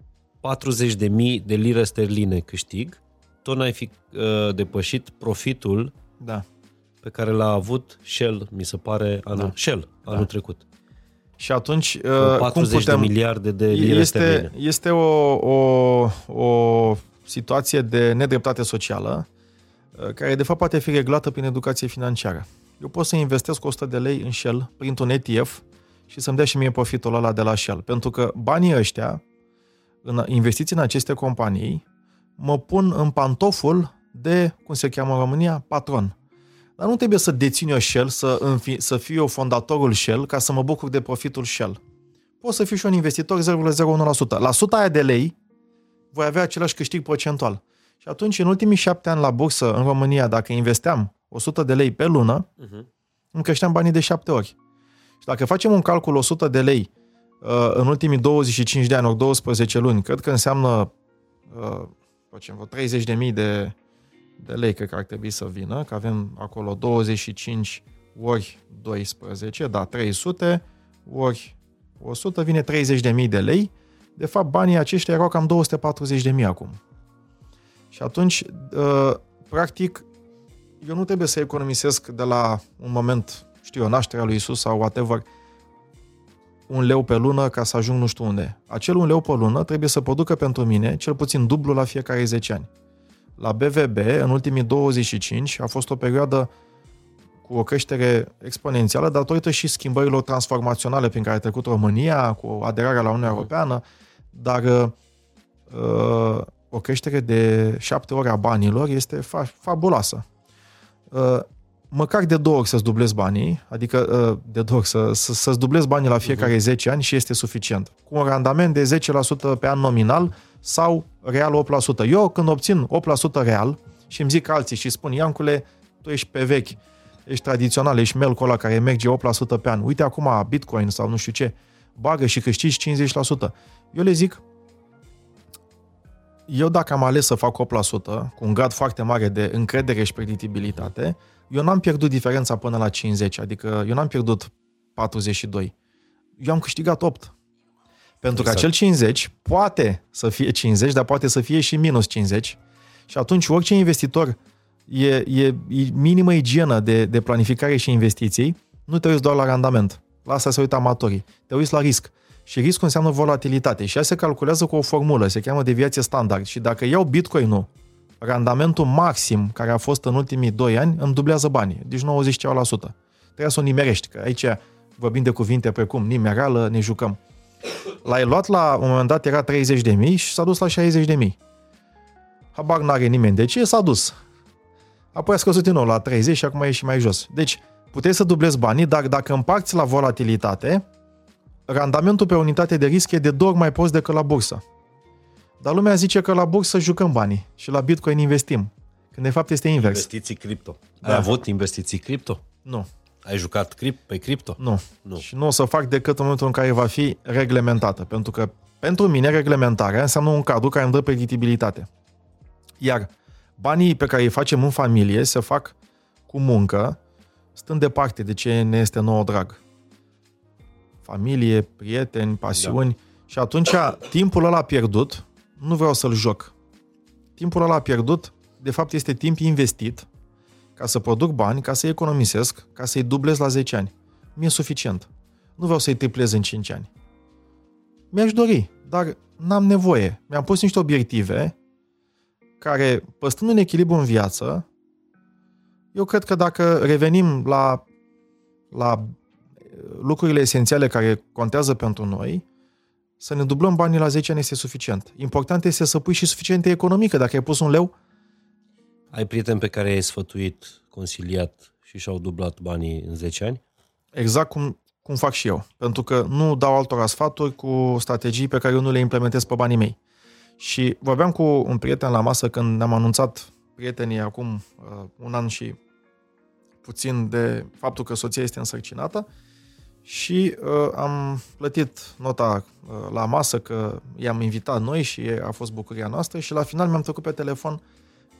40.000 de lire sterline câștig, tot n-ai fi uh, depășit profitul da. pe care l-a avut Shell, mi se pare, anul, da. Shell, anul da. trecut. Și atunci, 40 cum putem... de miliarde de lire este, este o, o, o situație de nedreptate socială uh, care de fapt poate fi reglată prin educație financiară. Eu pot să investesc 100 de lei în Shell printr-un ETF și să-mi dea și mie profitul ăla de la Shell. Pentru că banii ăștia, în investiții în aceste companii, mă pun în pantoful de, cum se cheamă în România, patron. Dar nu trebuie să dețin eu Shell, să, înfi, să fiu eu fondatorul Shell, ca să mă bucur de profitul Shell. Pot să fiu și un investitor 0,01%. La 100 aia de lei voi avea același câștig procentual. Și atunci, în ultimii șapte ani la bursă în România, dacă investeam 100 de lei pe lună, uh-huh. îmi creșteam banii de șapte ori. Și dacă facem un calcul 100 de lei uh, în ultimii 25 de ani, ori 12 luni, cred că înseamnă uh, facem vreo 30.000 de de lei cred că ar trebui să vină, că avem acolo 25 ori 12, da, 300 ori 100 vine 30.000 de lei. De fapt, banii aceștia erau cam 240.000 acum. Și atunci, uh, practic, eu nu trebuie să economisesc de la un moment, știu eu, nașterea lui Isus sau whatever, un leu pe lună ca să ajung nu știu unde. Acel un leu pe lună trebuie să producă pentru mine cel puțin dublu la fiecare 10 ani la BVB, în ultimii 25, a fost o perioadă cu o creștere exponențială datorită și schimbărilor transformaționale prin care a trecut România, cu aderarea la Uniunea Europeană, dar uh, o creștere de șapte ori a banilor este fa- fabuloasă. Uh, măcar de două ori să-ți dublezi banii, adică uh, de două ori să, să, să-ți dublezi banii la fiecare uh-huh. 10 ani și este suficient. Cu un randament de 10% pe an nominal sau real 8%. Eu când obțin 8% real și îmi zic alții și spun, Iancule, tu ești pe vechi, ești tradițional, ești melcul ăla care merge 8% pe an. Uite acum Bitcoin sau nu știu ce, bagă și câștigi 50%. Eu le zic, eu dacă am ales să fac 8% cu un grad foarte mare de încredere și predictibilitate, eu n-am pierdut diferența până la 50, adică eu n-am pierdut 42. Eu am câștigat 8. Pentru exact. că acel 50 poate să fie 50, dar poate să fie și minus 50. Și atunci orice investitor e, e, e minimă igienă de, de planificare și investiții, nu te uiți doar la randament. La asta se uită amatorii. Te uiți la risc. Și riscul înseamnă volatilitate. Și ea se calculează cu o formulă, se cheamă deviație standard. Și dacă iau Bitcoin-ul, randamentul maxim care a fost în ultimii 2 ani, îmi dublează banii. Deci 90%. Trebuie să o nimerești, că aici vorbim de cuvinte precum nimereală, ne jucăm. L-ai luat la un moment dat, era 30 de mii și s-a dus la 60 de mii. Habar n-are nimeni de ce, s-a dus. Apoi a scăzut din nou la 30 și acum e și mai jos. Deci, puteți să dublezi banii, dar dacă împarți la volatilitate, randamentul pe unitate de risc e de două ori mai prost decât la bursă. Dar lumea zice că la bursă jucăm banii și la Bitcoin investim. Când de fapt este invers. Investiții cripto. Da. Ai avut investiții cripto? Nu. Ai jucat crip pe cripto? Nu. nu. Și nu o să fac decât în momentul în care va fi reglementată. Pentru că pentru mine reglementarea înseamnă un cadru care îmi dă predictibilitate. Iar banii pe care îi facem în familie se fac cu muncă, stând departe de ce ne este nouă drag familie, prieteni, pasiuni. Da. Și atunci timpul ăla pierdut, nu vreau să-l joc. Timpul ăla pierdut, de fapt, este timp investit ca să produc bani, ca să economisesc, ca să-i dublez la 10 ani. Mi-e suficient. Nu vreau să-i triplez în 5 ani. Mi-aș dori, dar n-am nevoie. Mi-am pus niște obiective care, păstrând un echilibru în viață, eu cred că dacă revenim la, la lucrurile esențiale care contează pentru noi, să ne dublăm banii la 10 ani este suficient. Important este să pui și suficientă economică. Dacă ai pus un leu... Ai prieteni pe care ai sfătuit, consiliat și și-au dublat banii în 10 ani? Exact cum, cum fac și eu. Pentru că nu dau altora sfaturi cu strategii pe care eu nu le implementez pe banii mei. Și vorbeam cu un prieten la masă când ne-am anunțat prietenii acum uh, un an și puțin de faptul că soția este însărcinată și uh, am plătit nota uh, la masă că i-am invitat noi și a fost bucuria noastră și la final mi-am trecut pe telefon,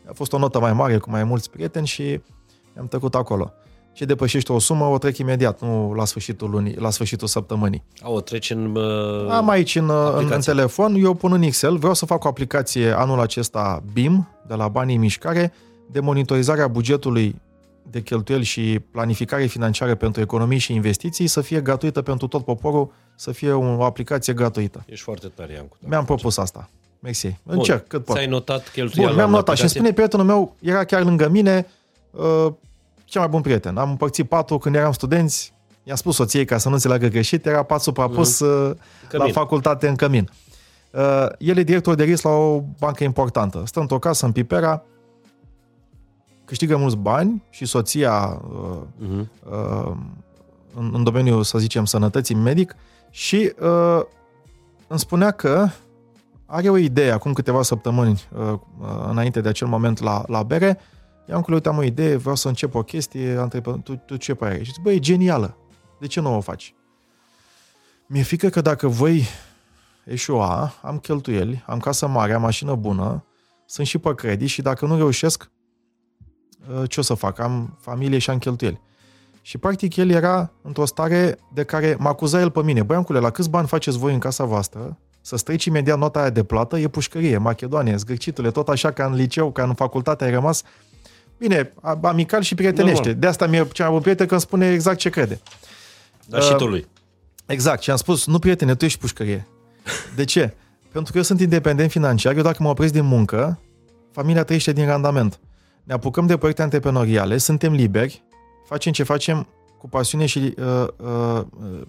a fost o notă mai mare cu mai mulți prieteni și mi-am trecut acolo. Ce depășește o sumă, o trec imediat, nu la sfârșitul lunii, la sfârșitul săptămânii. A, o treci în uh, Am aici în, în, în telefon, eu pun în Excel, vreau să fac o aplicație anul acesta BIM, de la Banii Mișcare, de monitorizarea bugetului de cheltuieli și planificare financiară pentru economii și investiții să fie gratuită pentru tot poporul, să fie o aplicație gratuită. Ești foarte tare, Iancu. Mi-am propus asta. Mersi. Încerc cât pot. Ți-ai notat cheltuiala Bun, mi-am notat și spune prietenul meu, era chiar lângă mine, uh, cel mai bun prieten. Am împărțit patul când eram studenți, i-am spus soției ca să nu înțeleagă greșit, era pat suprapus mm-hmm. la facultate în cămin. Uh, el e director de risc la o bancă importantă. Stă într-o casă în Pipera, câștigă mulți bani și soția uh-huh. uh, în, în domeniul, să zicem, sănătății medic și uh, îmi spunea că are o idee acum câteva săptămâni uh, uh, înainte de acel moment la, la bere, i-am uite, am o idee, vreau să încep o chestie, întreb, tu, tu ce părere ai? Și zic, băi, e genială, de ce nu o faci? Mi-e frică că dacă voi eșua, am cheltuieli, am casă mare, am mașină bună, sunt și pe credit și dacă nu reușesc, Uh, ce o să fac? Am familie și am cheltuieli. Și practic el era într-o stare de care mă acuza el pe mine. Băiancule, la câți bani faceți voi în casa voastră? Să străici imediat nota aia de plată, e pușcărie, Macedonie, zgârcitule, tot așa ca în liceu, ca în facultate ai rămas. Bine, amical și prietenește. Normal. De asta mi-e cea mai bun prieten când spune exact ce crede. Dar uh, și tu lui. Exact. Și am spus, nu prietene, tu ești pușcărie. De ce? Pentru că eu sunt independent financiar, eu dacă mă opresc din muncă, familia trăiește din randament ne apucăm de proiecte antreprenoriale, suntem liberi, facem ce facem cu pasiune și uh, uh, uh,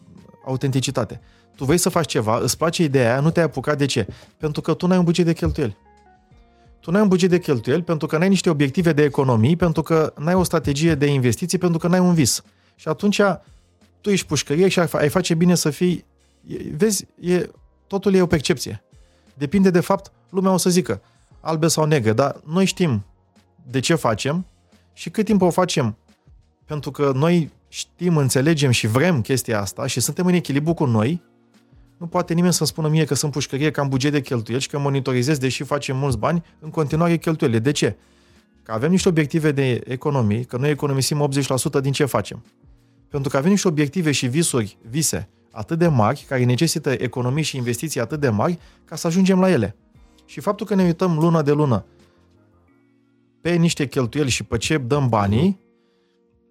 autenticitate. Tu vrei să faci ceva, îți place ideea aia, nu te-ai apucat. De ce? Pentru că tu n-ai un buget de cheltuieli. Tu n-ai un buget de cheltuieli pentru că n-ai niște obiective de economii, pentru că n-ai o strategie de investiții, pentru că n-ai un vis. Și atunci tu ești pușcărie și ai face bine să fii... Vezi, e, totul e o percepție. Depinde de fapt, lumea o să zică albe sau negre, dar noi știm de ce facem și cât timp o facem pentru că noi știm, înțelegem și vrem chestia asta și suntem în echilibru cu noi, nu poate nimeni să-mi spună mie că sunt pușcărie, că am buget de cheltuieli și că monitorizez, deși facem mulți bani, în continuare cheltuielile. De ce? Că avem niște obiective de economii, că noi economisim 80% din ce facem. Pentru că avem niște obiective și visuri, vise, atât de mari, care necesită economii și investiții atât de mari, ca să ajungem la ele. Și faptul că ne uităm lună de lună pe niște cheltuieli și pe ce dăm banii,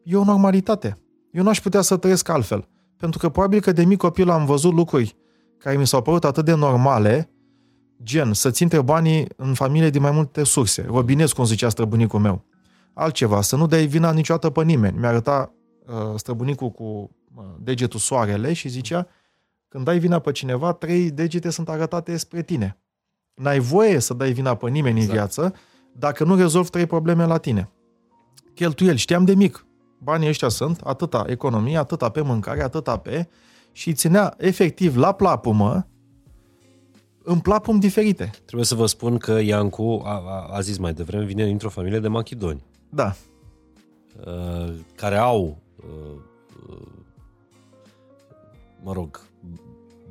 e o normalitate. Eu nu aș putea să trăiesc altfel. Pentru că probabil că de mic copil am văzut lucruri care mi s-au părut atât de normale, gen să țin banii în familie din mai multe surse. Robinez, cum zicea străbunicul meu. Altceva, să nu dai vina niciodată pe nimeni. Mi-a arătat uh, străbunicul cu uh, degetul soarele și zicea când dai vina pe cineva, trei degete sunt arătate spre tine. N-ai voie să dai vina pe nimeni exact. în viață dacă nu rezolvi trei probleme la tine. Cheltuieli, știam de mic. Banii ăștia sunt atâta economie, atâta pe mâncare, atâta pe... Și ținea efectiv la plapumă în plapum diferite. Trebuie să vă spun că Iancu, a, a, a zis mai devreme, vine dintr-o familie de machidoni. Da. Uh, care au, uh, uh, mă rog,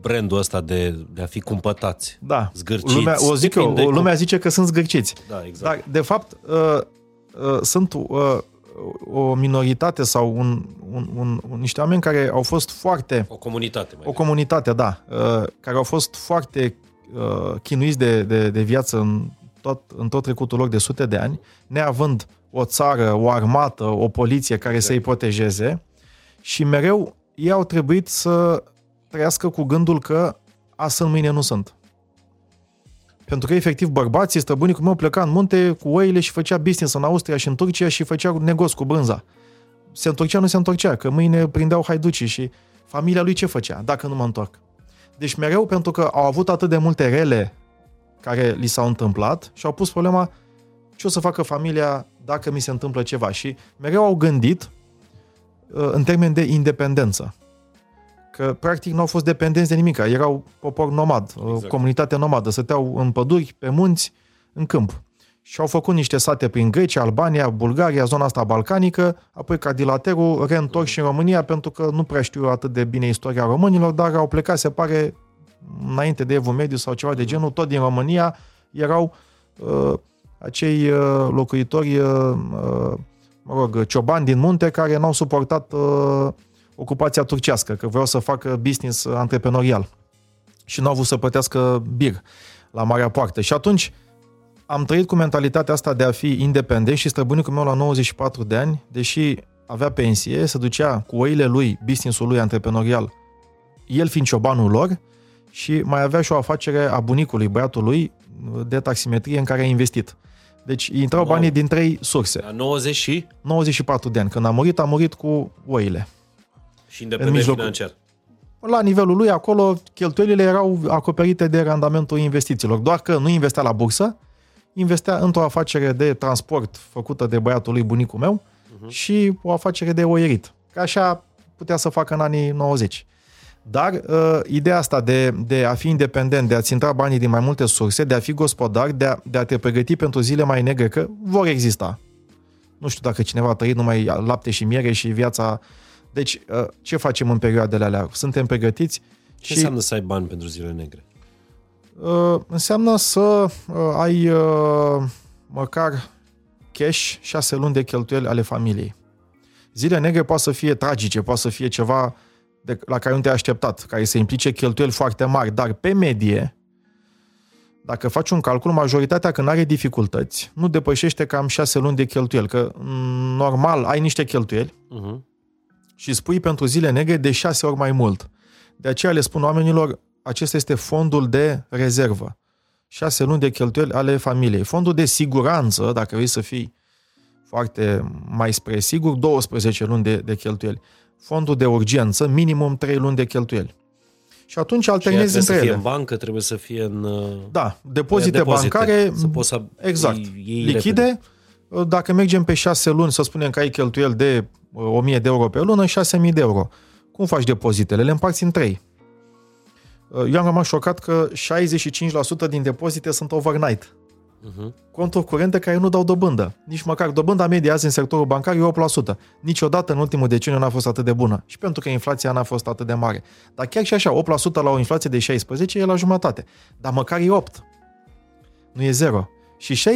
brandul ăsta de, de a fi cumpătați. Da. Zgârciți. Lumea, o zic eu, o, lumea zice că sunt zgârciți. Da, exact. Dar, de fapt, uh, uh, sunt uh, o minoritate sau un, un, un, un, niște oameni care au fost foarte... O comunitate. Mai o comunitate, da. Uh, care au fost foarte uh, chinuiți de, de, de viață în tot, în tot trecutul lor de sute de ani, neavând o țară, o armată, o poliție care exact. să-i protejeze și mereu ei au trebuit să trăiască cu gândul că azi sunt, mâine nu sunt. Pentru că, efectiv, bărbații, străbunicul meu pleca în munte cu oile și făcea business în Austria și în Turcia și făcea negoț cu brânza. Se întorcea, nu se întorcea, că mâine prindeau haiducii și familia lui ce făcea, dacă nu mă întorc. Deci mereu, pentru că au avut atât de multe rele care li s-au întâmplat și au pus problema ce o să facă familia dacă mi se întâmplă ceva. Și mereu au gândit uh, în termen de independență că practic nu au fost dependenți de nimic, erau popor nomad, exact. comunitate nomadă, stăteau în păduri, pe munți, în câmp. Și au făcut niște sate prin Grecia, Albania, Bulgaria, zona asta balcanică, apoi ca dilaterul reîntorc și în România, pentru că nu prea știu atât de bine istoria românilor, dar au plecat, se pare, înainte de Evul Mediu sau ceva de genul, tot din România erau uh, acei uh, locuitori, uh, uh, mă rog, ciobani din munte care n-au suportat uh, ocupația turcească, că vreau să facă business antreprenorial și nu au vrut să plătească bir la Marea Poartă. Și atunci am trăit cu mentalitatea asta de a fi independent și străbunicul meu la 94 de ani, deși avea pensie, se ducea cu oile lui, businessul lui antreprenorial, el fiind ciobanul lor, și mai avea și o afacere a bunicului, băiatul lui, de taximetrie în care a investit. Deci intrau banii din trei surse. La 90 și? 94 de ani. Când a murit, a murit cu oile. Și independent financiar. La nivelul lui, acolo, cheltuielile erau acoperite de randamentul investițiilor. Doar că nu investea la bursă, investea într-o afacere de transport făcută de băiatul lui, bunicul meu, uh-huh. și o afacere de oierit. Ca așa putea să facă în anii 90. Dar uh, ideea asta de, de a fi independent, de a-ți intra banii din mai multe surse, de a fi gospodar, de a, de a te pregăti pentru zile mai negre, că vor exista. Nu știu dacă cineva a trăit numai lapte și miere și viața deci, uh, ce facem în perioadele alea? Suntem pregătiți? Ce și, înseamnă să ai bani pentru zile negre? Uh, înseamnă să uh, ai uh, măcar cash șase luni de cheltuieli ale familiei. Zile negre poate să fie tragice, poate să fie ceva de, la care nu te-ai așteptat, care să implice cheltuieli foarte mari, dar pe medie, dacă faci un calcul, majoritatea când are dificultăți, nu depășește cam șase luni de cheltuieli, că mm, normal ai niște cheltuieli, uh-huh și spui pentru zile negre de șase ori mai mult. De aceea le spun oamenilor, acesta este fondul de rezervă. Șase luni de cheltuieli ale familiei. Fondul de siguranță, dacă vrei să fii foarte mai spre sigur, 12 luni de, de cheltuieli. Fondul de urgență, minimum 3 luni de cheltuieli. Și atunci alternezi între ele. Trebuie să fie în bancă, trebuie să fie în... Uh, da, depozite, depozite bancare, să poți să exact, iei lichide. Repede. Dacă mergem pe 6 luni, să spunem că ai cheltuieli de 1000 uh, de euro pe lună, 6000 de euro. Cum faci depozitele? Le împarți în 3. Uh, eu am rămas șocat că 65% din depozite sunt overnight. Uh-huh. Conturi curente care nu dau dobândă. Nici măcar dobânda medie azi în sectorul bancar e 8%. Niciodată în ultimul deceniu n-a fost atât de bună. Și pentru că inflația n-a fost atât de mare. Dar chiar și așa, 8% la o inflație de 16 e la jumătate. Dar măcar e 8. Nu e 0. Și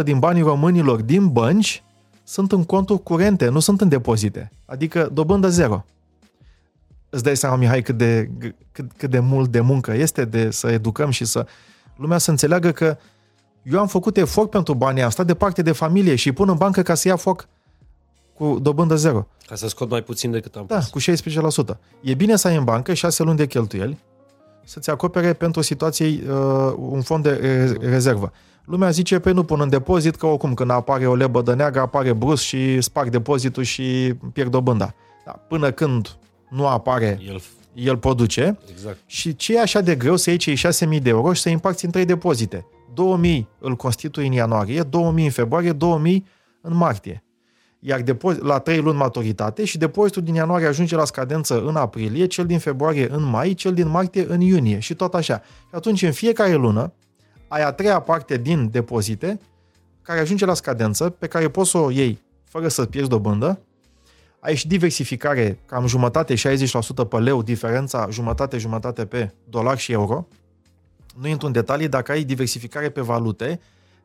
65% din banii românilor din bănci sunt în conturi curente, nu sunt în depozite. Adică dobândă zero. Îți dai seama, Mihai, cât de, cât, cât de mult de muncă este de să educăm și să lumea să înțeleagă că eu am făcut efort pentru banii asta de parte de familie și îi pun în bancă ca să ia foc cu dobândă zero. Ca să scot mai puțin decât am Da, pus. cu 16%. E bine să ai în bancă 6 luni de cheltuieli, să-ți acopere pentru situație uh, un fond de re- rezervă. Lumea zice, pe nu pun în depozit, că oricum când apare o lebă de neagră, apare brus și sparg depozitul și pierd dobânda. Da, până când nu apare, el, el produce. Exact. Și ce e așa de greu să iei cei 6.000 de euro și să împarți în trei depozite? 2000 îl constitui în ianuarie, 2000 în februarie, 2000 în martie. Iar depozit, la 3 luni maturitate și depozitul din ianuarie ajunge la scadență în aprilie, cel din februarie în mai, cel din martie în iunie și tot așa. Și atunci în fiecare lună ai a treia parte din depozite care ajunge la scadență, pe care poți să o iei fără să pierzi dobândă, ai și diversificare, cam jumătate, 60% pe leu, diferența jumătate-jumătate pe dolar și euro, nu intru în detalii, dacă ai diversificare pe valute,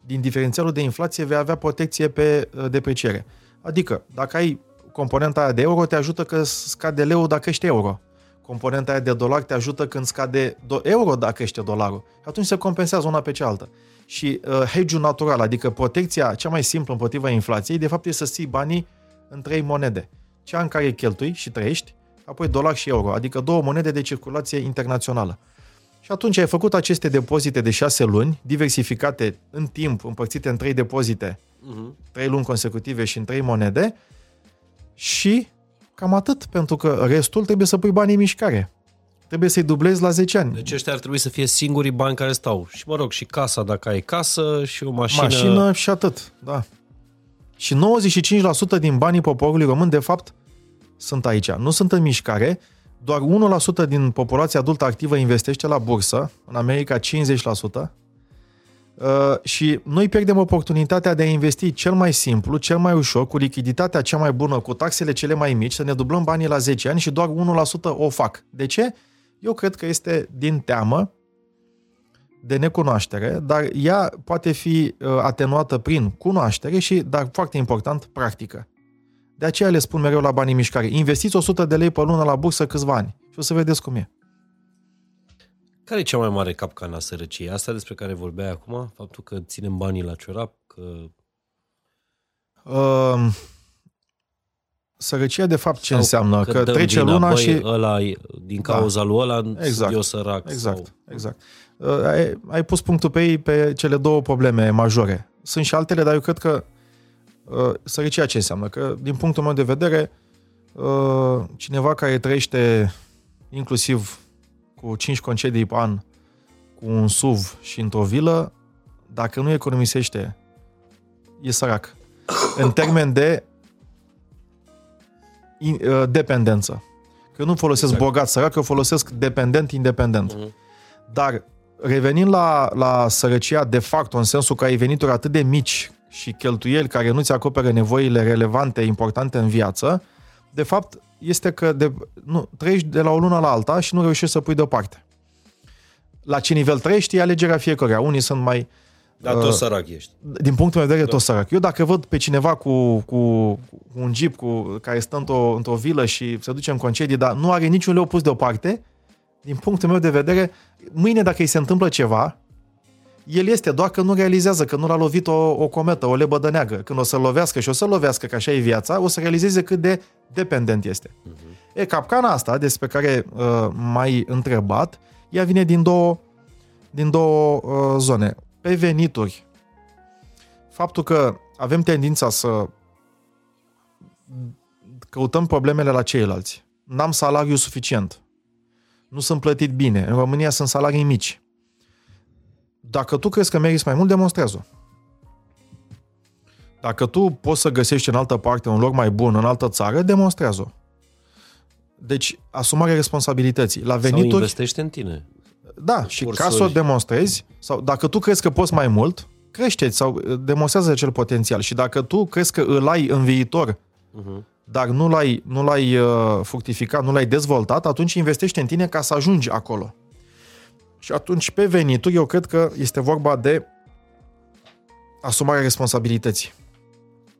din diferențialul de inflație vei avea protecție pe uh, depreciere. Adică, dacă ai componenta aia de euro, te ajută că scade leu dacă ești euro. Componenta aia de dolar te ajută când scade euro dacă ești dolarul. Atunci se compensează una pe cealaltă. Și uh, hedge-ul natural, adică protecția cea mai simplă împotriva inflației, de fapt e să ții banii în trei monede. Cea în care cheltui și trăiești, apoi dolar și euro, adică două monede de circulație internațională. Și atunci ai făcut aceste depozite de șase luni, diversificate în timp, împărțite în trei depozite, uh-huh. trei luni consecutive și în trei monede, și cam atât, pentru că restul trebuie să pui banii în mișcare. Trebuie să-i dublezi la 10 ani. Deci ăștia ar trebui să fie singurii bani care stau. Și mă rog, și casa dacă ai casă și o mașină. Mașină și atât, da. Și 95% din banii poporului român, de fapt, sunt aici. Nu sunt în mișcare, doar 1% din populația adultă activă investește la bursă, în America 50%, uh, și noi pierdem oportunitatea de a investi cel mai simplu, cel mai ușor, cu lichiditatea cea mai bună, cu taxele cele mai mici, să ne dublăm banii la 10 ani și doar 1% o fac. De ce? Eu cred că este din teamă de necunoaștere, dar ea poate fi uh, atenuată prin cunoaștere și, dar foarte important, practică. De aceea le spun mereu la banii mișcare. Investiți 100 de lei pe lună la bursă câțiva ani și o să vedeți cum e. Care e cea mai mare capcana sărăciei? Asta despre care vorbeai acum? Faptul că ținem banii la ciorap? Că... Uh, sărăcia de fapt ce sau înseamnă? Că, că trece luna băi, și... Ăla, din da. cauza da. lui ăla exact. eu sărac. Exact, sau... exact. Uh, ai, ai pus punctul pe ei pe cele două probleme majore. Sunt și altele, dar eu cred că Uh, sărăcia ce înseamnă? Că, din punctul meu de vedere, uh, cineva care trăiește inclusiv cu 5 concedii pe an, cu un SUV și într-o vilă, dacă nu economisește, e sărac. În termen de uh, dependență. Că nu folosesc exact. bogat sărac, eu folosesc dependent independent. Uh-huh. Dar revenind la, la sărăcia de fapt, în sensul că ai venituri atât de mici și cheltuieli care nu-ți acoperă nevoile relevante, importante în viață, de fapt este că de, nu, trăiești de la o lună la alta și nu reușești să pui deoparte. La ce nivel trăiești e alegerea fiecăruia. Unii sunt mai... Dar tot uh, sărac ești. Din punctul meu de vedere, da. tot sărac. Eu dacă văd pe cineva cu, cu un jeep cu, care stă într-o, într-o vilă și se duce în concedii, dar nu are niciun leu pus deoparte, din punctul meu de vedere, mâine dacă îi se întâmplă ceva, el este, doar că nu realizează, că nu l-a lovit o, o cometă, o lebădă neagră. Când o să lovească și o să lovească, că așa e viața, o să realizeze cât de dependent este. Uh-huh. E, capcana asta, despre care uh, m-ai întrebat, ea vine din două, din două uh, zone. Pe venituri, faptul că avem tendința să căutăm problemele la ceilalți. N-am salariu suficient. Nu sunt plătit bine. În România sunt salarii mici. Dacă tu crezi că meriți mai mult, demonstrează-o. Dacă tu poți să găsești în altă parte un loc mai bun, în altă țară, demonstrează-o. Deci, asumarea responsabilității. La venituri... Sau investește în tine. Da, și ca să o demonstrezi, sau dacă tu crezi că poți mai mult, crește sau demonstrează acel potențial. Și dacă tu crezi că îl ai în viitor, uh-huh. dar nu l-ai, nu l-ai uh, fructificat, nu l-ai dezvoltat, atunci investește în tine ca să ajungi acolo. Și atunci, pe venituri, eu cred că este vorba de asumarea responsabilității.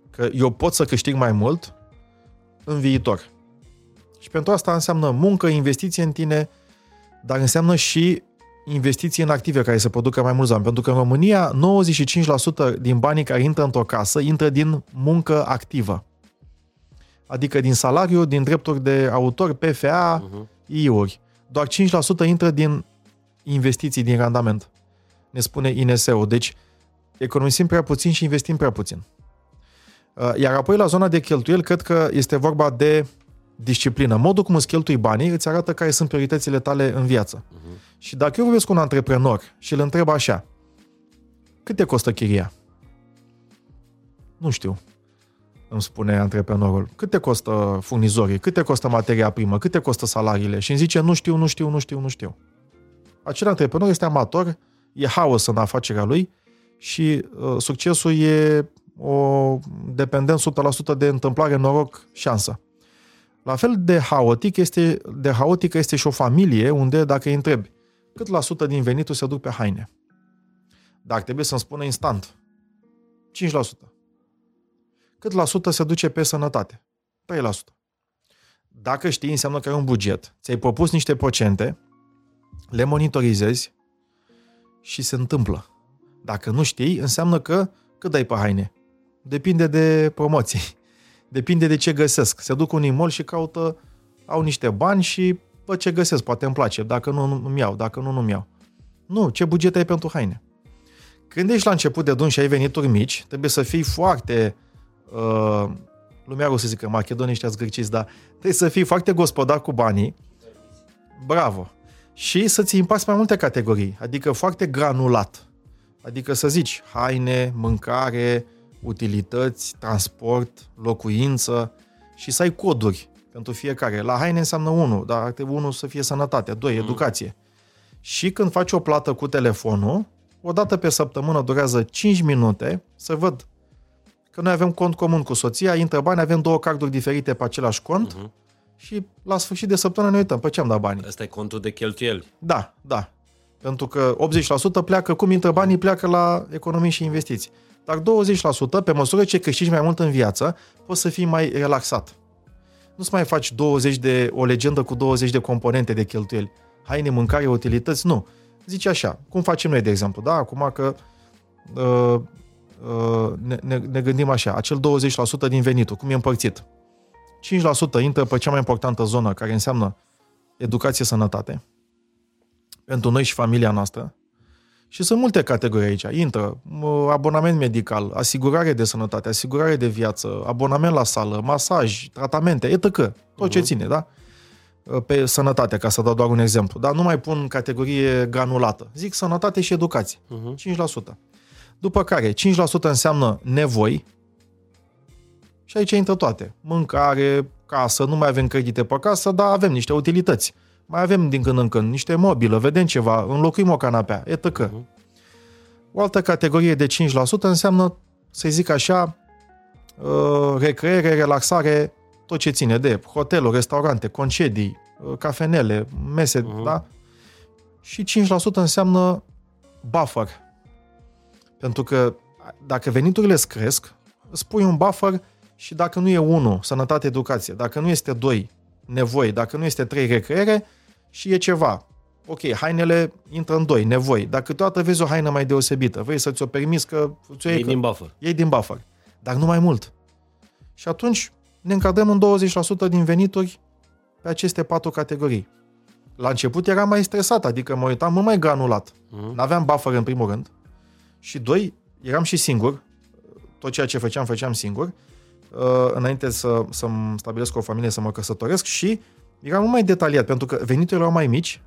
Că eu pot să câștig mai mult în viitor. Și pentru asta înseamnă muncă, investiție în tine, dar înseamnă și investiții în active care să producă mai mulți bani. Pentru că în România 95% din banii care intră într-o casă intră din muncă activă. Adică din salariu, din drepturi de autor, PFA, uh-huh. Mhm. I-uri. Doar 5% intră din investiții, din randament. Ne spune INSE-ul. Deci economisim prea puțin și investim prea puțin. Uh, iar apoi la zona de cheltuieli, cred că este vorba de disciplină. Modul cum îți cheltui banii îți arată care sunt prioritățile tale în viață. Uh-huh. Și dacă eu vorbesc cu un antreprenor și îl întreb așa, cât te costă chiria? Nu știu, îmi spune antreprenorul. Cât te costă furnizorii? Cât te costă materia primă? Cât te costă salariile? Și îmi zice, nu știu, nu știu, nu știu, nu știu. Acel antreprenor este amator, e haos în afacerea lui și uh, succesul e o dependent 100% de întâmplare, noroc, șansă. La fel de haotic este, de haotică este și o familie unde, dacă îi întrebi cât la sută din venitul se duc pe haine, dar trebuie să-mi spună instant, 5%. Cât la sută se duce pe sănătate? 3%. Dacă știi, înseamnă că ai un buget, ți-ai propus niște procente, le monitorizezi și se întâmplă. Dacă nu știi, înseamnă că cât dai pe haine? Depinde de promoții. [LAUGHS] Depinde de ce găsesc. Se duc unii mall și caută, au niște bani și văd ce găsesc, poate îmi place. Dacă nu, nu-mi iau. Dacă nu, nu-mi iau. Nu, ce buget ai pentru haine? Când ești la început de drum și ai venituri mici, trebuie să fii foarte... Uh, lumea o să zică, macedonii ăștia zgârciți, dar trebuie să fii foarte gospodar cu banii. Bravo! Și să-ți împați mai multe categorii, adică foarte granulat. Adică să zici haine, mâncare, utilități, transport, locuință și să ai coduri pentru fiecare. La haine înseamnă 1, dar trebuie 1 să fie sănătate, 2, mm. educație. Și când faci o plată cu telefonul, o dată pe săptămână durează 5 minute să văd că noi avem cont comun cu soția, intră bani, avem două carduri diferite pe același cont mm-hmm. Și la sfârșit de săptămână ne uităm pe ce am dat bani. Asta e contul de cheltuieli. Da, da. Pentru că 80% pleacă, cum intră banii, pleacă la economii și investiții. Dar 20%, pe măsură ce câștigi mai mult în viață, poți să fii mai relaxat. Nu-ți mai faci 20 de, o legendă cu 20 de componente de cheltuieli. Haine, mâncare, utilități, nu. Zici așa, cum facem noi, de exemplu, da? Acum că uh, uh, ne, ne, ne gândim așa, acel 20% din venitul, cum e împărțit? 5% intră pe cea mai importantă zonă, care înseamnă educație, sănătate, pentru noi și familia noastră, și sunt multe categorii aici. Intră abonament medical, asigurare de sănătate, asigurare de viață, abonament la sală, masaj, tratamente, etc. Tot ce mhm. ține, da? Pe sănătate, ca să dau doar un exemplu. Dar nu mai pun categorie granulată. Zic sănătate și educație. Uh-huh. 5%. După care 5% înseamnă nevoi și aici intră toate. Mâncare, casă, nu mai avem credite pe casă, dar avem niște utilități mai avem din când în când niște mobilă, vedem ceva, înlocuim o canapea, etc. Uh-huh. O altă categorie de 5% înseamnă, să zic așa, uh, recreere, relaxare, tot ce ține de hoteluri, restaurante, concedii, uh, cafenele, mese, uh-huh. da? Și 5% înseamnă buffer. Pentru că dacă veniturile îți cresc, îți pui un buffer și dacă nu e 1, sănătate, educație, dacă nu este 2, nevoi, dacă nu este 3, recreere, și e ceva. Ok, hainele intră în doi, nevoi. Dar câteodată vezi o haină mai deosebită, vrei să ți-o permiți că ți-o iei. Iei din buffer. Iei din buffer. Dar nu mai mult. Și atunci ne încadrăm în 20% din venituri pe aceste patru categorii. La început eram mai stresat, adică mă uitam mult mai granulat. Uh-huh. N-aveam buffer în primul rând. Și doi, eram și singur. tot ceea ce făceam, făceam singur, uh, înainte să, să-mi stabilesc o familie, să mă căsătoresc și era mult mai detaliat, pentru că veniturile erau mai mici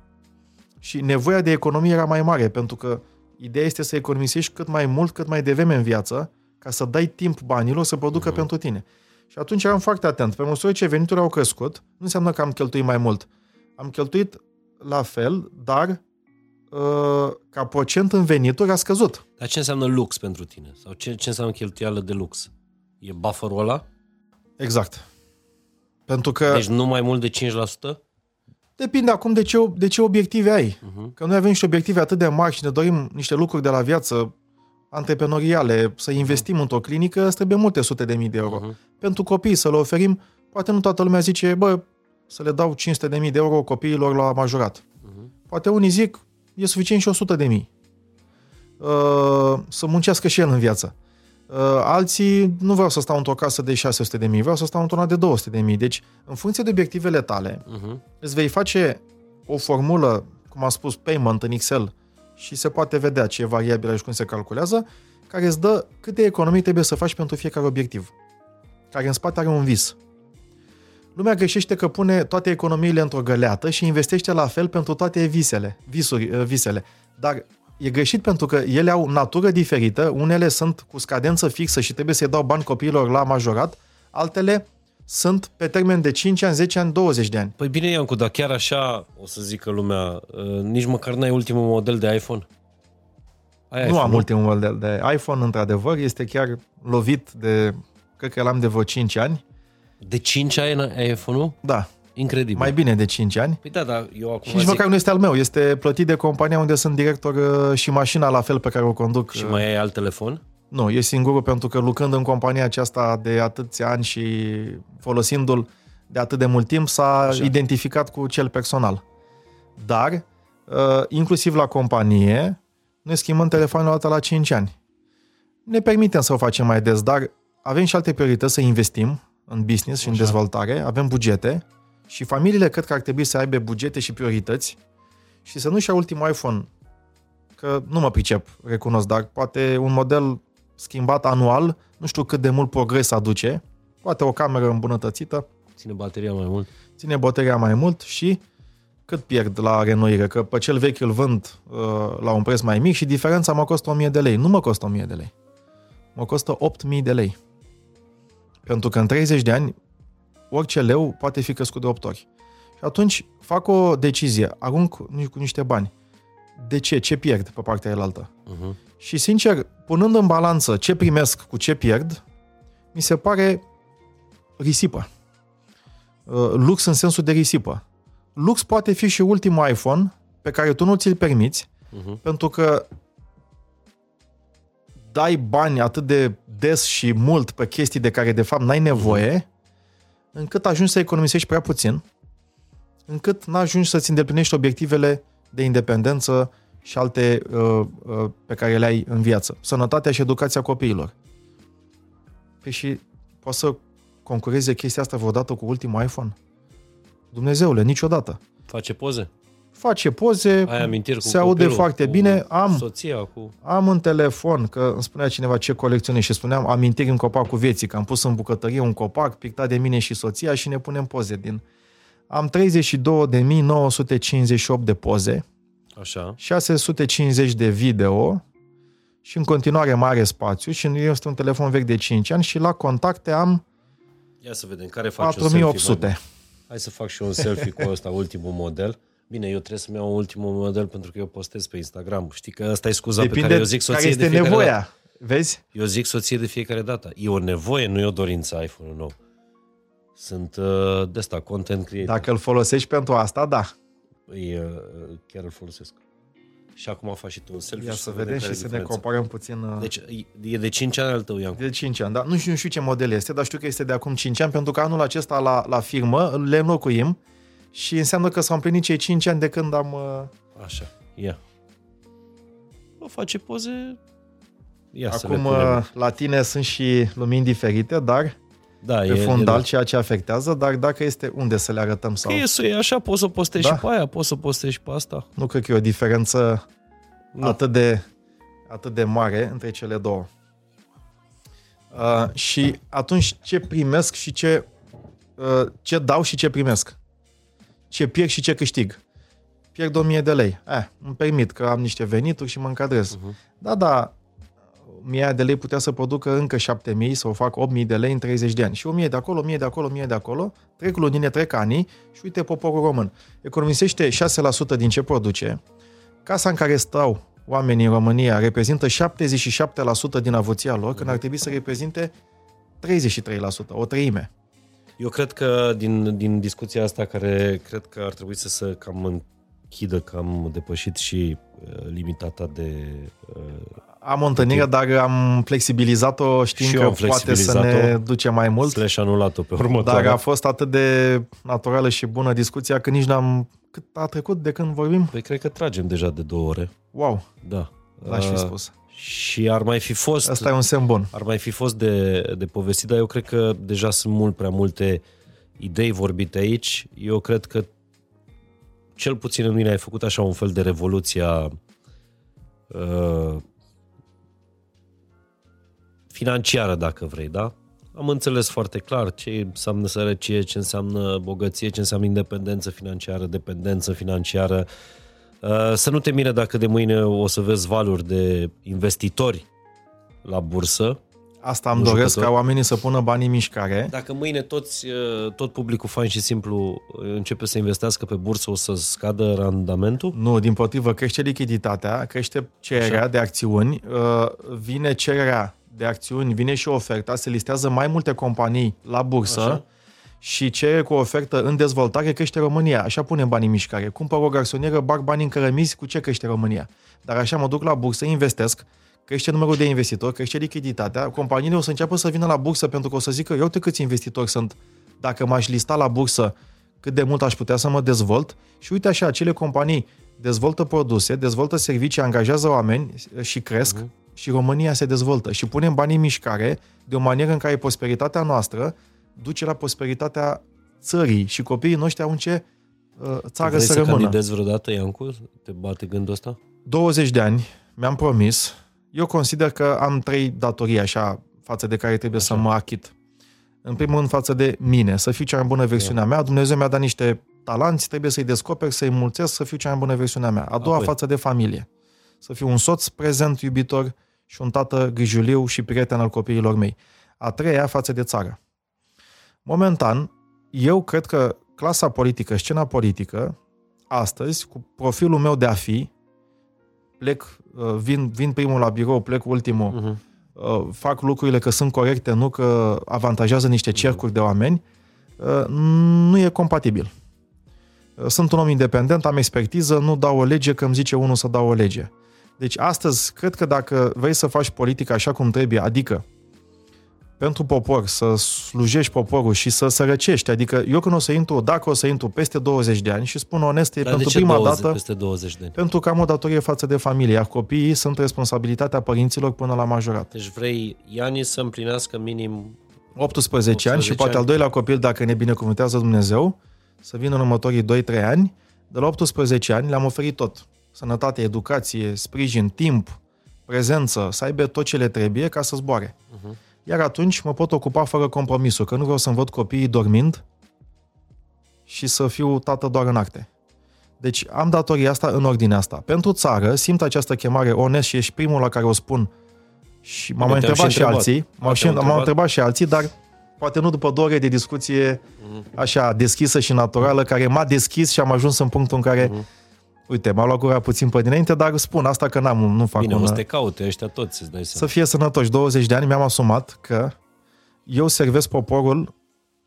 și nevoia de economie era mai mare, pentru că ideea este să economisești cât mai mult, cât mai devreme în viață, ca să dai timp banilor să producă uh-huh. pentru tine. Și atunci eram foarte atent. Pe măsură ce veniturile au crescut, nu înseamnă că am cheltuit mai mult. Am cheltuit la fel, dar uh, ca procent în venituri a scăzut. Dar ce înseamnă lux pentru tine? Sau ce, ce înseamnă cheltuială de lux? E bufferul ăla? Exact. Pentru că... Deci nu mai mult de 5%? Depinde acum de ce, de ce obiective ai. Uh-huh. Că noi avem niște obiective atât de mari și ne dorim niște lucruri de la viață antreprenoriale, să investim uh-huh. într-o clinică, îți trebuie multe sute de mii de euro. Uh-huh. Pentru copii să le oferim, poate nu toată lumea zice, bă, să le dau 500 de mii de euro copiilor la majorat. Uh-huh. Poate unii zic, e suficient și 100 de mii. Uh, să muncească și el în viață. Uh, alții nu vreau să stau într-o casă de 600 de mii, vreau să stau într-una de 200 de mii. Deci, în funcție de obiectivele tale, uh-huh. îți vei face o formulă, cum am spus, payment în Excel și se poate vedea ce e variabilă și cum se calculează, care îți dă câte economii trebuie să faci pentru fiecare obiectiv, care în spate are un vis. Lumea greșește că pune toate economiile într-o găleată și investește la fel pentru toate visele, visuri, uh, visele. Dar e greșit pentru că ele au natură diferită, unele sunt cu scadență fixă și trebuie să-i dau bani copiilor la majorat, altele sunt pe termen de 5 ani, 10 ani, 20 de ani. Păi bine, Iancu, dar chiar așa o să zică lumea, uh, nici măcar n-ai ultimul model de iPhone? Ai nu iPhone, am nu? ultimul model de iPhone, într-adevăr, este chiar lovit de, cred că l-am de vreo 5 ani. De 5 ani ai iPhone-ul? Da. Incredibil. Mai bine de 5 ani. Păi da, da, eu acum Și nici zic... măcar nu este al meu, este plătit de compania unde sunt director uh, și mașina la fel pe care o conduc. Și mai ai alt telefon? Nu, e singurul pentru că lucrând în compania aceasta de atâția ani și folosindu-l de atât de mult timp s-a Așa. identificat cu cel personal. Dar, uh, inclusiv la companie, noi schimbăm telefonul dată la 5 ani. Ne permitem să o facem mai des, dar avem și alte priorități să investim în business și Așa. în dezvoltare, avem bugete și familiile cred că ar trebui să aibă bugete și priorități și să nu-și ia ultimul iPhone, că nu mă pricep, recunosc, dar poate un model schimbat anual, nu știu cât de mult progres aduce, poate o cameră îmbunătățită. Ține bateria mai mult. Ține bateria mai mult și cât pierd la renoire, că pe cel vechi îl vând uh, la un preț mai mic și diferența mă costă 1000 de lei. Nu mă costă 1000 de lei. Mă costă 8000 de lei. Pentru că în 30 de ani orice leu poate fi crescut de 8 ori. Și atunci fac o decizie, arunc cu niște bani. De ce? Ce pierd pe partea elaltă? Uh-huh. Și sincer, punând în balanță ce primesc cu ce pierd, mi se pare risipă. Uh, lux în sensul de risipă. Lux poate fi și ultimul iPhone pe care tu nu ți-l permiți, uh-huh. pentru că dai bani atât de des și mult pe chestii de care de fapt n-ai nevoie, uh-huh încât ajungi să economisești prea puțin, încât n-ajungi să-ți îndeplinești obiectivele de independență și alte uh, uh, pe care le ai în viață. Sănătatea și educația copiilor. Păi și poți să concureze chestia asta vreodată cu ultimul iPhone? Dumnezeule, niciodată. Face poze? Face poze, Ai amintiri cu se aude copilul, foarte cu bine. Am, soția, cu... am în telefon, că îmi spunea cineva ce colecționez și spuneam amintiri în copacul vieții, că am pus în bucătărie un copac pictat de mine și soția și ne punem poze din... Am 32.958 de poze, Așa. 650 de video și în continuare mare spațiu și este un telefon vechi de 5 ani și la contacte am Ia să vedem, care faci 4800. Un selfie, Hai să fac și un selfie cu ăsta, ultimul model. Bine, eu trebuie să-mi iau ultimul model pentru că eu postez pe Instagram. Știi că asta e scuza Depinde pe care eu zic soției care este de fiecare nevoia. dată. Vezi? Eu zic soție de fiecare dată. E o nevoie, nu e o dorință iPhone-ul nou. Sunt uh, de asta, content creator. Dacă îl folosești pentru asta, da. E, uh, chiar îl folosesc. Și acum faci și tu un selfie Ia și să vedem și să ne comparăm puțin. uh, Deci e de 5 ani al tău, Iancu. De 5 ani, da. Nu știu, nu știu ce model este, dar știu că este de acum 5 ani, pentru că anul acesta la, la firmă le înlocuim și înseamnă că s-au împlinit cei 5 ani de când am... uh, Așa, ia. O face poze... Ia să le Acum punem. uh, la tine sunt și lumini diferite, dar da, pe e, fundal e, ceea ce afectează, dar dacă este unde să le arătăm sau... Că e, e așa, poți să postezi Da. și pe aia, poți să postezi și pe asta. Nu cred că e o diferență Nu. atât de, atât de mare între cele două. Uh, și atunci ce primesc și ce, uh, ce dau și ce primesc. Ce pierd și ce câștig. Pierd 1000 de lei. Eh, îmi permit că am niște venituri și mă încadrez. Uh-huh. Da, da, 1000 de lei putea să producă încă 7000 sau fac 8000 de lei în 30 de ani. Și 1000 de acolo, 1000 de acolo, 1000 de acolo, trec lunile, trec ani și uite poporul român. Economisește 6% din ce produce. Casa în care stau oamenii în România reprezintă 77% din avuția lor, când ar trebui să reprezinte 33%, o treime. Eu cred că din, din discuția asta, care cred că ar trebui să se cam închidă, că am depășit și uh, limita ta de... Uh, am o întâlnire, dar am flexibilizat-o știind Și eu că am poate să flexibilizat-o. ne duce mai mult. slash anulat-o pe următoarea. Dar a fost atât de naturală și bună discuția că nici n-am... Cât a trecut de când vorbim? Păi cred că tragem deja de două ore. Wow, Da. l-aș fi Uh, spus. Și ar mai fi fost... Asta e un semn bun. ar mai fi fost de, de povestit, dar eu cred că deja sunt mult prea multe idei vorbite aici. Eu cred că cel puțin în mine ai făcut așa un fel de revoluția uh, financiară, dacă vrei, da? Am înțeles foarte clar ce înseamnă sărăcie, ce înseamnă bogăție, ce înseamnă independență financiară, dependență financiară. Uh, Să nu te mire dacă de mâine o să vezi valuri de investitori la bursă. Asta îmi Un doresc jucător. ca oamenii să pună bani în mișcare. Dacă mâine toți, uh, tot publicul fain și simplu uh, începe să investească pe bursă, o să scadă randamentul? Nu, din potrivă, crește lichiditatea, crește cererea Așa. de acțiuni, uh, vine cererea de acțiuni, vine și oferta, se listează mai multe companii la bursă Așa. Și cerere cu ofertă în dezvoltare crește România. Așa punem bani în mișcare. Cumpăr o garsonieră, bag bani în cărămizi, cu ce crește România? Dar așa mă duc la bursă, investesc, crește numărul de investitori, crește lichiditatea, companiile o să înceapă să vină la bursă pentru că o să zică, eu uite câți investitori sunt, dacă m-aș lista la bursă, cât de mult aș putea să mă dezvolt și uite așa, acele companii dezvoltă produse, dezvoltă servicii, angajează oameni și cresc uh-huh. și România se dezvoltă și punem banii în mișcare de o manieră în care prosperitatea noastră duce la prosperitatea țării și copiii noștri au în ce uh, țară Vrei să, să rămână. candidezi vreodată, Iancu? Te bate gândul ăsta? 20 de ani, mi-am promis. Eu consider că am trei datorii așa față de care trebuie așa. să mă achit. În primul rând față de mine, să fiu cea mai bună versiune a mea. Dumnezeu mi-a dat niște talanți, trebuie să-i descoper, să-i mulțesc, să fiu cea mai bună versiune a mea. A doua Apoi. față de familie. Să fiu un soț prezent, iubitor și un tată grijuliu și prieten al copiilor mei. A treia față de țară. Momentan, eu cred că clasa politică, scena politică, astăzi, cu profilul meu de a fi, plec, uh, vin, vin primul la birou, plec ultimul, Uh-huh. uh, fac lucrurile că sunt corecte, nu că avantajează niște cercuri de oameni, uh, nu e compatibil. Uh, Sunt un om independent, am expertiză, nu dau o lege că îmi zice unul să dau o lege. Deci astăzi, cred că dacă vrei să faci politică așa cum trebuie, adică pentru popor, să slujești poporul și să sărăcești, adică eu când o să intru, dacă o să intru peste 20 de ani și spun onest, e Dar de pentru ce prima 20, dată... peste 20 de ani? Pentru că am o datorie față de familie, iar copiii sunt responsabilitatea părinților până la majorat. Deci vrei Iani să împlinească minim 18 ani și 18 poate ani. al doilea copil, dacă ne binecuvântează Dumnezeu, să vină în următorii 2-3 ani. De la 18 ani le-am oferit tot. Sănătate, educație, sprijin, timp, prezență, să aibă tot ce le trebuie ca să zboare. uh-huh. Iar atunci mă pot ocupa fără compromisuri, că nu vreau să-mi văd copiii dormind și să fiu tată doar în acte. Deci am datoria asta în ordinea asta. Pentru țară simt această chemare onest și ești primul la care o spun și m-am Bine, mai te-au întrebat și și, întrebat. alții, A, m-au, și, te-au m-au întrebat? întrebat și alții, dar poate nu după două ore de discuție așa deschisă și naturală, care m-a deschis și am ajuns în punctul în care, uite, m-a luat gura puțin pe dinainte, dar spun asta că n-am, nu fac Bine, un... o să te caute ăștia toți, îți dai Să seama. fie sănătoși. 20 de ani mi-am asumat că eu servesc poporul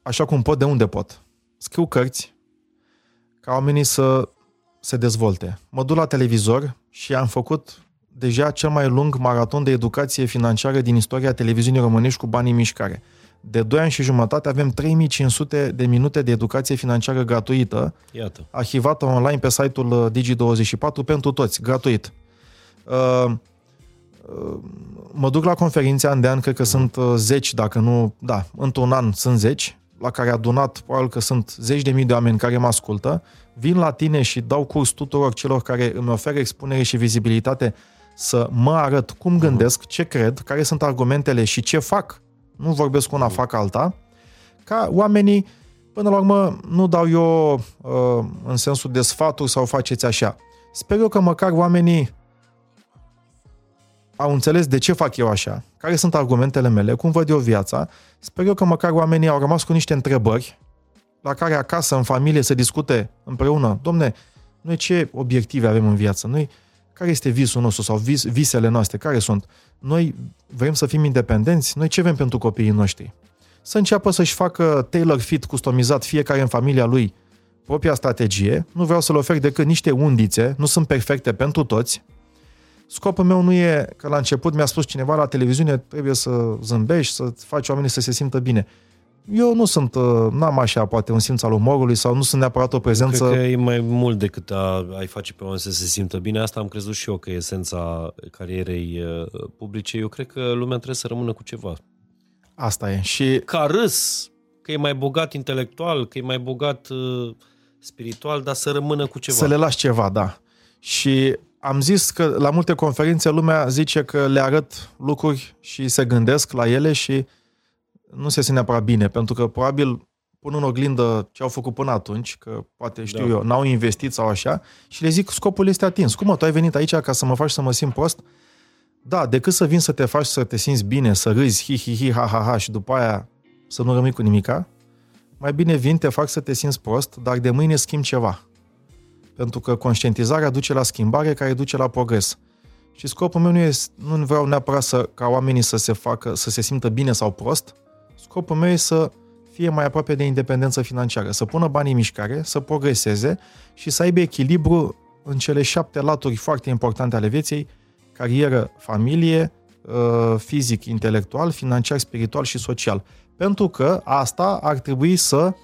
așa cum pot, de unde pot. Scriu cărți ca oamenii să se dezvolte. Mă duc la televizor și am făcut deja cel mai lung maraton de educație financiară din istoria televiziunii românești cu banii în mișcare. De 2 ani și jumătate avem 3500 de minute de educație financiară gratuită Iată. arhivată online pe site-ul uh, Digi24 pentru toți, gratuit. Uh, uh, Mă duc la conferințe an de an, cred că sunt uh, zeci, dacă nu, da, într-un an sunt zeci, la care adunat, probabil că sunt zeci de mii de oameni care mă ascultă, vin la tine și dau curs tuturor celor care îmi oferă expunere și vizibilitate să mă arăt cum gândesc, ce cred, care sunt argumentele și ce fac nu vorbesc una, fac alta, ca oamenii, până la urmă, nu dau eu uh, în sensul de sfaturi sau faceți așa. Sper eu că măcar oamenii au înțeles de ce fac eu așa, care sunt argumentele mele, cum văd eu viața. Sper eu că măcar oamenii au rămas cu niște întrebări la care acasă, în familie, să discute împreună. Domne, noi ce obiective avem în viață? Noi, care este visul nostru sau vis, visele noastre? Care sunt? Noi vrem să fim independenți? Noi ce vrem pentru copiii noștri? Să înceapă să-și facă tailor fit, customizat, fiecare în familia lui, propria strategie. Nu vreau să le ofer decât niște undițe, nu sunt perfecte pentru toți. Scopul meu nu e că la început mi-a spus cineva la televiziune trebuie să zâmbești, să faci oamenii să se simtă bine eu nu sunt, uh, n-am așa poate un simț al umorului sau nu sunt neapărat o prezență... Cred că e mai mult decât a, ai face pe oameni să se simtă bine. Asta am crezut și eu că e esența carierei uh, publice. Eu cred că lumea trebuie să rămână cu ceva. Asta e. Și... Ca râs, că e mai bogat intelectual, că e mai bogat uh, spiritual, dar să rămână cu ceva. Să le lași ceva, da. Și am zis că la multe conferințe lumea zice că le arăt lucruri și se gândesc la ele și nu se simte neapărat bine, pentru că probabil pun în oglindă ce au făcut până atunci, că poate știu da. eu, n-au investit sau așa, și le zic scopul este atins. Cum mă, tu ai venit aici ca să mă faci să mă simt prost? Da, decât să vin să te faci să te simți bine, să râzi, hi, hi, hi, ha, ha, ha, și după aia să nu rămâi cu nimica, mai bine vin, te fac să te simți prost, dar de mâine schimb ceva. Pentru că conștientizarea duce la schimbare care duce la progres. Și scopul meu nu, e, nu vreau neapărat să, ca oamenii să se facă, să se simtă bine sau prost, Scopul meu e să fie mai aproape de independență financiară, să pună banii în mișcare, să progreseze și să aibă echilibru în cele șapte laturi foarte importante ale vieții, carieră, familie, uh, fizic, intelectual, financiar, spiritual și social. Pentru că asta ar trebui să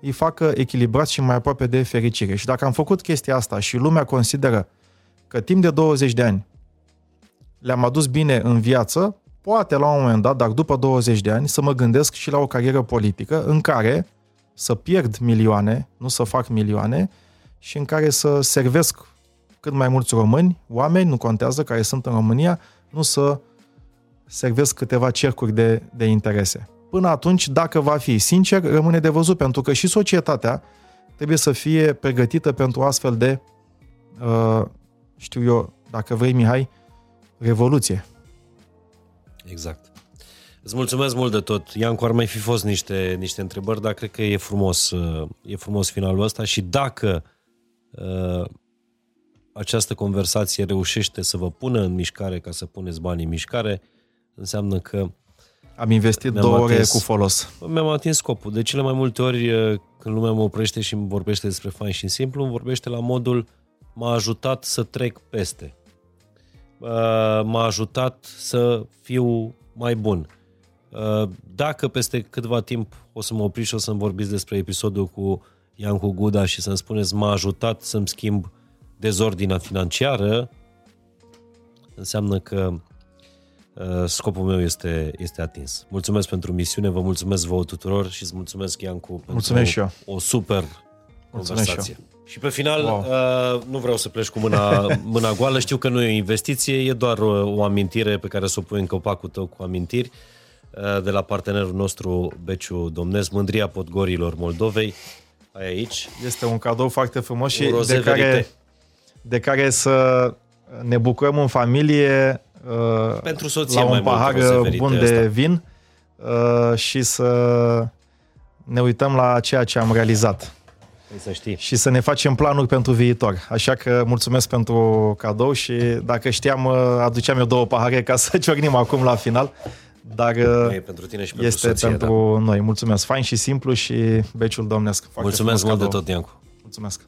îi facă echilibrat și mai aproape de fericire. Și dacă am făcut chestia asta și lumea consideră că timp de 20 de ani le-am adus bine în viață, poate la un moment dat, dar după 20 de ani, să mă gândesc și la o carieră politică în care să pierd milioane, nu să fac milioane, și în care să servesc cât mai mulți români, oameni, nu contează, care sunt în România, nu să servesc câteva cercuri de, de interese. Până atunci, dacă va fi sincer, rămâne de văzut, pentru că și societatea trebuie să fie pregătită pentru astfel de, uh, știu eu, dacă vrei, Mihai, revoluție. Exact. Îți mulțumesc mult de tot. Iancu, ar mai fi fost niște, niște întrebări, dar cred că e frumos, e frumos finalul ăsta și dacă uh, această conversație reușește să vă pună în mișcare ca să puneți banii în mișcare, înseamnă că am investit două ore atins, cu folos. Mi-am atins scopul. De cele mai multe ori, uh, când lumea mă oprește și îmi vorbește despre fain și simplu, îmi vorbește la modul m-a ajutat să trec peste. Uh, m-a ajutat să fiu mai bun. Uh, dacă peste câtva timp o să mă opriți și o să-mi vorbiți despre episodul cu Iancu Guda și să-mi spuneți m-a ajutat să-mi schimb dezordinea financiară, înseamnă că uh, scopul meu este, este atins. Mulțumesc pentru misiune, vă mulțumesc vouă tuturor și îți mulțumesc, Iancu, mulțumesc pentru o, o super mulțumesc conversație. Și eu. Și pe final, wow. uh, nu vreau să pleci cu mâna, [LAUGHS] mâna goală, știu că nu e o investiție, e doar o, o amintire pe care să o pui în copacul tău cu amintiri uh, de la partenerul nostru Beciu Domnesc, Mândria Podgorilor Moldovei. Ai aici. Este un cadou foarte frumos și de care, de care să ne bucurăm în familie uh, Pentru soție la un mai pahar bun de asta. vin uh, și să ne uităm la ceea ce am realizat. Păi să știi. Și să ne facem planuri pentru viitor. Așa că mulțumesc pentru cadou și dacă știam, uh, aduceam eu două pahare ca să [LAUGHS] ciornim acum la final. Dar uh, e pentru tine și pentru este soție, pentru da. noi. Mulțumesc. Fain și simplu și beciul domnesc. Foarte mulțumesc mult de tot, Iancu. Mulțumesc.